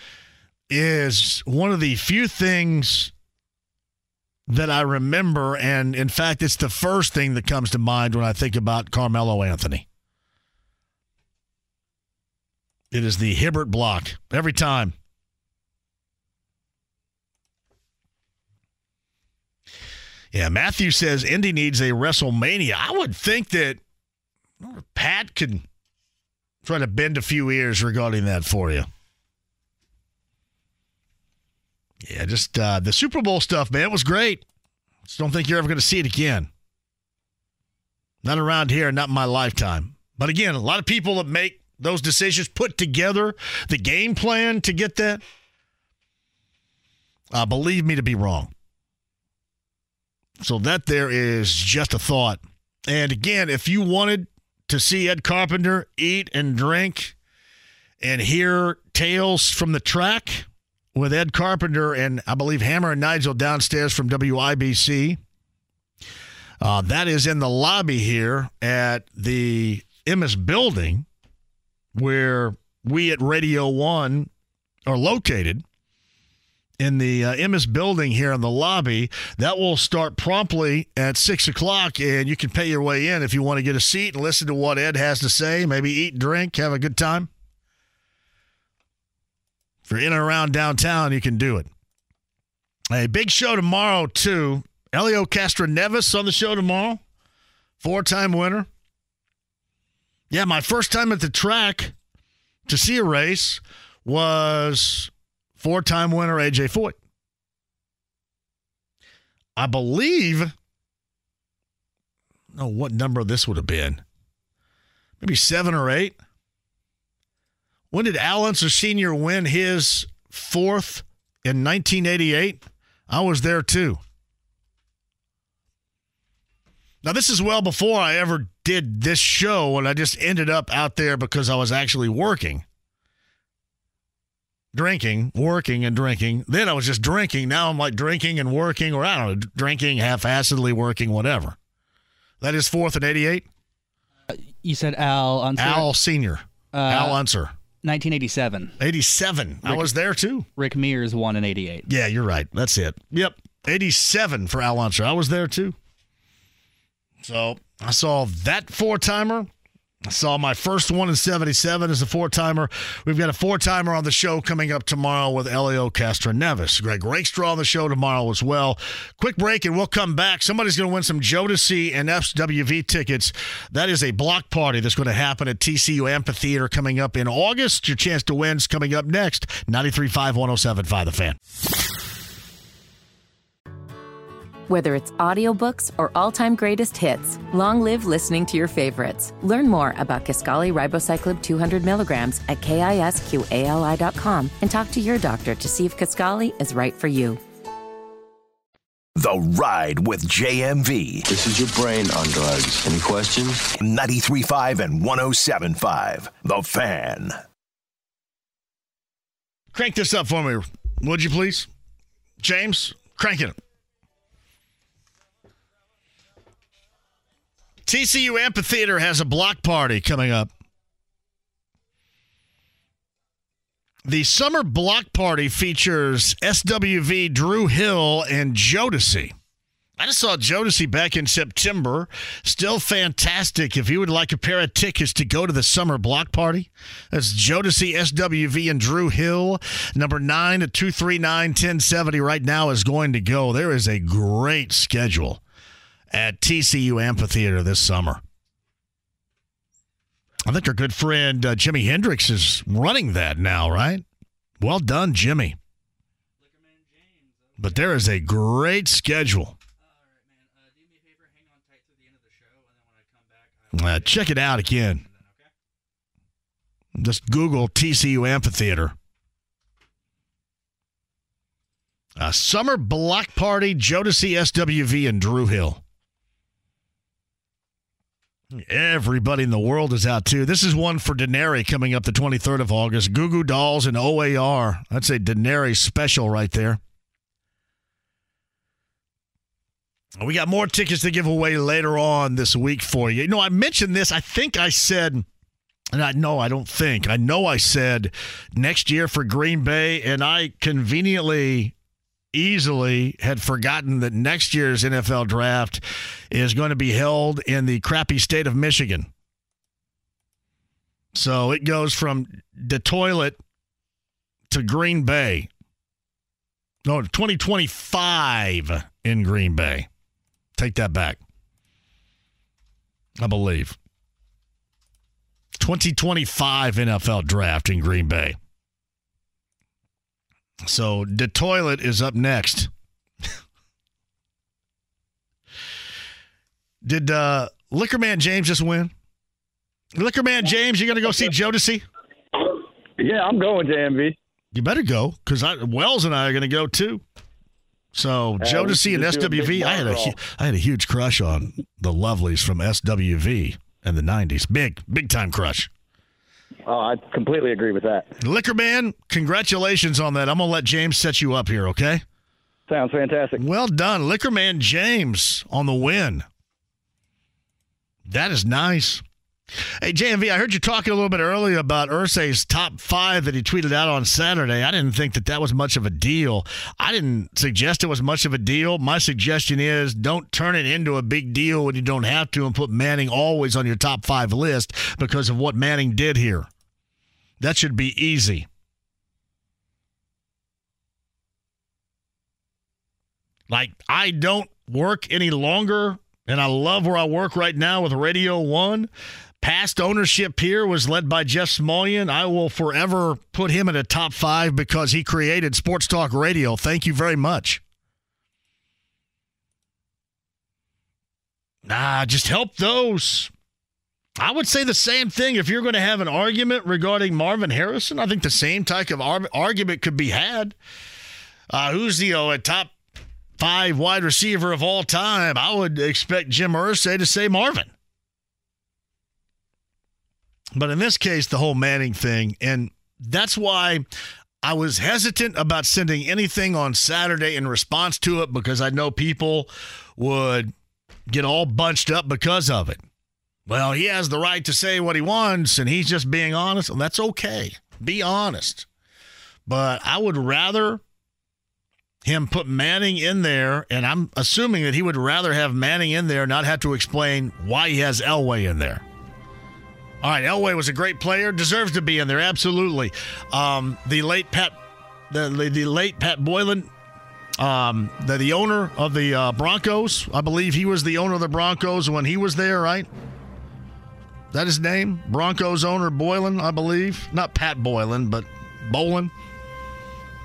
is one of the few things that I remember. And in fact, it's the first thing that comes to mind when I think about Carmelo Anthony. It is the Hibbert block every time. Yeah, Matthew says Indy needs a WrestleMania. I would think that Pat could try to bend a few ears regarding that for you. Yeah, just uh, the Super Bowl stuff, man, it was great. Just don't think you're ever going to see it again. Not around here, not in my lifetime. But again, a lot of people that make those decisions put together the game plan to get that. Uh, believe me to be wrong. So that there is just a thought. And again, if you wanted to see Ed Carpenter eat and drink and hear tales from the track with Ed Carpenter and I believe Hammer and Nigel downstairs from WIBC. Uh, that is in the lobby here at the Emmis building where we at Radio One are located in the uh, Emmis building here in the lobby. That will start promptly at six o'clock, and you can pay your way in if you want to get a seat and listen to what Ed has to say. Maybe eat, drink, have a good time. You're in and around downtown, you can do it. A big show tomorrow too. Helio Castroneves on the show tomorrow, four-time winner. Yeah, my first time at the track to see a race was four time winner AJ Foyt. I believe, oh, what number this would have been? Maybe seven or eight. When did Al Unser Sr. win his fourth in 1988? I was there too. Now, this is well before I ever did this show, and I just ended up out there because I was actually working. Drinking, working, and drinking. Then I was just drinking. Now I'm like drinking and working, or I don't know, drinking, half assedly working, whatever. That is fourth and 88? You said Al Unser? Al Sr. Uh, Al Unser. 1987. 87. I was there too. Rick Mears won in 88. Yeah, you're right. That's it. Yep. 87 for Al Unser. I was there too. So I saw that four timer. I saw my first one in 77 as a four timer. We've got a four timer on the show coming up tomorrow with Helio Castroneves. Greg Rakestraw on the show tomorrow as well. Quick break and we'll come back. Somebody's going to win some Jodeci and SWV tickets. That is a block party that's going to happen at TCU Amphitheater coming up in August. Your chance to win is coming up next. 93.5, 107.5 The Fan. Whether it's audiobooks or all-time greatest hits, long live listening to your favorites. Learn more about Kisqali Ribociclib 200 milligrams at kisqali.com and talk to your doctor to see if Kaskali is right for you. The Ride with JMV. This is your brain on drugs. Any questions? 93.5 and 107.5. The Fan. Crank this up for me Would you please? James, crank it. TCU Amphitheater has a block party coming up. The summer block party features SWV Dru Hill and Jodeci. I just saw Jodeci back in September. Still fantastic. If you would like a pair of tickets to go to the summer block party, that's Jodeci, SWV, and Dru Hill. Number 9 at 239 1070 right now is going to go. There is a great schedule at TCU Amphitheater this summer. I think our good friend uh, Jimmy Hendrix is running that now, right? Well done, Jimmy. But there is a great schedule. Uh, check it out again. Just Google TCU Amphitheater. A summer block party, Jodeci, SWV, and Dru Hill. Everybody in the world is out too. This is one for Denary coming up the 23rd of August. Goo Goo Dolls and OAR. That's a Denary special right there. We got more tickets to give away later on this week for you. You know, I mentioned this. I think I said, and I know I don't think, I know I said next year for Green Bay, and I conveniently easily had forgotten that next year's NFL draft is going to be held in the crappy state of Michigan. So it goes from the toilet to Green Bay. No, 2025 in Green Bay. Take that back. I believe. 2025 NFL draft in Green Bay. So the toilet is up next. Did uh, Liquor Man James just win? Liquor Man James, you gonna go see Jodeci? Yeah, I'm going, JMV. You better go because Wells and I are gonna go too. So Yeah, Jodeci and should do a big SWV, I had a I had a huge crush on the lovelies from SWV in the '90s. Big, big time crush. Oh, I completely agree with that. Liquor Man, congratulations on that. I'm gonna let James set you up here, okay? Sounds fantastic. Well done, Liquor Man James on the win. That is nice. Hey, JMV, I heard you talking a little bit earlier about Irsay's top five that he tweeted out on Saturday. I didn't think that that was much of a deal. I didn't suggest it was much of a deal. My suggestion is don't turn it into a big deal when you don't have to and put Manning always on your top five list because of what Manning did here. That should be easy. Like, I don't work any longer, and I love where I work right now with Radio One. Past ownership here was led by Jeff Smulyan. I will forever put him in a top five because he created Sports Talk Radio. Thank you very much. Nah, just help those. I would say the same thing if you're going to have an argument regarding Marvin Harrison. I think the same type of ar- argument could be had. Uh, who's the you top five wide receiver of all time? I would expect Jim Irsay to say Marvin. But in this case, the whole Manning thing, and that's why I was hesitant about sending anything on Saturday in response to it because I know people would get all bunched up because of it. Well, he has the right to say what he wants and he's just being honest, and that's okay. Be honest. But I would rather him put Manning in there, and I'm assuming that he would rather have Manning in there, not have to explain why he has Elway in there. All right, Elway was a great player, deserves to be in there, absolutely. Um, the late Pat, the, the, late Pat Boylan, um, the, the owner of the uh, Broncos, I believe he was the owner of the Broncos when he was there, right? That his name? Broncos owner Boylan, I believe. Not Pat Boylan, but Bowlen.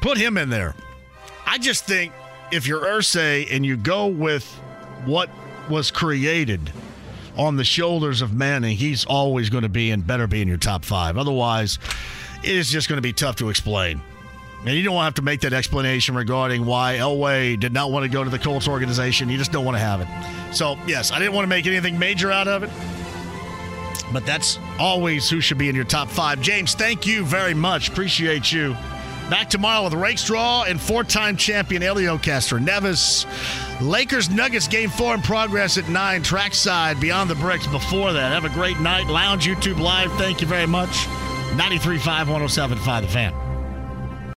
Put him in there. I just think if you're Irsay and you go with what was created on the shoulders of Manning, he's always going to be and better be in your top five. Otherwise, it is just going to be tough to explain. And you don't have to make that explanation regarding why Elway did not want to go to the Colts organization. You just don't want to have it. So, yes, I didn't want to make anything major out of it. But that's always who should be in your top five. James, thank you very much. Appreciate you Back tomorrow with Rakestraw and four-time champion Helio Castroneves. Lakers Nuggets game four in progress at nine. Trackside beyond the bricks before that. Have a great night. Lounge YouTube Live. Thank you very much. 93.5, 107.5 The Fan.